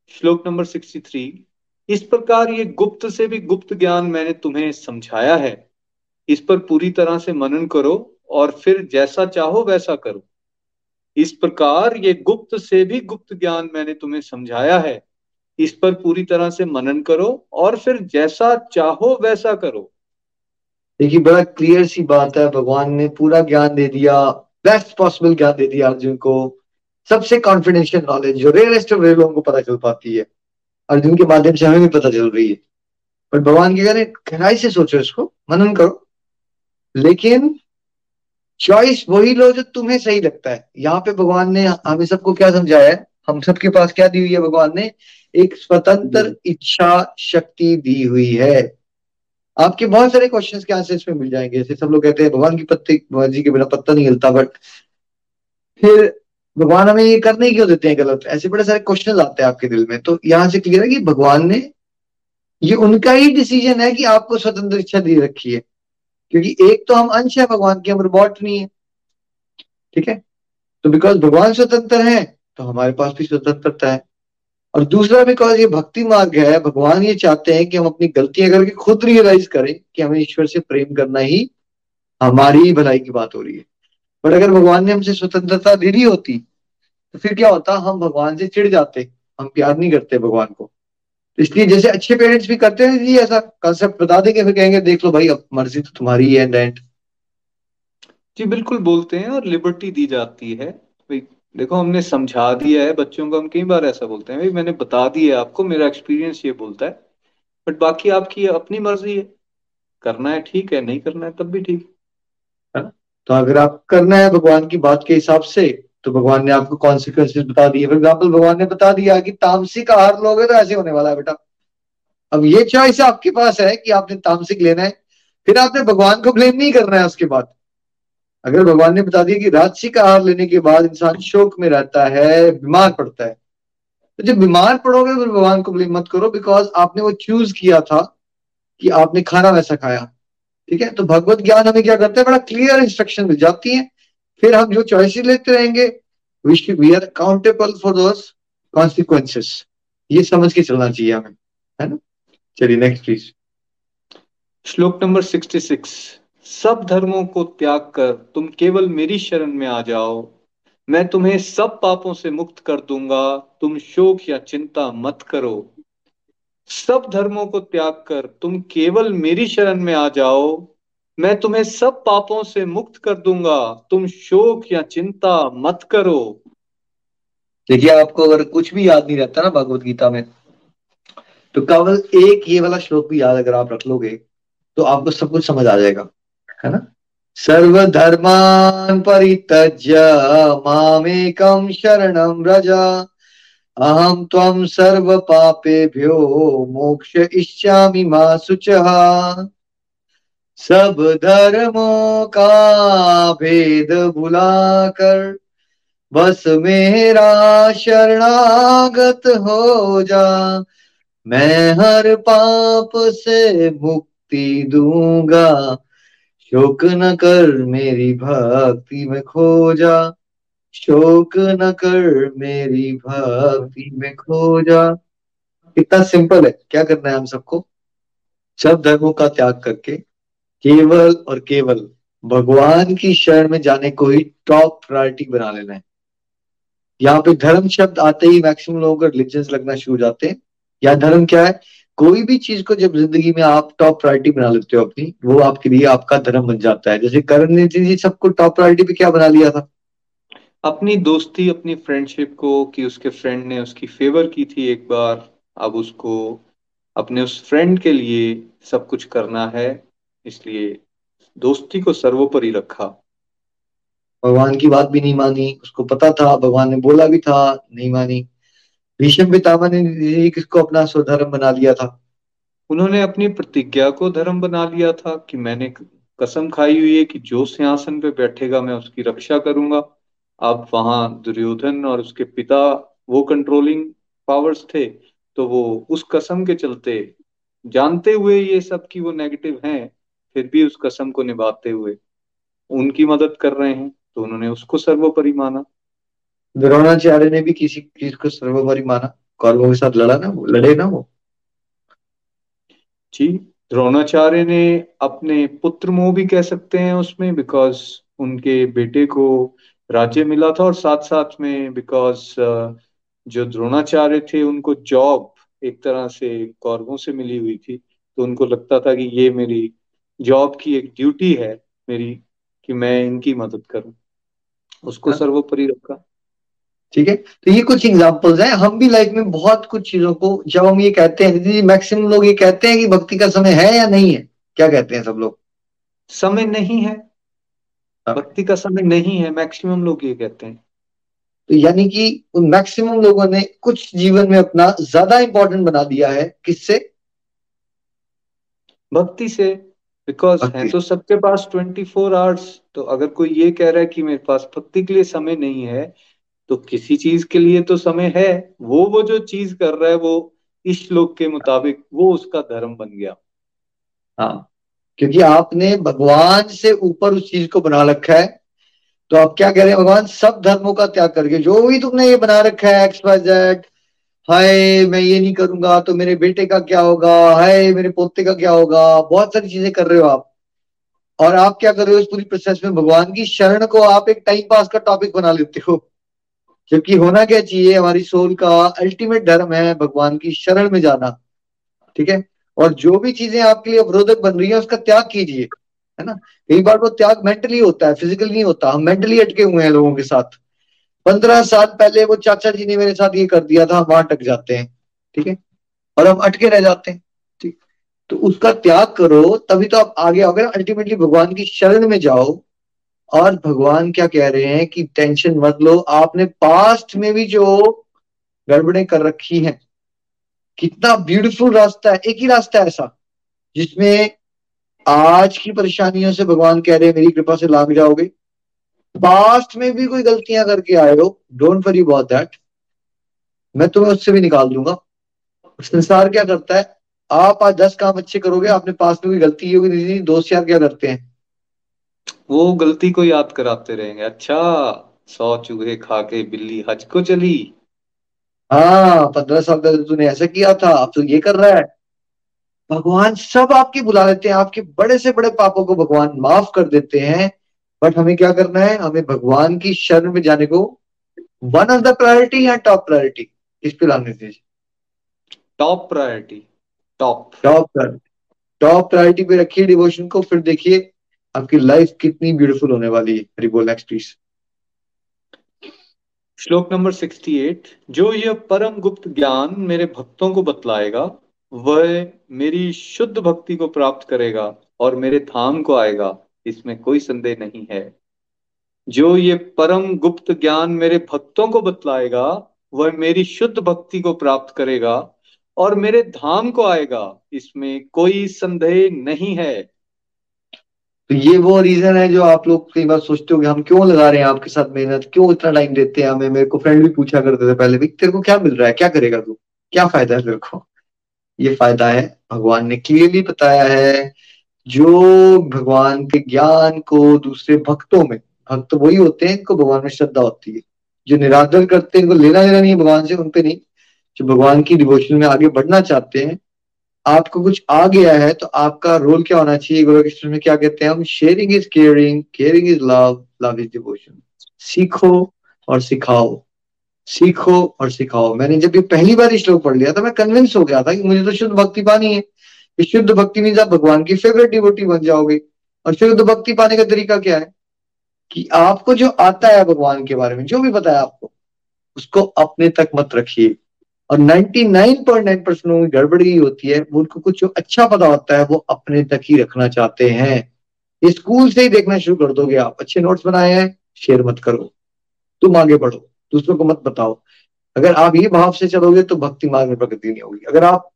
श्लोक नंबर 63 इस प्रकार ये गुप्त से भी गुप्त ज्ञान मैंने तुम्हें समझाया है। इस पर पूरी तरह से मनन करो और फिर जैसा चाहो वैसा करो। इस प्रकार ये गुप्त से भी गुप्त ज्ञान मैंने तुम्हें समझाया है। इस पर पूरी तरह से मनन करो और फिर जैसा चाहो वैसा करो। देखिए, बड़ा क्लियर सी बात है। भगवान ने पूरा ज्ञान दे दिया बेस्ट पॉसिबल ज्ञान दे दिया अर्जुन को। सबसे कॉन्फिडेंशियल नॉलेज जो रियलिस्ट ऑफ़ रियल लोगों को पता चल पाती है। अर्जुन के माध्यम से हमें भी पता चल रही है। पर भगवान की कह रहे गहराई से सोचो इसको, मनन करो। लेकिन चॉइस वही लो जो तुम्हें सही लगता है। यहाँ पे भगवान ने हमें सबको क्या समझाया है? हम सबके पास क्या दी हुई है भगवान ने? एक स्वतंत्र इच्छा शक्ति दी हुई है। आपके बहुत सारे क्वेश्चंस के आंसर इसमें मिल जाएँगे। जैसे सब लोग कहते हैं भगवान की पत्ते भगवान जी के बिना पत्ता नहीं हिलता बट फिर भगवान हमें ये करने क्यों देते हैं गलत? ऐसे बड़े सारे क्वेश्चन आते हैं आपके दिल में। तो यहाँ से क्लियर है कि भगवान ने ये उनका ही डिसीज़न है कि आपको स्वतंत्र इच्छा दी रखी है। क्योंकि एक तो हम अंश है भगवान की, हम रोबोट नहीं है। ठीक है? तो बिकॉज़ भगवान स्वतंत्र है तो हमारे पास भी स्वतंत्रता है। और दूसरा बिकॉज़ ये भक्ति मार्ग है, भगवान ये चाहते हैं कि हम अपनी गलतियाँ करके खुद रियलाइज़ करें कि हमें ईश्वर से प्रेम करना ही हमारी ही भलाई की बात हो रही है। बट अगर भगवान ने हमसे स्वतंत्रता दे दी होती तो फिर क्या होता? हम भगवान से चिढ़ जाते, हम प्यार नहीं करते भगवान को। तो इसलिए जैसे अच्छे पेरेंट्स भी करते हैं जी ऐसा कंसेप्ट बता देंगे फिर कहेंगे देख लो भाई अब मर्ज़ी तो तुम्हारी है एंड जी बिल्कुल बोलते हैं और लिबर्टी दी जाती है। देखो हमने समझा दिया है बच्चों को हम कई बार ऐसा बोलते हैं भाई मैंने बता दिया है आपको मेरा एक्सपीरियंस ये बोलता है बट बाकी आपकी अपनी मर्ज़ी है। करना है ठीक है नहीं करना है तब भी ठीक है तो अगर आप करना है भगवान की बात के हिसाब से तो भगवान ने आपको कॉन्सिक्वेंसेज बता दिए। फॉर एग्ज़ाम्पल भगवान ने बता दिया कि तामसिक आहार लोगे तो ऐसे होने वाला है बेटा। अब ये चॉइस आपके पास है कि आपने तामसिक लेना है। फिर आपने भगवान को ब्लेम नहीं करना है उसके बाद। अगर भगवान ने बता दिया कि राजसिक आहार लेने के बाद इंसान शोक में रहता है, बीमार पड़ता है। तो जब बीमार पड़ोगे फिर भगवान को ब्लेम मत करो बिकॉज़ आपने वो चूज़ किया था कि आपने खाना वैसा खाया। ठीक है? तो भगवत ज्ञान हमें क्या करता है? बड़ा क्लियर इंस्ट्रक्शन मिल जाती है। फिर हम जो चॉइसेस लेते रहेंगे we are accountable for those consequences ये समझ के चलना चाहिए हमें, है ना? चलिए नेक्स्ट प्लीज़ श्लोक नंबर सिक्सटी सिक्स. सब धर्मों को त्याग कर तुम केवल मेरी शरण में आ जाओ। मैं तुम्हें सब पापों से मुक्त कर दूँगा। तुम शोक या चिंता मत करो। सब धर्मों को त्याग कर तुम केवल मेरी शरण में आ जाओ। मैं तुम्हें सब पापों से मुक्त कर दूँगा। तुम शोक या चिंता मत करो। देखिए, आपको अगर कुछ भी याद नहीं रहता ना भगवत गीता में तो केवल एक ये वाला श्लोक भी याद अगर आप रख लोगे तो आपको सब कुछ समझ आ जाएगा, है ना? सर्वधर्मान् परित्यज्य, मामेकं शरणं व्रज। अहम तम सर्व पापेभ्यो मोक्ष इच्छामि मा शुचः। सब धर्मों का भेद भुलाकर बस मेरा शरणागत हो जा। मैं हर पाप से मुक्ति दूँगा। शोक न कर मेरी भक्ति में खो जा शोक न कर मेरी भक्ति में खो जा कितना सिंपल है। क्या करना है हम सबको? सब धर्मों का त्याग करके केवल और केवल भगवान की शरण में जाने को ही टॉप प्रायोरिटी बना लेना है। यहाँ पे धर्म शब्द आते ही मैक्सिमम लोगों को रिलीजियंस लगना शुरू हो जाते हैं। या धर्म क्या है? कोई भी चीज़ को जब ज़िंदगी में आप टॉप प्रायोरिटी बना लेते हो अपनी, वो आपके लिए आपका धर्म बन जाता है। जैसे करण ने जी सबको टॉप प्रायोरिटी पे क्या बना लिया था? अपनी दोस्ती, अपनी फ्रेंडशिप को, कि उसके फ्रेंड ने उसकी फेवर की थी एक बार, अब उसको अपने उस फ्रेंड के लिए सब कुछ करना है। इसलिए दोस्ती को सर्वोपरि रखा। भगवान की बात भी नहीं मानी उसको पता था भगवान ने बोला भी था नहीं मानी। भीष्म पितामह ने किसको अपना स्वधर्म बना लिया था। उन्होंने अपनी प्रतिज्ञा को धर्म बना लिया था कि मैंने कसम खाई हुई है कि जो सिंहासन पे बैठेगा मैं उसकी रक्षा करूँगा। अब वहाँ दुर्योधन और उसके पिता वो कंट्रोलिंग पावर्स थे तो वो उस कसम के चलते जानते हुए ये सब की वो नेगेटिव हैं फिर भी उस कसम को निभाते हुए उनकी मदद कर रहे हैं तो उन्होंने उसको सर्वोपरि माना। द्रोणाचार्य ने भी किसी चीज़ को सर्वोपरि माना। कौरवों के साथ लड़ा ना वो? लड़े ना वो? जी द्रोणाचार्य ने अपने पुत्र मोह भी कह सकते हैं उसमें बिकॉज़ उनके बेटे को राज्य मिला था और साथ साथ में बिकॉज़ जो द्रोणाचार्य थे उनको जॉब एक तरह से कौरवों से मिली हुई थी तो उनको लगता था कि ये मेरी जॉब की एक ड्यूटी है मेरी कि मैं इनकी मदद करूँ। उसको हाँ। सर्वोपरि रखा। ठीक है? तो ये कुछ एग्जाम्पल्स हैं। हम भी लाइफ में बहुत कुछ चीज़ों को जब हम ये कहते हैं दीदी मैक्सिमम लोग ये कहते हैं कि भक्ति का समय है या नहीं है? क्या कहते हैं सब लोग? समय नहीं है। हाँ। भक्ति का समय नहीं है मैक्सिमम लोग ये कहते हैं। तो यानी कि उन मैक्सिमम लोगों ने कुछ जीवन में अपना ज़्यादा इंपॉर्टेंट बना दिया है। किससे? भक्ति से। बिकॉज़ भक्ति है तो सबके पास ट्वेंटी फोर आवर्स तो अगर कोई ये कह रहा है कि मेरे पास भक्ति के लिए समय नहीं है तो किसी चीज़ के लिए तो समय है। वो वो जो चीज़ कर रहा है वो इस श्लोक के मुताबिक वो उसका धर्म बन गया। हाँ। क्योंकि आपने भगवान से ऊपर उस चीज़ को बना रखा है। तो आप क्या कह रहे हैं? भगवान सब धर्मों का त्याग करके जो भी तुमने ये बना रखा है एक्स वाई जेड हाय, मैं ये नहीं करूँगा तो मेरे बेटे का क्या होगा? हाय, मेरे पोते का क्या होगा? बहुत सारी चीज़ें कर रहे हो आप। और आप क्या कर रहे हो इस पूरी प्रोसेस में? भगवान की शरण को आप एक टाइम पास का टॉपिक बना लेते हो। जबकि होना क्या चाहिए? हमारी सोल का अल्टीमेट धर्म है भगवान की शरण में जाना। ठीक है? और जो भी चीज़ें आपके लिए अवरोधक बन रही है, उसका त्याग कीजिए। है ना? कई बार वो त्याग मेंटली होता है फ़िज़िकल नहीं होता। हम मेंटली अटके हुए हैं लोगों के साथ। पंद्रह साल पहले वो चाचा जी ने मेरे साथ ये कर दिया था, हम वहाँ अटक जाते हैं, ठीक है? और हम अटके रह जाते हैं, ठीक? तो उसका त्याग करो, तभी तो आप आगे आओगे अल्टीमेटली भगवान की शरण में जाओ। और भगवान क्या कह रहे हैं कि टेंशन मत लो, आपने पास्ट में भी जो गड़बड़े कर रखी हैं, कितना ब्यूटीफुल रास्ता है, एक ही रास्ता ऐसा, जिसमें आज की परेशानियों से भगवान कह रहे हैं, मेरी कृपा से लाग जाओगे। पास्ट में भी कोई गलतियाँ करके आए हो डोंट वरी अबाउट दैट मैं तुम्हें उससे भी निकाल दूँगा। संसार क्या करता है? आप आज दस काम अच्छे करोगे आपने पास्ट में कोई गलती होगी नहीं दोस्त यार क्या करते हैं? वो गलती को याद कराते रहेंगे। अच्छा सौ चूहे खा के बिल्ली हज को चली। हाँ पंद्रह साल पहले तूने ऐसा किया था अब तो ये कर रहा है। भगवान सब आपकी बुला लेते हैं आपके बड़े से बड़े पापों को भगवान माफ़ कर देते हैं। बट हमें क्या करना है? हमें भगवान की शरण में जाने को वन ऑफ़ द प्रायोरिटी या टॉप प्रायोरिटी इस पे लाने दीजिए top priority top top priority top priority पे रखिए डिवोशन को फिर देखिए आपकी लाइफ कितनी ब्यूटीफुल होने वाली है। नेक्स्ट प्लीज़ श्लोक नंबर 68 जो यह परम गुप्त ज्ञान मेरे भक्तों को बतलाएगा वह मेरी शुद्ध भक्ति को प्राप्त करेगा और मेरे धाम को आएगा। इसमें कोई संदेह नहीं है। जो ये परम गुप्त ज्ञान मेरे भक्तों को बतलाएगा, वह मेरी शुद्ध भक्ति को प्राप्त करेगा और मेरे धाम को आएगा। इसमें कोई संदेह नहीं है। तो ये वो रीजन है जो आप लोग कई बार सोचते हो हम क्यों लगा रहे हैं आपके साथ मेहनत? क्यों इतना टाइम देते हैं हमें? मेरे को फ्रेंड भी पूछा करते थे पहले भी, तेरे को क्या मिल रहा है? क्या करेगा तू? क्या फ़ायदा है तेरे को? ये फ़ायदा है, भगवान ने क्लियरली बताया है जो भगवान के ज्ञान को दूसरे भक्तों में, भक्त वही होते हैं इनको भगवान में श्रद्धा होती है। जो निरादर करते हैं, इनको लेना देना नहीं भगवान से उनपे नहीं। जो भगवान की डिवोशन में आगे बढ़ना चाहते हैं, आपको कुछ आ गया है तो आपका रोल क्या होना चाहिए? गोरा कृष्ण में क्या कहते हैं? हम sharing is caring caring is love love is devotion सीखो और सिखाओ। सीखो और सिखाओ। मैंने जब ये पहली बार श्लोक पढ़ लिया था, मैं कन्विंस हो गया था कि मुझे तो शुद्ध भक्ति पानी है। कि शुद्ध भक्ति मीन्स आप भगवान की फेवरेट डिवोटी बन जाओगे। और शुद्ध भक्ति पाने का तरीका क्या है? कि आपको जो आता है भगवान के बारे में, जो भी है आपको, उसको अपने तक मत रखिए। और 99.9 परसेंट लोगों की गड़बड़ ही होती है उनको कुछ जो अच्छा पता होता है, वो अपने तक ही रखना चाहते हैं। ये स्कूल से ही देखना शुरू कर दोगे आप। अच्छे नोट्स बनाए हैं शेयर मत करो। तुम आगे बढ़ो, दूसरों को मत बताओ। अगर आप ये भाव से चलोगे तो भक्ति मार्ग में प्रगति नहीं होगी। अगर आप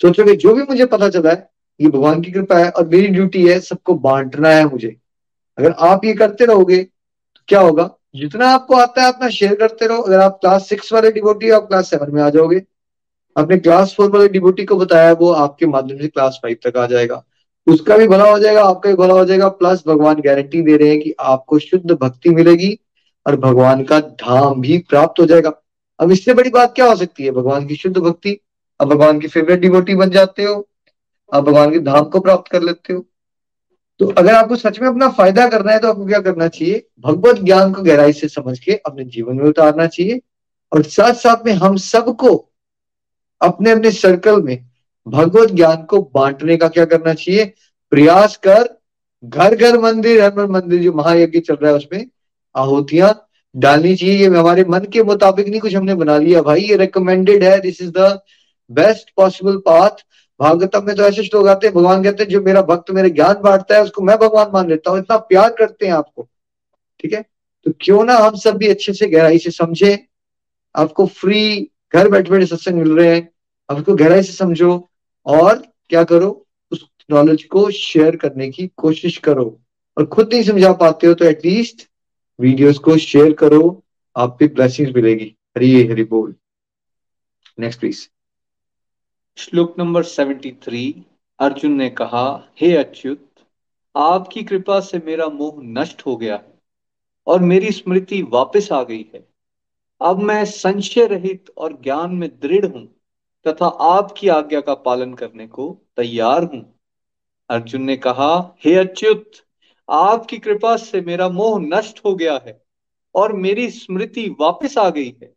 सोचोगे जो भी मुझे पता चला है, ये भगवान की कृपा है और मेरी ड्यूटी है सबको बांटना है मुझे। अगर आप ये करते रहोगे तो क्या होगा? जितना आपको आता है अपना शेयर करते रहो। अगर आप क्लास सिक्स वाले डिबोटी आप क्लास सेवन में आ जाओगे। आपने क्लास फोर वाले डिबोटी को बताया, वो आपके माध्यम से क्लास फाइव तक आ जाएगा। उसका भी भला हो जाएगा, आपका भी भला हो जाएगा। प्लस भगवान गारंटी दे रहे हैं कि आपको शुद्ध भक्ति मिलेगी और भगवान का धाम भी प्राप्त हो जाएगा। अब इससे बड़ी बात क्या हो सकती है? भगवान की शुद्ध भक्ति अब भगवान की फेवरेट डिवोटी बन जाते हो आप भगवान के धाम को प्राप्त कर लेते हो। तो अगर आपको सच में अपना फ़ायदा करना है तो आपको क्या करना चाहिए? भगवत ज्ञान को गहराई से समझ के अपने जीवन में उतारना चाहिए और साथ साथ में हम सबको अपने अपने सर्कल में भगवत ज्ञान को बांटने का क्या करना चाहिए? प्रयास कर घर घर मंदिर हर मंदिर जो महायज्ञ चल रहा है उसमें आहुतियाँ डालनी चाहिए। ये हमारे मन के मुताबिक नहीं कुछ हमने बना लिया। भाई, ये रिकमेंडेड है। This is the best possible path Bhagavatam में तो ऐसे श्लोक आते हैं, भगवान कहते हैं, जो मेरा भक्त, मेरे ज्ञान बांटता है, उसको मैं भगवान मान लेता हूँ। इतना प्यार करते हैं आपको। ठीक है? तो क्यों ना हम सब भी अच्छे से गहराई से समझे। आपको फ्री घर बैठे बैठे सत्संग मिल रहे हैं। आपको गहराई से समझो और क्या करो? उस नॉलेज को शेयर करने की कोशिश करो। और खुद नहीं समझा पाते हो तो एटलीस्ट वीडियोस को शेयर करो। आप भी ब्लेसिंग्स मिलेगी। हरी हरी बोल। नेक्स्ट प्लीज़ श्लोक नंबर सेवेंटी थ्री, अर्जुन ने कहा, हे अच्युत, आपकी कृपा से मेरा मोह नष्ट हो गया है और मेरी स्मृति वापस आ गई है। अब मैं संशय रहित और ज्ञान में दृढ़ हूँ तथा आपकी आज्ञा का पालन करने को तैयार हूँ। अर्जुन ने कहा, हे अच्युत, आपकी कृपा से मेरा मोह नष्ट हो गया है और मेरी स्मृति वापस आ गई है।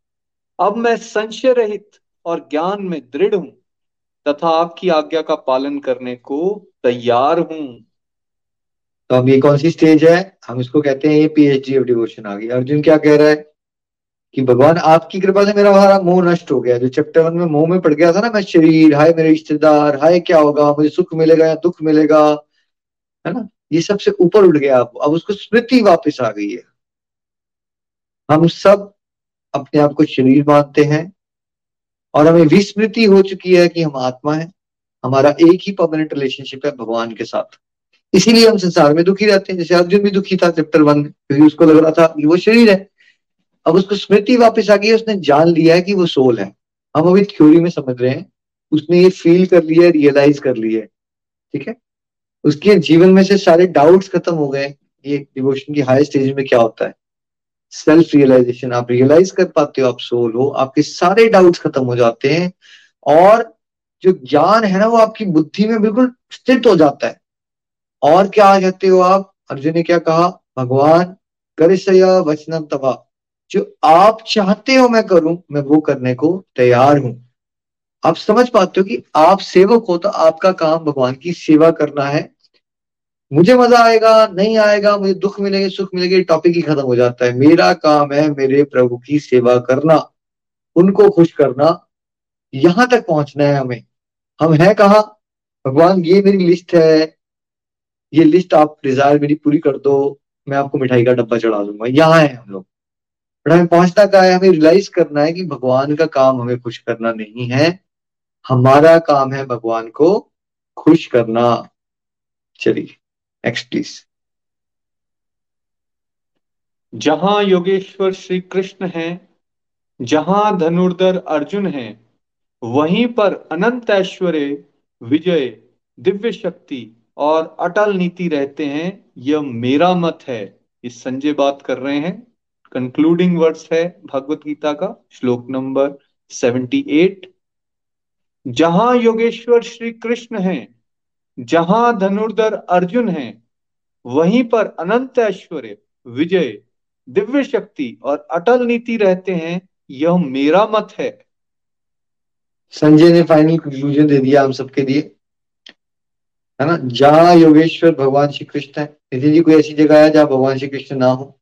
अब मैं संशय रहित और ज्ञान में दृढ़ हूँ तथा आपकी आज्ञा का पालन करने को तैयार हूँ। तो अब ये कौन सी स्टेज है? हम इसको कहते हैं ये पीएचडी ऑफ़ डिवोशन आ गई। अर्जुन क्या कह रहा है? कि भगवान, आपकी कृपा से मेरा हमारा मोह नष्ट हो गया जो चैप्टर वन में मोह में पड़ गया था ना, मैं शरीर, हाय मेरे रिश्तेदार, हाय क्या होगा, मुझे सुख मिलेगा या दुख मिलेगा, है ना? ये सबसे ऊपर उठ गया। अब अब उसको स्मृति वापस आ गई है। हम सब अपने आप को शरीर मानते हैं। और हमें विस्मृति हो चुकी है कि हम आत्मा है। हमारा एक ही परमानेंट रिलेशनशिप है भगवान के साथ। इसीलिए हम संसार में दुखी रहते हैं, जैसे अर्जुन भी दुखी था चैप्टर वन में क्योंकि उसको लग रहा था कि वो शरीर है। अब उसको स्मृति वापस आ गई उसने जान लिया है कि वो सोल है। हम अभी थ्योरी में समझ रहे हैं, उसने ये फील कर लिया है रियलाइज़ कर लिया है। ठीक है? उसके जीवन में से सारे डाउट्स खत्म हो गए। ये डिवोशन की हाई स्टेज में क्या होता है? सेल्फ रियलाइजेशन आप रियलाइज़ कर पाते हो, आप सोल हो, आपके सारे डाउट्स खत्म हो जाते हैं और जो ज्ञान है ना, वो आपकी बुद्धि में बिल्कुल स्थित हो जाता है। और क्या आ जाते हो आप? अर्जुन ने क्या कहा? भगवान, कर वचनम तबा जो आप चाहते हो मैं करूँ, मैं वो करने को तैयार हूँ। आप समझ पाते हो कि आप सेवक हो तो आपका काम भगवान की सेवा करना है। मुझे मज़ा आएगा, नहीं आएगा, मुझे दुख मिलेगा, सुख मिलेगा टॉपिक ही खत्म हो जाता है। मेरा काम है मेरे प्रभु की सेवा करना, उनको खुश करना, यहाँ तक पहुँचना है हमें। हम है कहा? भगवान, ये मेरी लिस्ट है। ये लिस्ट आप डिज़ायर मेरी पूरी कर दो, मैं आपको मिठाई का डब्बा चढ़ा दूँगा। यहाँ है हम लोग। बट हमें पहुँचना का है? हमें रियलाइज़ करना है कि भगवान का काम हमें खुश करना नहीं है। हमारा काम है भगवान को खुश करना। चलिए। नेक्स्ट प्लीज़ जहाँ योगेश्वर श्री कृष्ण है, जहाँ धनुर्धर अर्जुन है, वहीं पर अनंत ऐश्वर्य, विजय, दिव्य शक्ति और अटल नीति रहते हैं, यह मेरा मत है। इस संजय बात कर रहे हैं। कंक्लूडिंग वर्ड्स है भगवत गीता का, श्लोक नंबर 78 जहाँ योगेश्वर श्री कृष्ण है जहाँ धनुर्धर अर्जुन है वहीं पर अनंत ऐश्वर्य विजय दिव्य शक्ति और अटल नीति रहते हैं यह मेरा मत है। संजय ने फाइनल कंक्लूजन दे दिया हम सबके लिए। है ना? जहाँ योगेश्वर भगवान श्री कृष्ण है। नितिन जी कोई ऐसी जगह है जहाँ भगवान श्री कृष्ण ना हो?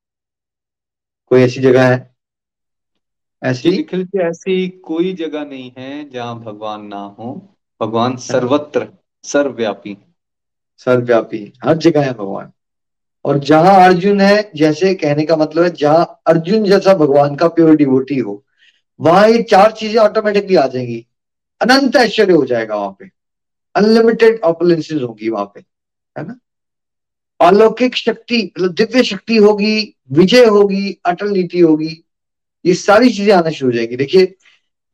कोई ऐसी जगह है? ऐसी? निखिल जी ऐसी कोई जगह नहीं है जहाँ भगवान ना हो। भगवान सर्वत्र सर्वव्यापी। सर्वव्यापी, हर जगह है भगवान। और जहाँ अर्जुन है, जैसे कहने का मतलब है, जहाँ अर्जुन जैसा भगवान का प्योर डिवोटी हो, वहाँ ये चार चीज़ें ऑटोमेटिकली आ जाएँगी। अनंत ऐश्वर्य हो जाएगा वहाँ पे। अनलिमिटेड ऑपुलेंसेज होगी वहाँ पे, है ना? अलौकिक शक्ति मतलब दिव्य शक्ति होगी, विजय होगी, अटल नीति होगी, ये सारी चीज़ें आना शुरू हो जाएँगी। देखिए,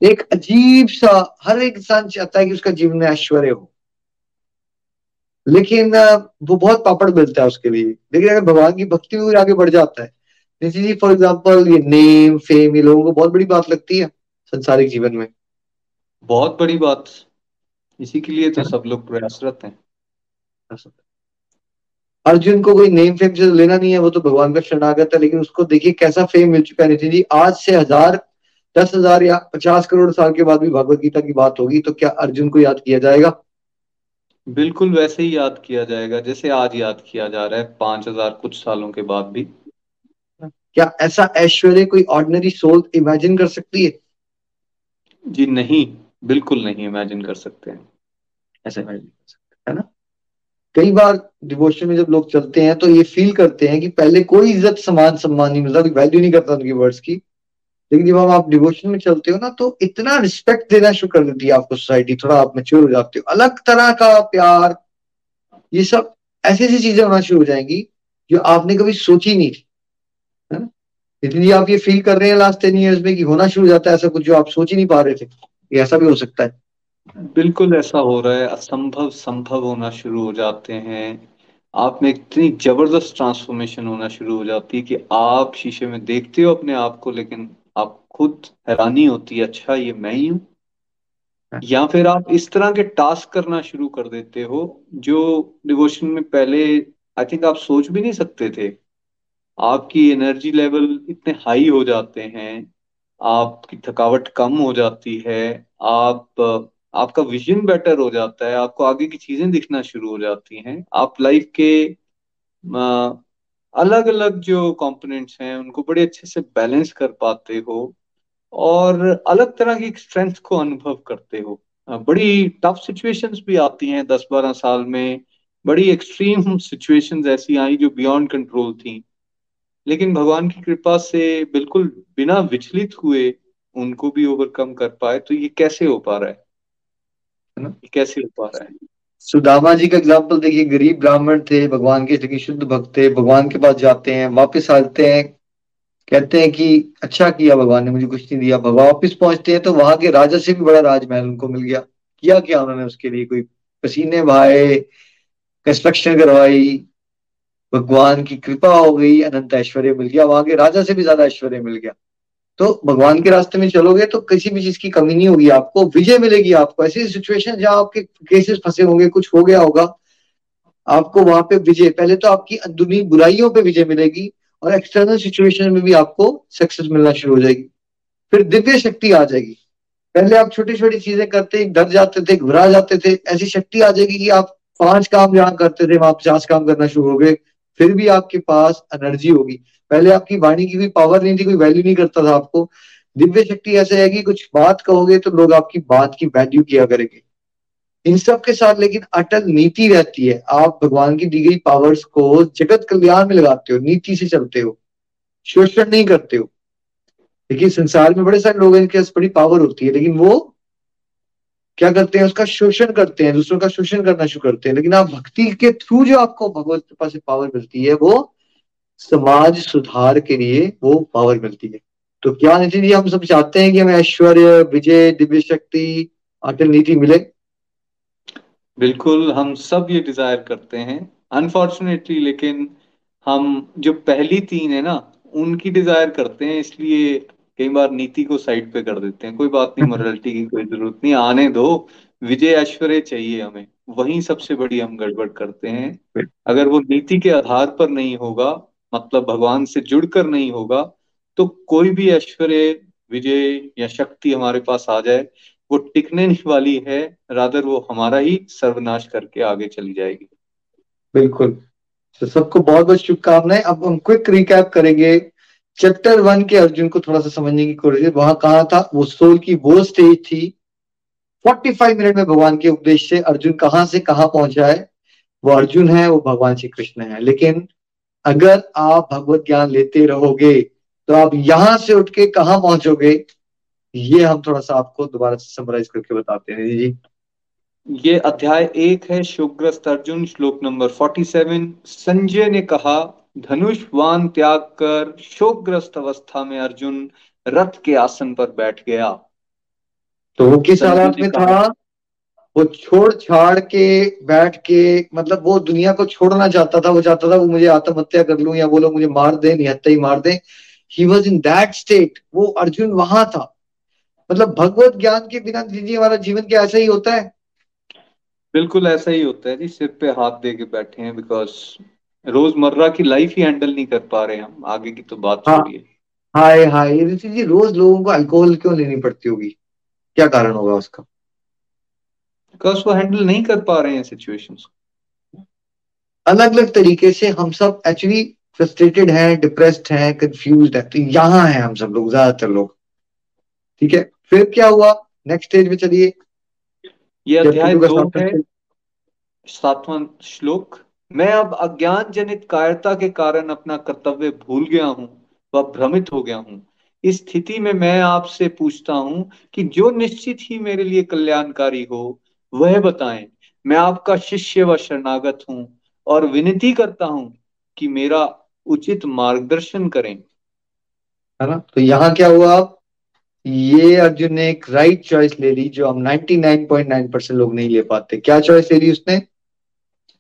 एक अजीब सा, हर एक इंसान चाहता है कि उसका जीवन में ऐश्वर्य हो। लेकिन वो बहुत पापड़ मिलता है उसके लिए। लेकिन अगर भगवान की भक्ति में आगे बढ़ जाता है नितिन जी फॉर एग्ज़ाम्पल ये नेम फेम ये लोगों को बहुत बड़ी बात लगती है संसारिक जीवन में। बहुत बड़ी बात। इसी के लिए तो सब लोग प्रयासरत हैं। अर्जुन को कोई नेम फेम से लेना नहीं है वो तो भगवान का शरणागत है लेकिन उसको देखिए कैसा फेम मिल चुका है। नितिन जी आज से हज़ार दस हज़ार या पचास करोड़ साल के बाद भी भगवत गीता की बात होगी तो क्या अर्जुन को याद किया जाएगा? बिल्कुल वैसे ही याद किया जाएगा जैसे आज याद किया जा रहा है पाँच हज़ार कुछ सालों के बाद भी। क्या ऐसा ऐश्वर्य कोई ऑर्डिनरी सोल इमेजिन कर सकती है? जी नहीं बिल्कुल नहीं इमेजिन कर सकते हैं। ऐसा इमेजिन कर सकते है ना? कई बार डिवोशन में जब लोग चलते हैं तो ये फील करते हैं कि पहले कोई इज़्ज़त समान सम्मान नहीं मिलता वैल्यू नहीं करता उनकी वर्ड्स की। लेकिन जब हम आप डिवोशन में चलते हो ना तो इतना रिस्पेक्ट देना शुरू कर देती है आपको सोसाइटी थोड़ा आप मेच्योर हो जाते हो। अलग तरह का प्यार, ये सब ऐसी ऐसी चीज़ें होना शुरू हो जाएँगी जो आपने कभी सोची नहीं थी ना? इसलिए आप ये फील कर रहे हैं लास्ट टेन ईयर्स में कि होना शुरू हो जाता है ऐसा कुछ जो आप सोच ही नहीं पा रहे थे ये ऐसा भी हो सकता है। बिल्कुल ऐसा हो रहा है, असंभव, संभव होना शुरू हो जाते हैं। आप में इतनी ज़बरदस्त ट्रांसफॉर्मेशन होना शुरू हो जाती है कि आप शीशे में देखते हो अपने आप को, लेकिन खुद हैरानी होती है अच्छा ये मैं ही हूँ? हाँ। या फिर आप इस तरह के टास्क करना शुरू कर देते हो जो डिवोशन में पहले आई थिंक आप सोच भी नहीं सकते थे। आपकी एनर्जी लेवल इतने हाई हो जाते हैं आपकी थकावट कम हो जाती है आप आपका विजन बेटर हो जाता है आपको आगे की चीज़ें दिखना शुरू हो जाती हैं। आप लाइफ के अलग अलग जो कंपोनेंट्स हैं उनको बड़े अच्छे से बैलेंस कर पाते हो। और अलग तरह की स्ट्रेंथ को अनुभव करते हो। बड़ी टफ सिचुएशंस भी आती हैं दस बारह साल में। बड़ी एक्सट्रीम सिचुएशंस ऐसी आई जो बियॉन्ड कंट्रोल थी। लेकिन भगवान की कृपा से बिल्कुल बिना विचलित हुए उनको भी ओवरकम कर पाए तो ये कैसे हो पा रहा है? ना? कैसे हो पा रहा है? सुदामा जी का एग्ज़ाम्पल देखिए, गरीब ब्राह्मण थे, भगवान के शुद्ध भक्त थे, भगवान के पास जाते हैं, वापस आते हैं कहते हैं कि अच्छा किया भगवान ने, मुझे कुछ नहीं दिया। भगवान वापिस पहुँचते हैं तो वहाँ के राजा से भी बड़ा राजमहल उनको मिल गया। किया क्या उन्होंने उसके लिए? कोई पसीने बहाए कंस्ट्रक्शन करवाई, भगवान की कृपा हो गई, अनंत ऐश्वर्य मिल गया। वहाँ के राजा से भी ज़्यादा ऐश्वर्य मिल गया। तो भगवान के रास्ते में चलोगे तो किसी भी चीज़ की कमी नहीं होगी आपको, विजय मिलेगी आपको। ऐसी सिचुएशन जहाँ आपके केसेस फंसे होंगे, कुछ हो गया होगा, आपको वहाँ पे विजय, पहले तो आपकी अंदरूनी बुराइयों पे विजय मिलेगी और एक्सटर्नल सिचुएशन में भी आपको सक्सेस मिलना शुरू हो जाएगी। फिर दिव्य शक्ति आ जाएगी। पहले आप छोटी छोटी चीज़ें करते, डर जाते थे, घबरा जाते थे, ऐसी शक्ति आ जाएगी कि आप पाँच काम जहाँ करते थे वहाँ पचास काम करना शुरू हो गए, फिर भी आपके पास एनर्जी होगी। पहले आपकी वाणी की कोई पावर नहीं थी, कोई वैल्यू नहीं करता था आपको। दिव्य शक्ति ऐसे है कि कुछ बात कहोगे तो लोग आपकी बात की वैल्यू किया करेंगे। इन सब के साथ लेकिन अटल नीति रहती है। आप भगवान की दी गई पावर्स को जगत कल्याण में लगाते हो, नीति से चलते हो, शोषण नहीं करते हो। देखिए संसार में बड़े सारे लोग हैं, इनके पास बड़ी पावर होती है, लेकिन वो क्या करते हैं? उसका शोषण करते हैं, दूसरों का शोषण करना शुरू करते हैं। लेकिन आप भक्ति के थ्रू जो आपको भगवत कृपा से पावर मिलती है, वो समाज सुधार के लिए वो पावर मिलती है। तो क्या नीति जी, हम सब चाहते हैं कि हमें ऐश्वर्य, विजय, दिव्य शक्ति, अटल नीति मिले? बिल्कुल, हम सब ये डिज़ायर करते हैं। अनफॉर्चुनेटली लेकिन हम जो पहली तीन है ना, उनकी डिज़ायर करते हैं, इसलिए कई बार नीति को साइड पे कर देते हैं। कोई बात नहीं मोरालिटी की कोई ज़रूरत नहीं, आने दो। विजय ऐश्वर्य चाहिए हमें। वही सबसे बड़ी हम गड़बड़ करते हैं। अगर वो नीति के आधार पर नहीं होगा मतलब भगवान से जुड़कर नहीं होगा तो कोई भी ऐश्वर्य, विजय या शक्ति हमारे पास आ जाए। वो टिकने वाली है रादर वो हमारा ही सर्वनाश करके आगे चली जाएगी। बिल्कुल। तो सबको बहुत बहुत शुभकामनाएँ। अब हम क्विक रिकैप करेंगे। चैप्टर वन के अर्जुन को थोड़ा सा समझने की कोशिश वहाँ कहा था? वो सोल की वो स्टेज थी। 45 मिनट में भगवान के उपदेश से अर्जुन कहाँ से कहाँ पहुँचा है? वो अर्जुन है, वो भगवान श्री कृष्ण है। लेकिन अगर आप भगवत ज्ञान लेते रहोगे तो आप यहाँ से उठ के कहा पहुंचोगे? ये हम थोड़ा सा आपको दोबारा से समराइज करके बताते हैं जी। ये अध्याय एक है शोकग्रस्त अर्जुन श्लोक नंबर 47 संजय ने कहा धनुष वान त्याग कर शोकग्रस्त अवस्था में अर्जुन रथ के आसन पर बैठ गया। तो वो किस हालात में था? वो छोड़ छाड़ के बैठ के मतलब वो दुनिया को छोड़ना चाहता था वो चाहता था वो मुझे आत्महत्या कर लूँ या वो लोग मुझे मार दे निहत्या ही मार दे। He was in that state वो अर्जुन वहाँ था। मतलब भगवत ज्ञान के बिना जी हमारा जीवन क्या ऐसा ही होता है? बिल्कुल ऐसा ही होता है जी सिर पे हाथ दे के बैठे हैं बिकॉज़ रोज़मर्रा की लाइफ ही हैंडल नहीं कर पा रहे हम। आगे की तो बात हाँ। छोड़िए हाय हाय ऋषि जी रोज लोगों को अल्कोहल क्यों लेनी पड़ती होगी? क्या कारण होगा उसका? बिकॉज़ वो हैंडल नहीं कर पा रहे हैं सिचुएशंस अलग अलग तरीके से हम सब एक्चुअली फ्रस्ट्रेटेड हैं डिप्रेस्ड हैं कंफ्यूज्ड हैं। तो यहाँ हैं हम सब लोग ज़्यादातर लोग। ठीक है? फिर क्या हुआ? नेक्स्ट स्टेज पे चलिए। ये अध्याय दो है। सातवां श्लोक मैं अब अज्ञान जनित कायरता के कारण अपना कर्तव्य भूल गया हूँ व भ्रमित हो गया हूँ। इस स्थिति में मैं आपसे पूछता हूँ कि जो निश्चित ही मेरे लिए कल्याणकारी हो वह बताएँ। मैं आपका शिष्य व शरणागत हूँ और विनती करता हूँ कि मेरा उचित मार्गदर्शन करें। है ना? तो यहाँ क्या हुआ? अब ये अर्जुन ने एक राइट चॉइस ले ली जो हम 99.9 परसेंट लोग नहीं ले पाते। क्या चॉइस ले ली उसने?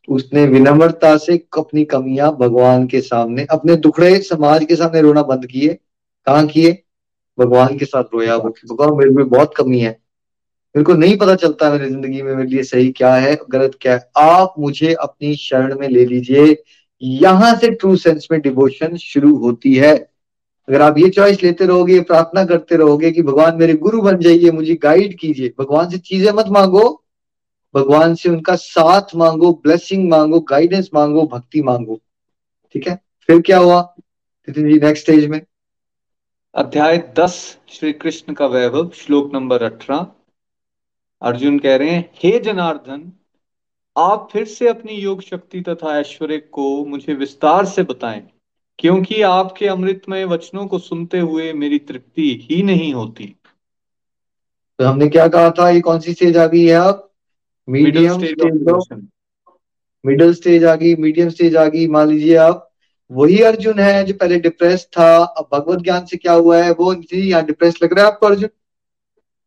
उसने विनम्रता से अपनी कमियाँ भगवान के सामने, अपने दुखड़े समाज के सामने रोना बंद किए। कहा किए? भगवान के साथ रोया। वो कि, भगवान, मेरे में बहुत कमी है। मेरे को नहीं पता चलता मेरी ज़िंदगी में, मेरे लिए सही क्या है, गलत क्या है। आप मुझे अपनी शरण में ले लीजिए। यहाँ से ट्रू सेंस में डिवोशन शुरू होती है। अगर आप ये चॉइस लेते रहोगे प्रार्थना करते रहोगे कि भगवान मेरे गुरु बन जाइए, मुझे गाइड कीजिए। भगवान से चीज़ें मत मांगो। भगवान से उनका साथ मांगो ब्लेसिंग मांगो गाइडेंस मांगो, भक्ति मांगो। ठीक है? फिर क्या हुआ? नितिन जी नेक्स्ट स्टेज में। अध्याय दस श्री कृष्ण का वैभव, श्लोक नंबर अठारह। अर्जुन कह रहे हैं, हे जनार्दन, आप फिर से अपनी योग शक्ति तथा ऐश्वर्य को मुझे विस्तार से बताएँ। क्योंकि आपके अमृतमय वचनों को सुनते हुए मेरी तृप्ति ही नहीं होती। तो हमने क्या कहा था? ये कौन सी स्टेज आ गई है middle medium stage middle stage आ गई मीडियम स्टेज आ गई। मान लीजिए आप वही अर्जुन है जो पहले डिप्रेस था अब भगवत ज्ञान से क्या हुआ है? वो जी यहाँ डिप्रेस लग रहा है आपको अर्जुन?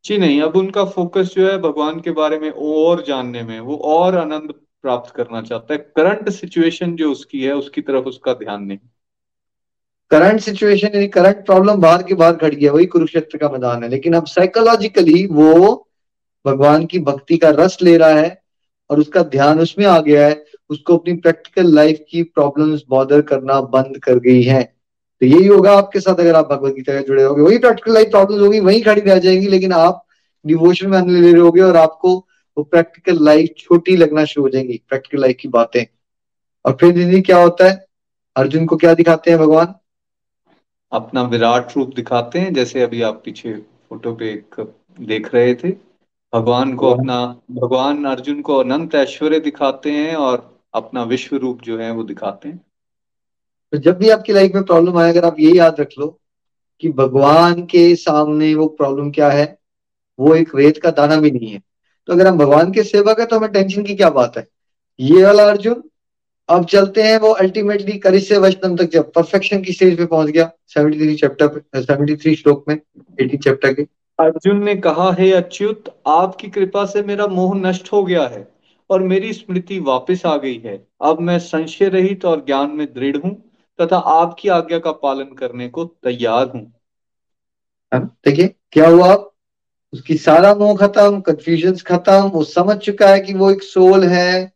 जी नहीं अब उनका फोकस जो है भगवान के बारे में और जानने में वो और आनंद प्राप्त करना चाहता है। करंट सिचुएशन जो उसकी है उसकी तरफ़ उसका ध्यान नहीं। करंट सिचुएशन यानी करंट प्रॉब्लम बाहर के बाहर खड़ी है वही कुरुक्षेत्र का मैदान है। लेकिन अब साइकोलॉजिकली वो भगवान की भक्ति का रस ले रहा है और उसका ध्यान उसमें आ गया है, उसको अपनी प्रैक्टिकल लाइफ की प्रॉब्लम्स बॉदर करना बंद कर गई है। तो यही होगा आपके साथ अगर आप भगवत गीता से जुड़े होगे। वही प्रैक्टिकल लाइफ प्रॉब्लम्स होगी, वही खड़ी रह जाएँगी, लेकिन आप डिवोशन में ले रहे होगे और आपको वो प्रैक्टिकल लाइफ छोटी लगना शुरू हो जाएँगी प्रैक्टिकल लाइफ की बातें। और फिर दीदी क्या होता है? अर्जुन को क्या दिखाते हैं भगवान? अपना विराट रूप दिखाते हैं जैसे अभी आप पीछे फ़ोटो पे एक देख रहे थे। भगवान को अपना भगवान अर्जुन को अनंत ऐश्वर्य दिखाते हैं और अपना विश्व रूप जो है वो दिखाते हैं। तो जब भी आपकी लाइफ में प्रॉब्लम आए अगर आप ये याद रख लो कि भगवान के सामने वो प्रॉब्लम क्या है वो एक रेत का दाना भी नहीं है। तो अगर हम भगवान के सेवक है तो हमें टेंशन की क्या बात है? ये वाला अर्जुन अब चलते हैं वो अल्टीमेटली करिश से वचनम तक जब परफेक्शन की स्टेज पे पहुँच गया 73 चैप्टर पे 73 श्लोक में 80 चैप्टर के। अर्जुन ने कहा हे अच्युत आपकी कृपा से मेरा मोह नष्ट हो गया है और मेरी स्मृति वापस आ गई है। अब मैं संशय रहित और ज्ञान में दृढ़ हूँ तथा आपकी आज्ञा का पालन करने को तैयार हूँ। देखिए क्या हुआ? अब उसकी सारा मोह खत्म कंफ्यूजन खत्म वो समझ चुका है कि वो एक सोल है।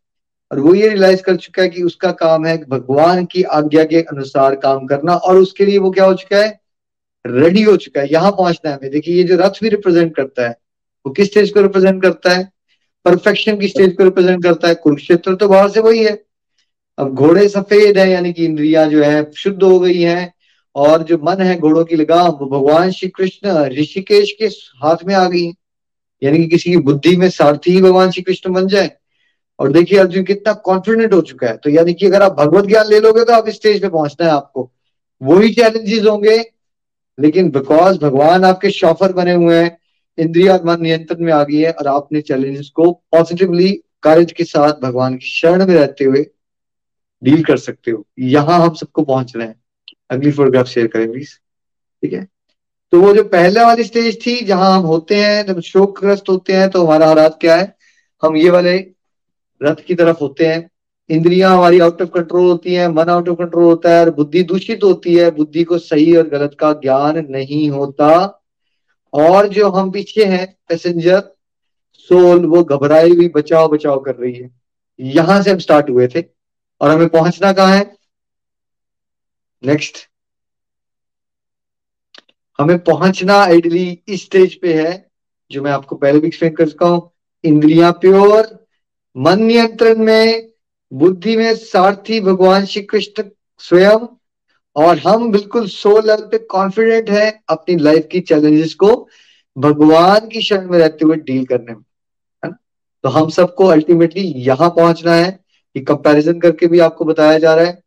और वो ये रियलाइज़ कर चुका है कि उसका काम है भगवान की आज्ञा के अनुसार काम करना और उसके लिए वो क्या हो चुका है? रेडी हो चुका है। यहाँ पहुँचना है हमें। देखिए, ये जो रथ भी रिप्रेजेंट करता है, वो किस स्टेज को रिप्रेजेंट करता है? परफेक्शन की स्टेज को रिप्रेजेंट करता है। कुरुक्षेत्र तो बाहर से वही है। अब घोड़े सफ़ेद है, यानी कि इंद्रिया जो है, शुद्ध हो गई है और जो मन है, घोड़ों की लगाम, वो भगवान श्री कृष्ण ऋषिकेश के हाथ में आ गई है। यानी कि किसी की बुद्धि में सारथी ही भगवान श्री कृष्ण बन जाए। और देखिए अर्जुन, कितना कॉन्फिडेंट हो चुका है। तो यानी कि अगर आप भगवत ज्ञान ले लोगे तो आप स्टेज पे पहुँचना है आपको। वही चैलेंजेस होंगे, लेकिन बिकॉज़ भगवान आपके शॉफर बने हुए हैं इंद्रिया मन नियंत्रण में आ गई है, और आपने चैलेंजेस को पॉजिटिवली कार्य के साथ भगवान की शरण में रहते हुए डील कर सकते हो। यहाँ हम सबको पहुँच रहे हैं। अगली फोटोग्राफ शेयर करें प्लीज़ ठीक है? तो वो जो पहले वाली स्टेज थी, जहाँ हम होते हैं, जब शोकग्रस्त होते हैं तो हमारा हालात क्या है? हम ये वाले रथ की तरफ़ होते हैं। इंद्रियाँ हमारी आउट ऑफ़ कंट्रोल होती हैं, मन आउट ऑफ़ कंट्रोल होता है और बुद्धि दूषित होती है। बुद्धि को सही और गलत का ज्ञान नहीं होता। और जो हम पीछे हैं पैसेंजर सोल वो घबराई हुई बचाव बचाव कर रही है। यहाँ से हम स्टार्ट हुए थे। और हमें पहुँचना कहाँ है? नेक्स्ट हमें पहुँचना आइडली इस स्टेज पे है, जो मैं आपको पहले भी एक्सप्लेन कर चुका हूँ। इंद्रियाँ प्योर मन नियंत्रण में, बुद्धि में सारथी भगवान श्री कृष्ण स्वयं, और हम बिल्कुल सो लेवल पे कॉन्फिडेंट है अपनी लाइफ की चैलेंजेस को भगवान की शरण में रहते हुए डील करने में तो हम सबको अल्टीमेटली यहाँ पहुँचना है कि कंपैरिजन करके भी आपको बताया जा रहा है।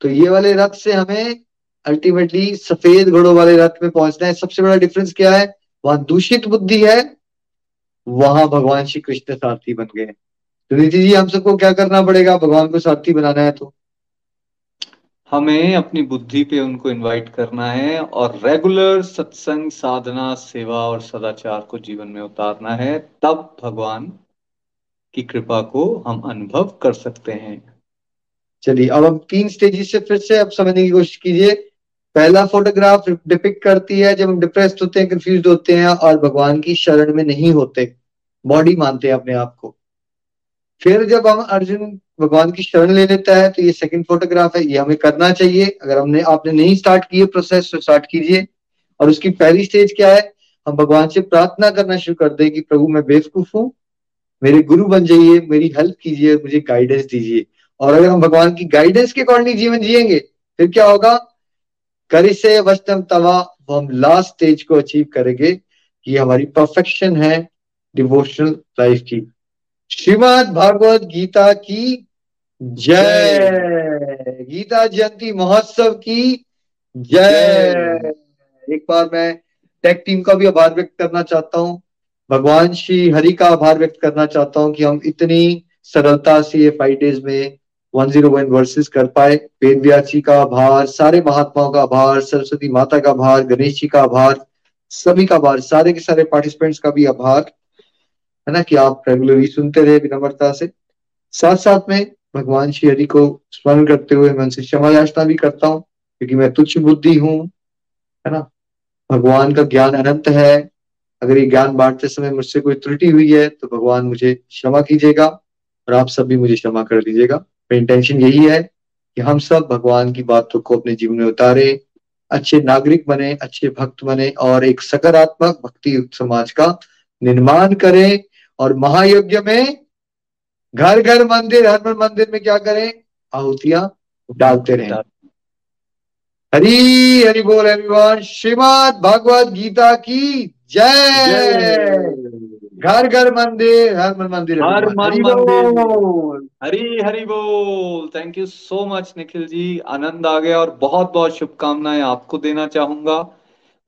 तो ये वाले रथ से हमें अल्टीमेटली सफ़ेद घोड़ों वाले रथ में पहुँचना है। सबसे बड़ा डिफरेंस क्या है? वहाँ दूषित बुद्धि है, वहाँ भगवान श्री कृष्ण सारथी बन गए तो नीति जी हम सबको क्या करना पड़ेगा? भगवान को सारथी बनाना है तो। हमें अपनी बुद्धि पे उनको इनवाइट करना है और रेगुलर सत्संग साधना सेवा और सदाचार को जीवन में उतारना है तब भगवान की कृपा को हम अनुभव कर सकते हैं। चलिए अब हम तीन स्टेजेस से फिर से अब समझने की कोशिश कीजिए। पहला फोटोग्राफ डिपिक्ट करती है जब हम डिप्रेस्ड होते हैं कंफ्यूज होते हैं और भगवान की शरण में नहीं होते। बॉडी मानते हैं अपने आप को। फिर जब हम अर्जुन भगवान की शरण ले लेता है तो ये सेकंड फोटोग्राफ है, ये हमें करना चाहिए। अगर हमने, आपने नहीं स्टार्ट किए प्रोसेस तो स्टार्ट कीजिए। और उसकी पहली स्टेज क्या है? हम भगवान से प्रार्थना करना शुरू कर दें कि, प्रभु, मैं बेवकूफ़ हूँ। मेरे गुरु बन जाइए, मेरी हेल्प कीजिए मुझे गाइडेंस दीजिए। और अगर हम भगवान की गाइडेंस के अकॉर्डिंग जीवन जिएँगे, फिर क्या होगा? करिसे वस्तम तवा, वो हम लास्ट स्टेज को अचीव करेंगे कि हमारी परफेक्शन है डिवोशनल लाइफ की। श्रीमद भागवत गीता की जय। गीता जयंती महोत्सव की जय। एक बार मैं टेक टीम का भी आभार व्यक्त करना चाहता हूँ। भगवान श्री हरि का आभार व्यक्त करना चाहता हूँ कि हम इतनी सरलता से ये फाइव डेज़ में वन ज़ीरो वन वर्सेस कर पाए। वेद व्यास जी का आभार सारे महात्माओं का आभार सरस्वती माता का आभार गणेश जी का आभार सभी का आभार सारे के सारे पार्टिसिपेंट्स का भी आभार। है ना कि आप रेगुलरली सुनते रहे विनम्रता से। साथ साथ में भगवान श्री हरि को स्मरण करते हुए मैं उनसे क्षमा याचना भी करता हूँ, क्योंकि मैं तुच्छ बुद्धि हूँ, है ना? भगवान का ज्ञान अनंत है। अगर ये ज्ञान बांटते समय मुझसे कोई त्रुटि हुई है तो भगवान मुझे क्षमा कीजिएगा और आप सब भी मुझे क्षमा कर दीजिएगा। मेरी इंटेंशन यही है कि हम सब भगवान की बातों को अपने जीवन में उतारे, अच्छे नागरिक बने, अच्छे भक्त बने और एक सकारात्मक भक्ति युक्त समाज का निर्माण करें। और महायज्ञ में घर घर मंदिर हर मंदिर में क्या करें? आहुतियाँ डालते रहे। हरी हरि बोल एवरीवन श्रीमद भगवत गीता की जय। घर घर मंदिर हर मन मंदिर। हर मन मंदिर। हरी हरी बोल। Thank you so much Nikhil ji. आनंद आ गया और बहुत बहुत शुभकामनाएँ आपको देना चाहूँगा।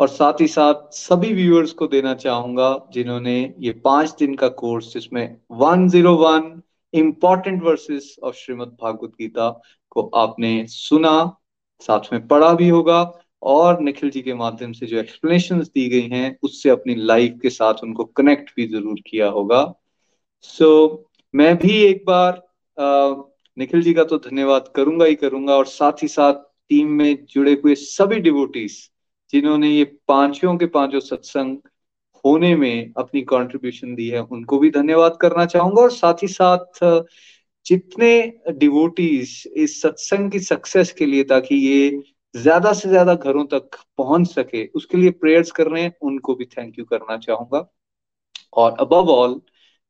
और साथ ही साथ सभी व्यूअर्स को देना चाहूँगा जिन्होंने ये पाँच दिन का कोर्स जिसमें 101 important verses of Shrimad Bhagavad Gita को आपने सुना साथ में पढ़ा भी होगा और निखिल जी के माध्यम से जो एक्सप्लेनेशन दी गई हैं उससे अपनी लाइफ के साथ उनको कनेक्ट भी ज़रूर किया होगा। सो so, मैं भी एक बार अ, निखिल जी का तो धन्यवाद करूँगा ही करूँगा और साथ ही साथ टीम में जुड़े हुए सभी डिवोटीज जिन्होंने ये पाँचों के पाँचों सत्संग होने में अपनी कंट्रीब्यूशन दी है, उनको भी धन्यवाद करना चाहूँगा और साथ ही साथ, जितने डिवोटीज इस सत्संग की सक्सेस के लिए ताकि ये ज़्यादा से ज़्यादा घरों तक पहुँच सके, उसके लिए प्रेयर्स कर रहे हैं, उनको भी थैंक यू करना चाहूँगा। और अबव ऑल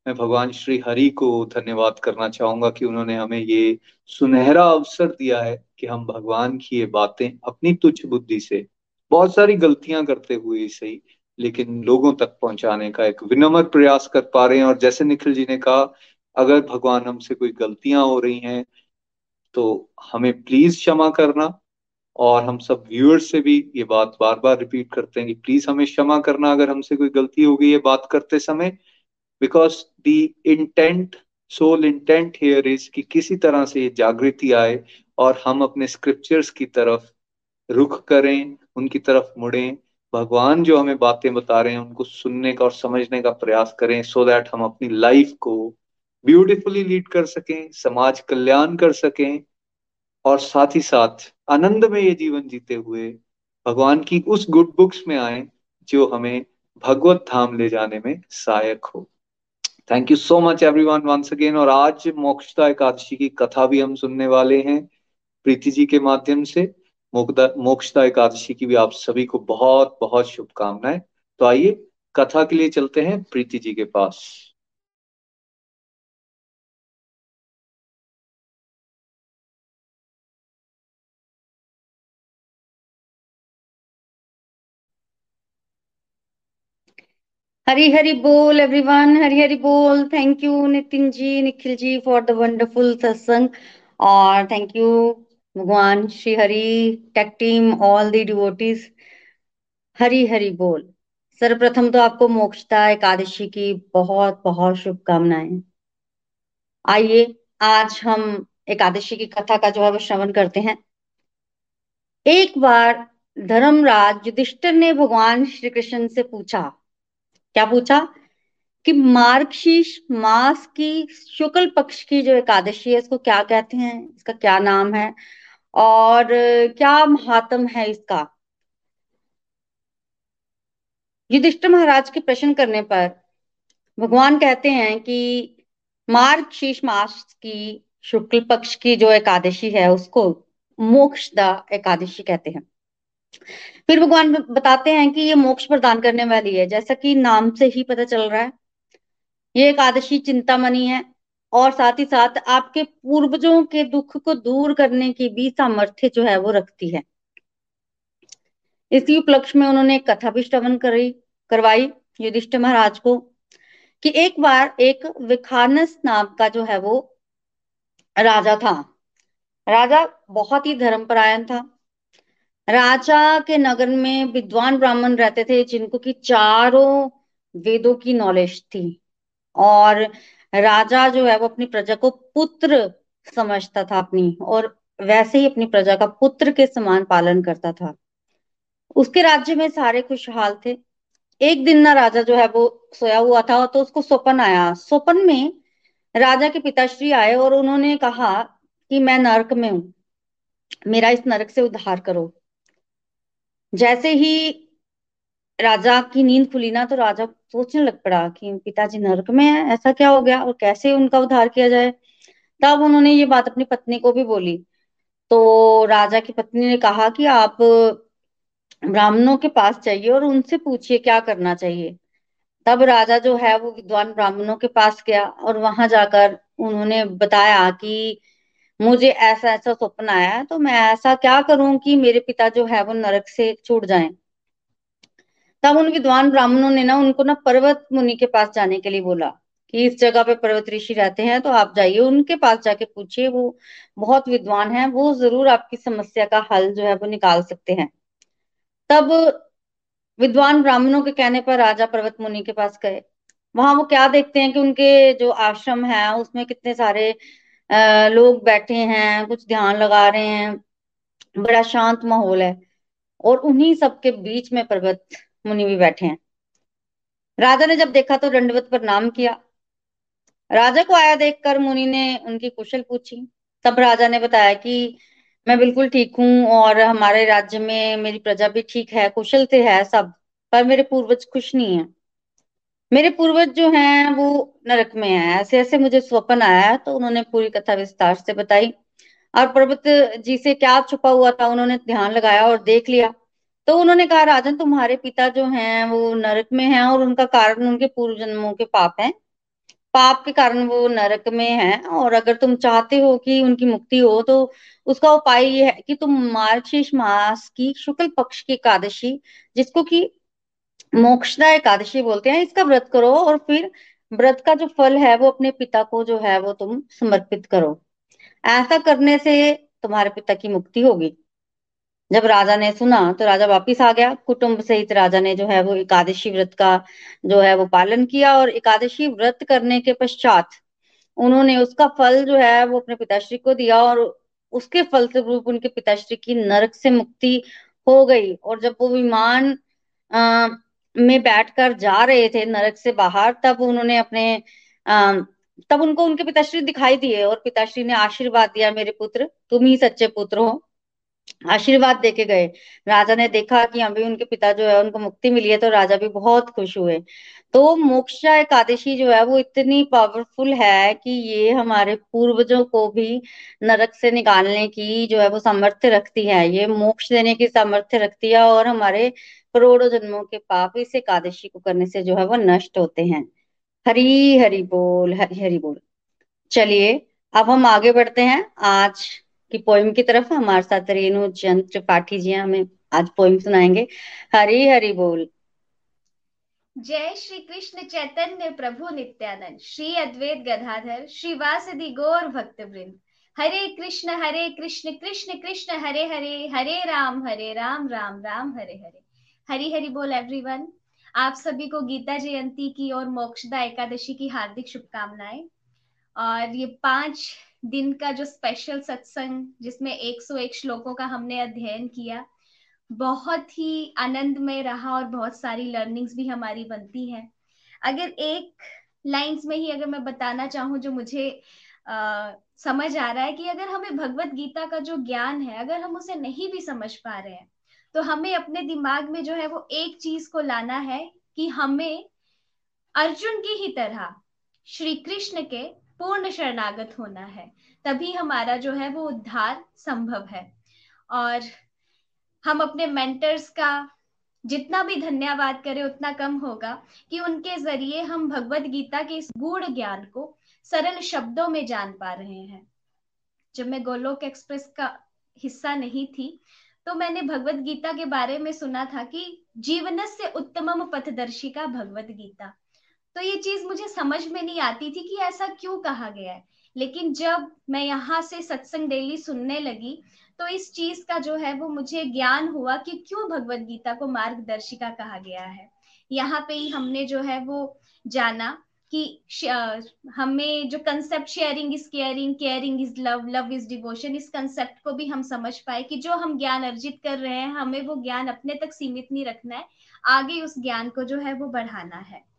मैं भगवान श्री हरि को धन्यवाद करना चाहूँगा कि उन्होंने हमें ये सुनहरा अवसर दिया है कि हम भगवान की ये बातें अपनी तुच्छ बुद्धि से बहुत सारी गलतियाँ करते हुए सही, लेकिन लोगों तक पहुँचाने का एक विनम्र प्रयास कर पा रहे हैं। और जैसे निखिल जी ने कहा, अगर भगवान हमसे कोई गलतियाँ हो रही हैं तो हमें प्लीज़ क्षमा करना। और हम सब व्यूअर्स से भी ये बात बार बार रिपीट करते हैं कि प्लीज़ हमें क्षमा करना अगर हमसे कोई गलती हो गई है बात करते समय। Because the intent soul intent here is कि किसी तरह से ये जागृति आए और हम अपने स्क्रिप्चर्स की तरफ़ रुख करें उनकी तरफ़ मुड़े, भगवान जो हमें बातें बता रहे हैं, उनको सुनने का और समझने का प्रयास करें सो so दैट हम अपनी लाइफ को ब्यूटिफुली लीड कर सकें, समाज कल्याण कर सकें, और साथ ही साथ आनंद में ये जीवन जीते हुए भगवान की उस गुड बुक्स में आए, जो हमें भगवत धाम ले जाने में सहायक हो। Thank you so much everyone once again और आज मोक्षता एकादशी की कथा भी हम सुनने वाले हैं, प्रीति जी के माध्यम से। मोक्षता एकादशी की भी आप सभी को बहुत बहुत शुभकामनाएँ। तो आइए, कथा के लिए चलते हैं प्रीति जी के पास। हरी हरी बोल एवरीवन हरी हरी बोल। Thank you Nitin ji, Nikhil ji for the wonderful सत्संग। और थैंक यू भगवान, Shri Hari tech team all the devotees Hari Hari बोल। सर्वप्रथम तो आपको मोक्षता, एकादशी की बहुत बहुत शुभकामनाएँ। आइए, आज हम एकादशी की कथा का जो है वो श्रवण करते हैं। एक बार धर्मराज युधिष्ठिर ने भगवान श्री कृष्ण से पूछा, क्या पूछा? कि मार्गशीर्ष मास की शुक्ल पक्ष की जो एकादशी है, इसको क्या कहते हैं? इसका क्या नाम है? और क्या महात्म है इसका? युधिष्ठिर महाराज के प्रश्न करने पर भगवान कहते हैं कि मार्ग शीश मास की शुक्ल पक्ष की जो एकादशी है, उसको मोक्षदा एकादशी कहते हैं। फिर भगवान बताते हैं कि ये मोक्ष प्रदान करने वाली है। जैसा कि नाम से ही पता चल रहा है, ये एकादशी चिंतामणि है। और साथ ही साथ आपके पूर्वजों के दुख को दूर करने की भी सामर्थ्य जो है वो रखती है। इसी उपलक्ष्य में उन्होंने कथा भी श्रवण करी, करवाई युधिष्ठ महाराज को, कि एक बार एक विखानस नाम का जो है वो राजा था। राजा बहुत ही धर्मपरायण था। राजा के नगर में विद्वान ब्राह्मण रहते थे, जिनको की चारों वेदों की नॉलेज थी। और राजा जो है वो अपनी प्रजा को पुत्र समझता था अपनी, और वैसे ही अपनी प्रजा का पुत्र के समान पालन करता था। उसके राज्य में सारे खुशहाल थे। एक दिन ना राजा जो है वो सोया हुआ था तो उसको स्वपन आया। स्वपन में राजा के पिताश्री आए और उन्होंने कहा कि मैं नरक में हूँ। मेरा इस नरक से उद्धार करो। जैसे ही राजा की नींद खुली ना तो राजा सोचने लग पड़ा कि पिताजी नरक में है, ऐसा क्या हो गया और कैसे उनका उद्धार किया जाए। तब उन्होंने ये बात अपनी पत्नी को भी बोली। तो राजा की पत्नी ने कहा कि आप ब्राह्मणों के पास जाइए और उनसे पूछिए क्या करना चाहिए। तब राजा जो है वो विद्वान ब्राह्मणों के पास गया और वहाँ जाकर उन्होंने बताया कि मुझे ऐसा ऐसा स्वप्न आया तो मैं ऐसा क्या करूँ कि मेरे पिता जो है वो नरक से छूट जाएँ। तब उन विद्वान ब्राह्मणों ने ना उनको ना पर्वत मुनि के पास जाने के लिए बोला कि इस जगह पे पर्वत ऋषि रहते हैं तो आप जाइए, उनके पास जाके पूछिए, वो बहुत विद्वान है, वो ज़रूर आपकी समस्या का हल जो है वो निकाल सकते हैं। तब विद्वान ब्राह्मणों के कहने पर राजा पर्वत मुनि के पास गए। वहाँ वो क्या देखते हैं कि उनके जो आश्रम है, उसमें कितने सारे लोग बैठे हैं, कुछ ध्यान लगा रहे हैं, बड़ा शांत माहौल है, और उन्हीं सबके बीच में पर्वत मुनि भी बैठे हैं। राजा ने जब देखा तो दंडवत प्रणाम किया। राजा को आया देखकर मुनि ने उनकी कुशल पूछी। तब राजा ने बताया कि मैं बिल्कुल ठीक हूँ और हमारे राज्य में मेरी प्रजा भी ठीक है, कुशल से है सब, पर मेरे पूर्वज खुश नहीं है। मेरे पूर्वज जो हैं, वो नरक में है। ऐसे ऐसे मुझे स्वप्न आया तो उन्होंने पूरी कथा विस्तार से बताई। और पर्वत जी से क्या छुपा हुआ था, उन्होंने ध्यान लगाया और देख लिया। तो उन्होंने कहा, राजन तुम्हारे पिता जो हैं, वो नरक में हैं और उनका कारण उनके पूर्व जन्मों के पाप हैं। पाप के कारण वो नरक में हैं और अगर तुम चाहते हो कि उनकी मुक्ति हो तो उसका उपाय ये है कि तुम मार्गशीर्ष मास की शुक्ल पक्ष की एकादशी, जिसको कि मोक्षदा एकादशी बोलते हैं, इसका व्रत करो और फिर व्रत का जो फल है, वो अपने पिता को जो है, वो तुम समर्पित करो। ऐसा करने से तुम्हारे पिता की मुक्ति होगी। जब राजा ने सुना तो राजा वापिस आ गया। कुटुंब सहित राजा ने जो है वो एकादशी व्रत का जो है वो पालन किया और एकादशी व्रत करने के पश्चात उन्होंने उसका फल जो है वो अपने पिताश्री को दिया और उसके फल से रूप उनके पिताश्री की नरक से मुक्ति हो गई। और जब वो विमान में बैठकर जा रहे थे नरक से बाहर, तब उन्होंने अपने तब उनको उनके पिताश्री दिखाई दिए और पिताश्री ने आशीर्वाद दिया, मेरे पुत्र, तुम ही सच्चे पुत्र हो। आशीर्वाद देके गए। राजा ने देखा कि अभी उनके पिता जो है, उनको मुक्ति मिली है तो राजा भी बहुत खुश हुए। तो मोक्षा एकादशी जो है, वो इतनी पावरफुल है कि ये हमारे पूर्वजों को भी नरक से निकालने की जो है, वो सामर्थ्य रखती है। ये मोक्ष देने की सामर्थ्य रखती है और हमारे करोड़ों जन्मों के पाप इस एकादशी को करने से जो है, वो नष्ट होते हैं। हरी, हरि बोल, हरी, हरि बोल। चलिए, अब हम आगे बढ़ते हैं। आज की पोइम की तरफ़ हमारे साथ रेणु चंद त्रिपाठी जी, हमें आज पोइम सुनाएँगे। हरी हरि बोल। जय श्री कृष्ण चैतन्य प्रभु नित्यानंद, श्री अद्वैत गधाधर श्री वासदि गौर भक्त वृंद हरे कृष्ण हरे कृष्ण कृष्ण कृष्ण, हरे हरे हरे राम हरे राम राम राम, हरे हरे। हरी हरि बोल एवरीवन आप सभी को गीता जयंती की और मोक्षदा एकादशी की हार्दिक शुभकामनाएँ। और ये पाँच दिन का जो स्पेशल सत्संग जिसमें 101 श्लोकों का हमने अध्ययन किया बहुत ही आनंदमय रहा और बहुत सारी लर्निंग्स भी हमारी बनती हैं। अगर एक लाइंस में ही अगर मैं बताना चाहूँ जो मुझे आ, समझ आ रहा है कि अगर हमें भगवत गीता का जो ज्ञान है अगर हम उसे नहीं भी समझ पा रहे हैं तो हमें अपने दिमाग में जो है वो एक चीज़ को लाना है कि हमें अर्जुन की ही तरह श्री कृष्ण के पूर्ण शरणागत होना है, तभी हमारा जो है वो उद्धार संभव है। और हम अपने मेंटर्स का जितना भी धन्यवाद करें, उतना कम होगा कि उनके ज़रिए हम भगवत गीता के इस गूढ़ ज्ञान को सरल शब्दों में जान पा रहे हैं। जब मैं गोलोक एक्सप्रेस का हिस्सा नहीं थी तो मैंने भगवत गीता के बारे में सुना था कि जीवन से उत्तमम पथदर्शी का भगवत गीता। तो ये चीज़ मुझे समझ में नहीं आती थी कि ऐसा क्यों कहा गया है। लेकिन जब मैं यहाँ से सत्संग डेली सुनने लगी तो इस चीज़ का जो है वो मुझे ज्ञान हुआ कि क्यों भगवत गीता को मार्गदर्शिका कहा गया है। यहाँ पे ही हमने जो है वो जाना कि हमें जो concept sharing is caring caring is love love is devotion इस कंसेप्ट को भी हम समझ पाए कि जो हम ज्ञान अर्जित कर रहे हैं, हमें वो ज्ञान अपने तक सीमित नहीं रखना है, आगे उस ज्ञान को जो है वो बढ़ाना है।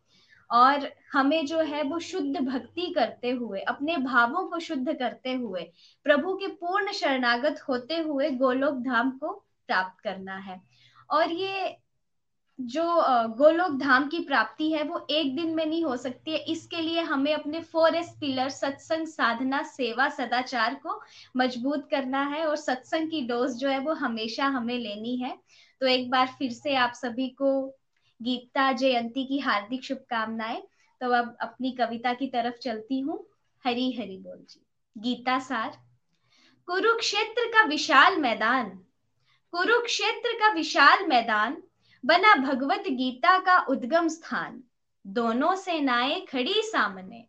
और हमें जो है वो शुद्ध भक्ति करते हुए, अपने भावों को शुद्ध करते हुए, प्रभु के पूर्ण शरणागत होते हुए गोलोक धाम को प्राप्त करना है। और ये जो गोलोक धाम की प्राप्ति है, वो एक दिन में नहीं हो सकती है। इसके लिए हमें अपने फोर एस पिलर सत्संग साधना, सेवा, सदाचार को मज़बूत करना है और सत्संग की डोज जो है वो हमेशा हमें लेनी है। तो एक बार फिर से आप सभी को गीता जयंती की हार्दिक शुभकामनाएँ। तो अब अपनी कविता की तरफ़ चलती हूँ। हरी हरी बोल जी। गीता सार। कुरुक्षेत्र का विशाल मैदान। कुरुक्षेत्र का विशाल मैदान बना भगवत गीता का उद्गम स्थान। दोनों सेनाएँ खड़ी सामने।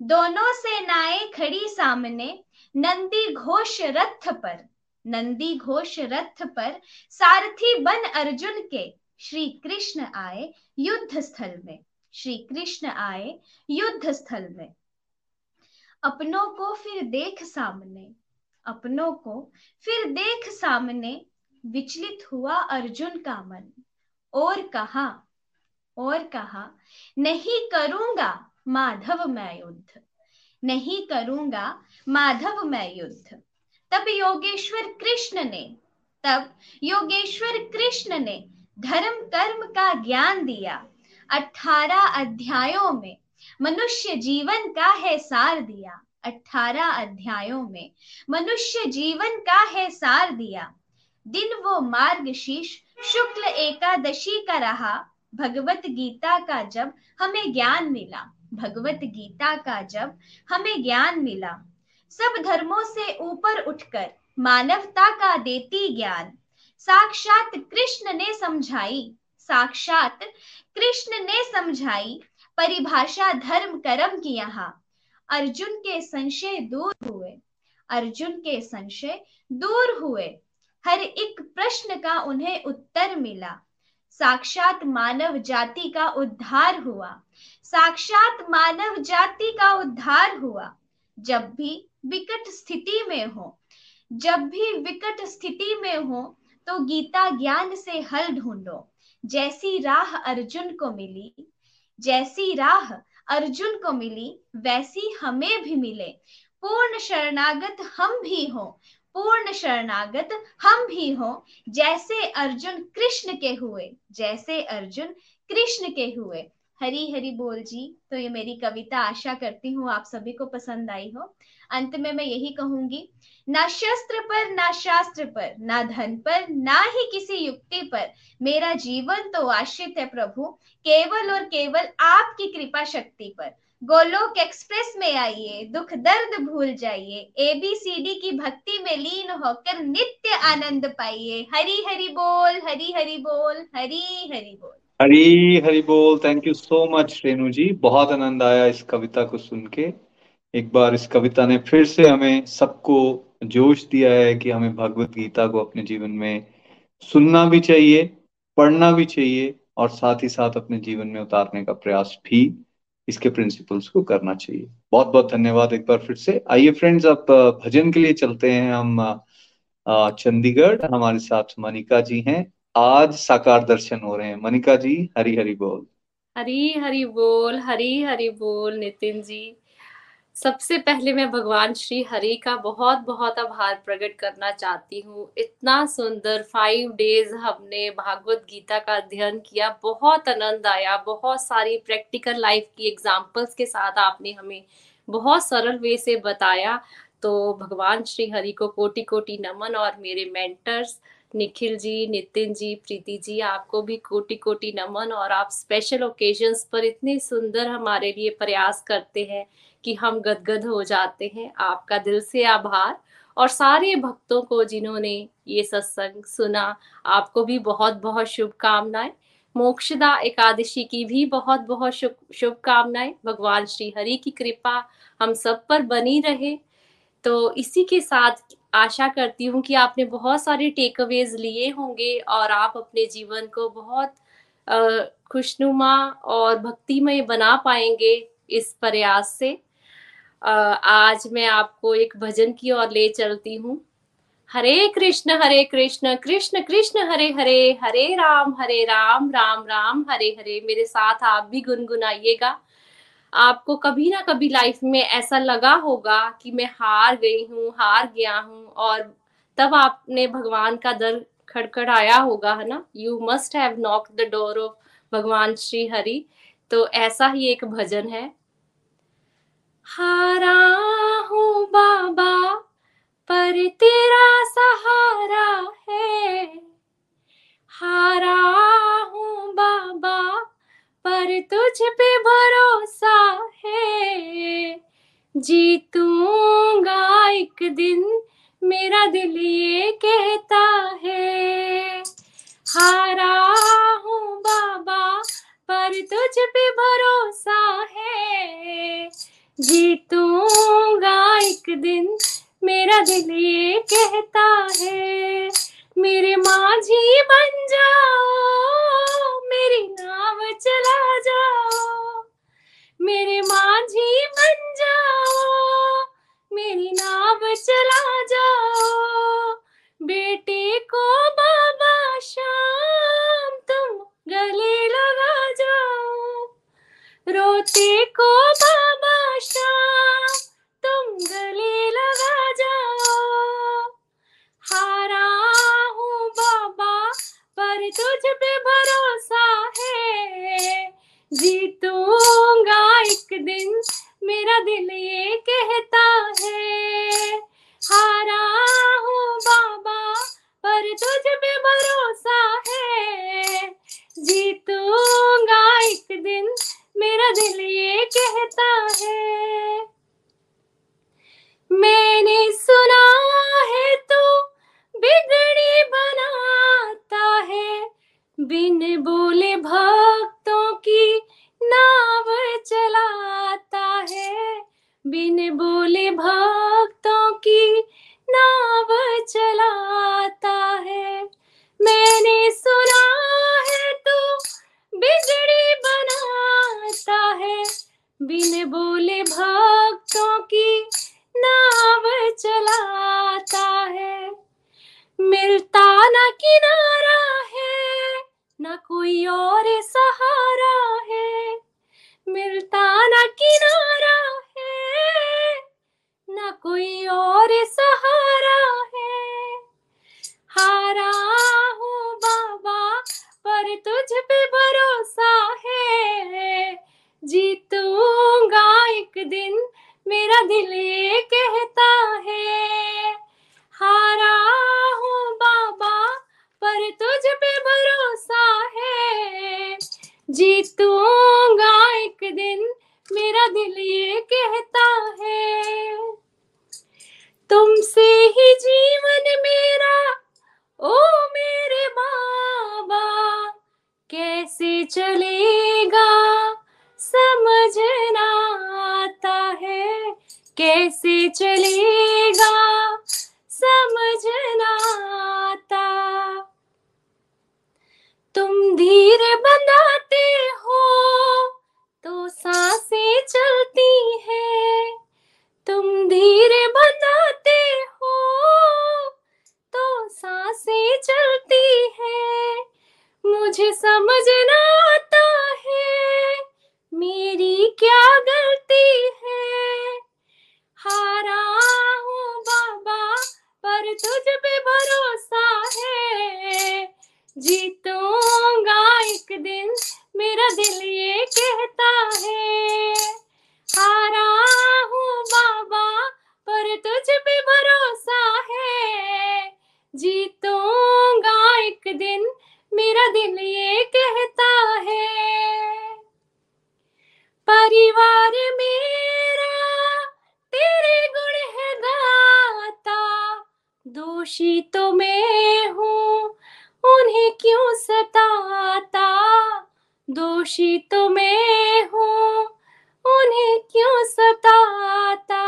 दोनों सेनाएँ खड़ी सामने नंदी घोष रथ पर। नंदी घोष रथ पर सारथी बन अर्जुन के श्री कृष्ण आए युद्ध स्थल में। श्री कृष्ण आए युद्ध स्थल में। अपनों को फिर देख सामने। अपनों को फिर देख सामने। विचलित हुआ अर्जुन का मन। और कहा और कहा, नहीं करूँगा माधव मैं युद्ध। नहीं करूँगा माधव मैं युद्ध। तब योगेश्वर कृष्ण ने, तब योगेश्वर कृष्ण ने धर्म कर्म का ज्ञान दिया। अठारह अध्यायों में मनुष्य जीवन का है सार दिया। अठारह अध्यायों में मनुष्य जीवन का है सार दिया। दिन वो मार्ग शीश, शुक्ल एकादशी का रहा। भगवत गीता का जब हमें ज्ञान मिला। भगवत गीता का जब हमें ज्ञान मिला। सब धर्मों से ऊपर उठकर मानवता का देती ज्ञान। साक्षात कृष्ण ने समझाई, साक्षात कृष्ण ने समझाई, परिभाषा धर्म कर्म की यहाँ। अर्जुन के संशय दूर हुए, अर्जुन के संशय दूर हुए। हर एक प्रश्न का उन्हें उत्तर मिला। साक्षात मानव जाति का उद्धार हुआ। साक्षात मानव जाति का उद्धार हुआ। जब भी विकट स्थिति में हो, जब भी विकट स्थिति में हो तो गीता ज्ञान से हल ढूंढो। जैसी राह अर्जुन को मिली, जैसी राह अर्जुन को मिली, वैसी हमें भी मिले। पूर्ण शरणागत हम भी हो, पूर्ण शरणागत हम भी हो, जैसे अर्जुन कृष्ण के हुए, जैसे अर्जुन कृष्ण के हुए। हरी हरी बोल जी तो ये मेरी कविता आशा करती हूँ आप सभी को पसंद आई हो। अंत में मैं यही कहूँगी ना शस्त्र पर, ना शास्त्र पर, ना धन पर, ना ही किसी युक्ति पर। मेरा जीवन तो आश्रित है प्रभु, केवल और केवल आपकी कृपा शक्ति पर। गोलोक एक्सप्रेस में आइए, दुख दर्द भूल जाइए एबीसीडी की भक्ति में लीन होकर नित्य आनंद पाइए। हरी हरि बोल, हरी हरि बोल, हरी हरि बोल। हरी हरी बोल thank you so much Renu ji. बहुत आनंद आया इस कविता को सुन के। एक बार इस कविता ने फिर से हमें सबको जोश दिया है कि हमें भगवत गीता को अपने जीवन में सुनना भी चाहिए, पढ़ना भी चाहिए और साथ ही साथ अपने जीवन में उतारने का प्रयास भी इसके प्रिंसिपल्स को करना चाहिए। बहुत बहुत धन्यवाद एक बार फिर से। आइए फ्रेंड्स अब भजन के लिए चलते हैं हम चंडीगढ़। हमारे साथ मनिका जी हैं। आज साकार दर्शन हो रहे हैं। मनिका जी हरी हरी बोल। हरी हरी बोल हरी हरी बोल, नितिन जी। सबसे पहले मैं भगवान श्री हरि का बहुत बहुत आभार प्रकट करना चाहती हूँ। इतना सुंदर फाइव डेज़ हमने भागवत गीता का अध्ययन किया, बहुत आनंद आया, बहुत सारी प्रैक्टिकल लाइफ की एग्जाम्पल्स के साथ आपने हमें बहुत सरल वे से बताया। तो भगवान श्री हरि को कोटि कोटि नमन और मेरे मेंटर्स निखिल जी, नितिन जी, प्रीति जी, आपको भी कोटि कोटि नमन और आप स्पेशल ओकेजन्स पर इतने सुंदर हमारे लिए प्रयास करते हैं कि हम गदगद हो जाते हैं, आपका दिल से आभार। और सारे भक्तों को जिन्होंने ये सत्संग सुना, आपको भी बहुत बहुत शुभकामनाएँ। मोक्षदा एकादशी की भी बहुत बहुत शुभकामनाएँ। भगवान श्री हरि की कृपा हम सब पर बनी रहे। तो इसी के साथ आशा करती हूँ कि आपने बहुत सारे टेक अवेज लिए होंगे और आप अपने जीवन को बहुत खुशनुमा और भक्तिमय बना पाएँगे इस प्रयास से। आज मैं आपको एक भजन की ओर ले चलती हूँ। हरे कृष्ण हरे कृष्ण कृष्ण कृष्ण, हरे हरे हरे राम हरे राम राम राम, हरे हरे, मेरे साथ आप भी गुनगुनाइएगा। आपको कभी ना कभी लाइफ में ऐसा लगा होगा कि मैं हार गई हूँ, हार गया हूँ, और तब आपने भगवान का दर खड़खड़ाया होगा, है ना? You must have knock the door of भगवान श्री हरि। तो ऐसा ही एक भजन है। हारा हूँ, उन्हें क्यों सताता? दोषी तो मैं हूँ, उन्हें क्यों सताता?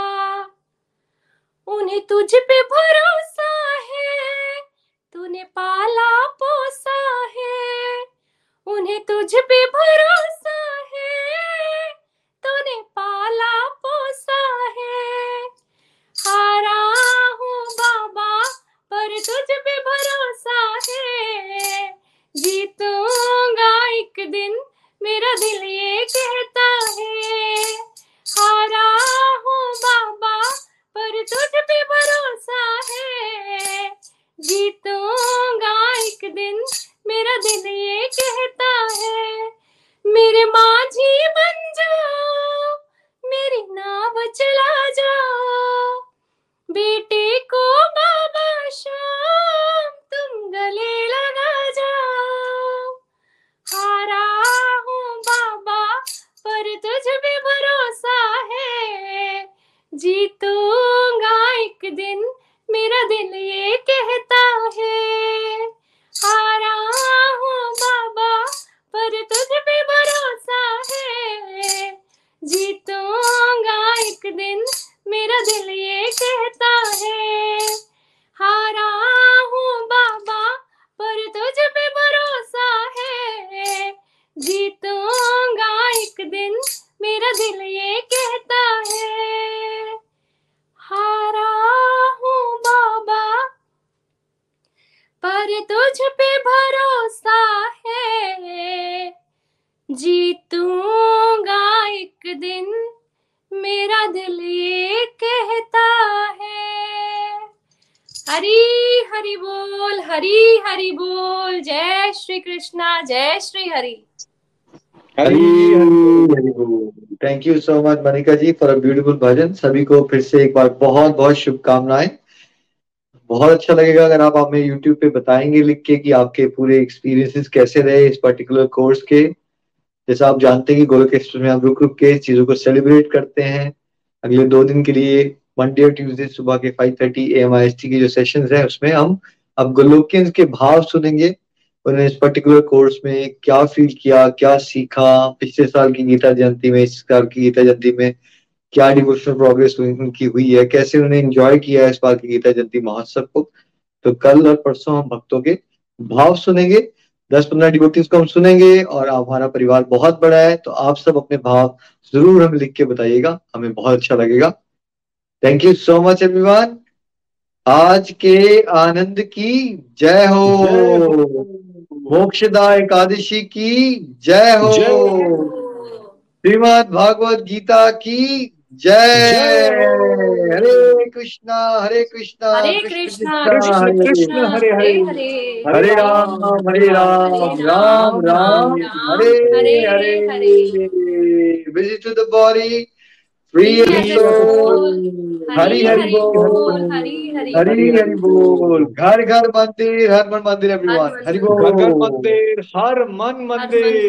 उन्हें तुझ पे भरोसा है, तूने पाला पोसा है, उन्हें तुझ पे भरोसा मेरा दिल ये कहता है, हारा हूँ बाबा, पर तुझ पे भरोसा है। जीतूँगा एक दिन, मेरा दिल ये कहता है, मेरे माझी बन जाओ, मेरी नाव चला जाओ। बेटे को बाबा शाम, तुम गले लगा जीतूँगा एक दिन, मेरा दिल ये कहता है। हारा हूँ बाबा, पर तुझ पे भरोसा है। जीतूँगा एक दिन, मेरा दिल ये कहता है। हारा हूँ बाबा, पर तुझ पे भरोसा है। जीतूँगा एक दिन, मेरा दिल ये कहता है। पर तुझ पे भरोसा है। जीतूँगा एक दिन, मेरा दिल ये कहता है। हरी, हरि बोल, हरी, हरि बोल, जय श्री कृष्णा जय Shri Hari thank you so much Manika ji for a beautiful bhajan सभी को फिर से एक बार बहुत बहुत शुभकामनाएँ। बहुत अच्छा लगेगा अगर आप हमें यूट्यूब पे बताएँगे लिख के कि आपके पूरे एक्सपीरियंसेस कैसे रहे इस पर्टिकुलर कोर्स के। जैसा आप जानते हैं कि गोलक एक्सप्रेस में हम रुक रुक के चीज़ों को सेलिब्रेट करते हैं। अगले दो दिन के लिए मंडे और ट्यूसडे सुबह के 5:30 थर्टी एम के जो सेशन है, उसमें हम अब गोलोकियंस के भाव सुनेंगे। उन्होंने इस पर्टिकुलर कोर्स में क्या फील किया, क्या सीखा, पिछले साल की गीता जयंती में, इस साल की गीता जयंती में क्या डिवोशनल प्रोग्रेस उनकी हुई है कैसे उन्हें एंजॉय किया है इस बार की गीता जयंती महोत्सव को? तो कल और परसों हम भक्तों के भाव सुनेंगे दस पंद्रह डिवोटीज को हम सुनेंगे और हमारा परिवार बहुत बड़ा है तो आप सब अपने भाव ज़रूर हमें लिख के बताइएगा हमें बहुत अच्छा लगेगा। Thank you so much everyone आज के आनंद की जय हो। मोक्षदा एकादशी की जय हो। श्रीमद भागवत गीता की जय। हरे कृष्णा हरे कृष्णा हरे कृष्णा कृष्ण कृष्ण हरे हरे हरे। हरे राम हरे Ram Ram Ram Hare Hare Hare. visit to the body Shri Hari Hari Hari बोल बोल हरि हरि बोल हरि हरि हरि हरि बोल घर घर मंदिर हर मन मंदिर एवरीवन हरि बोल घर घर मंदिर हर मन मंदिर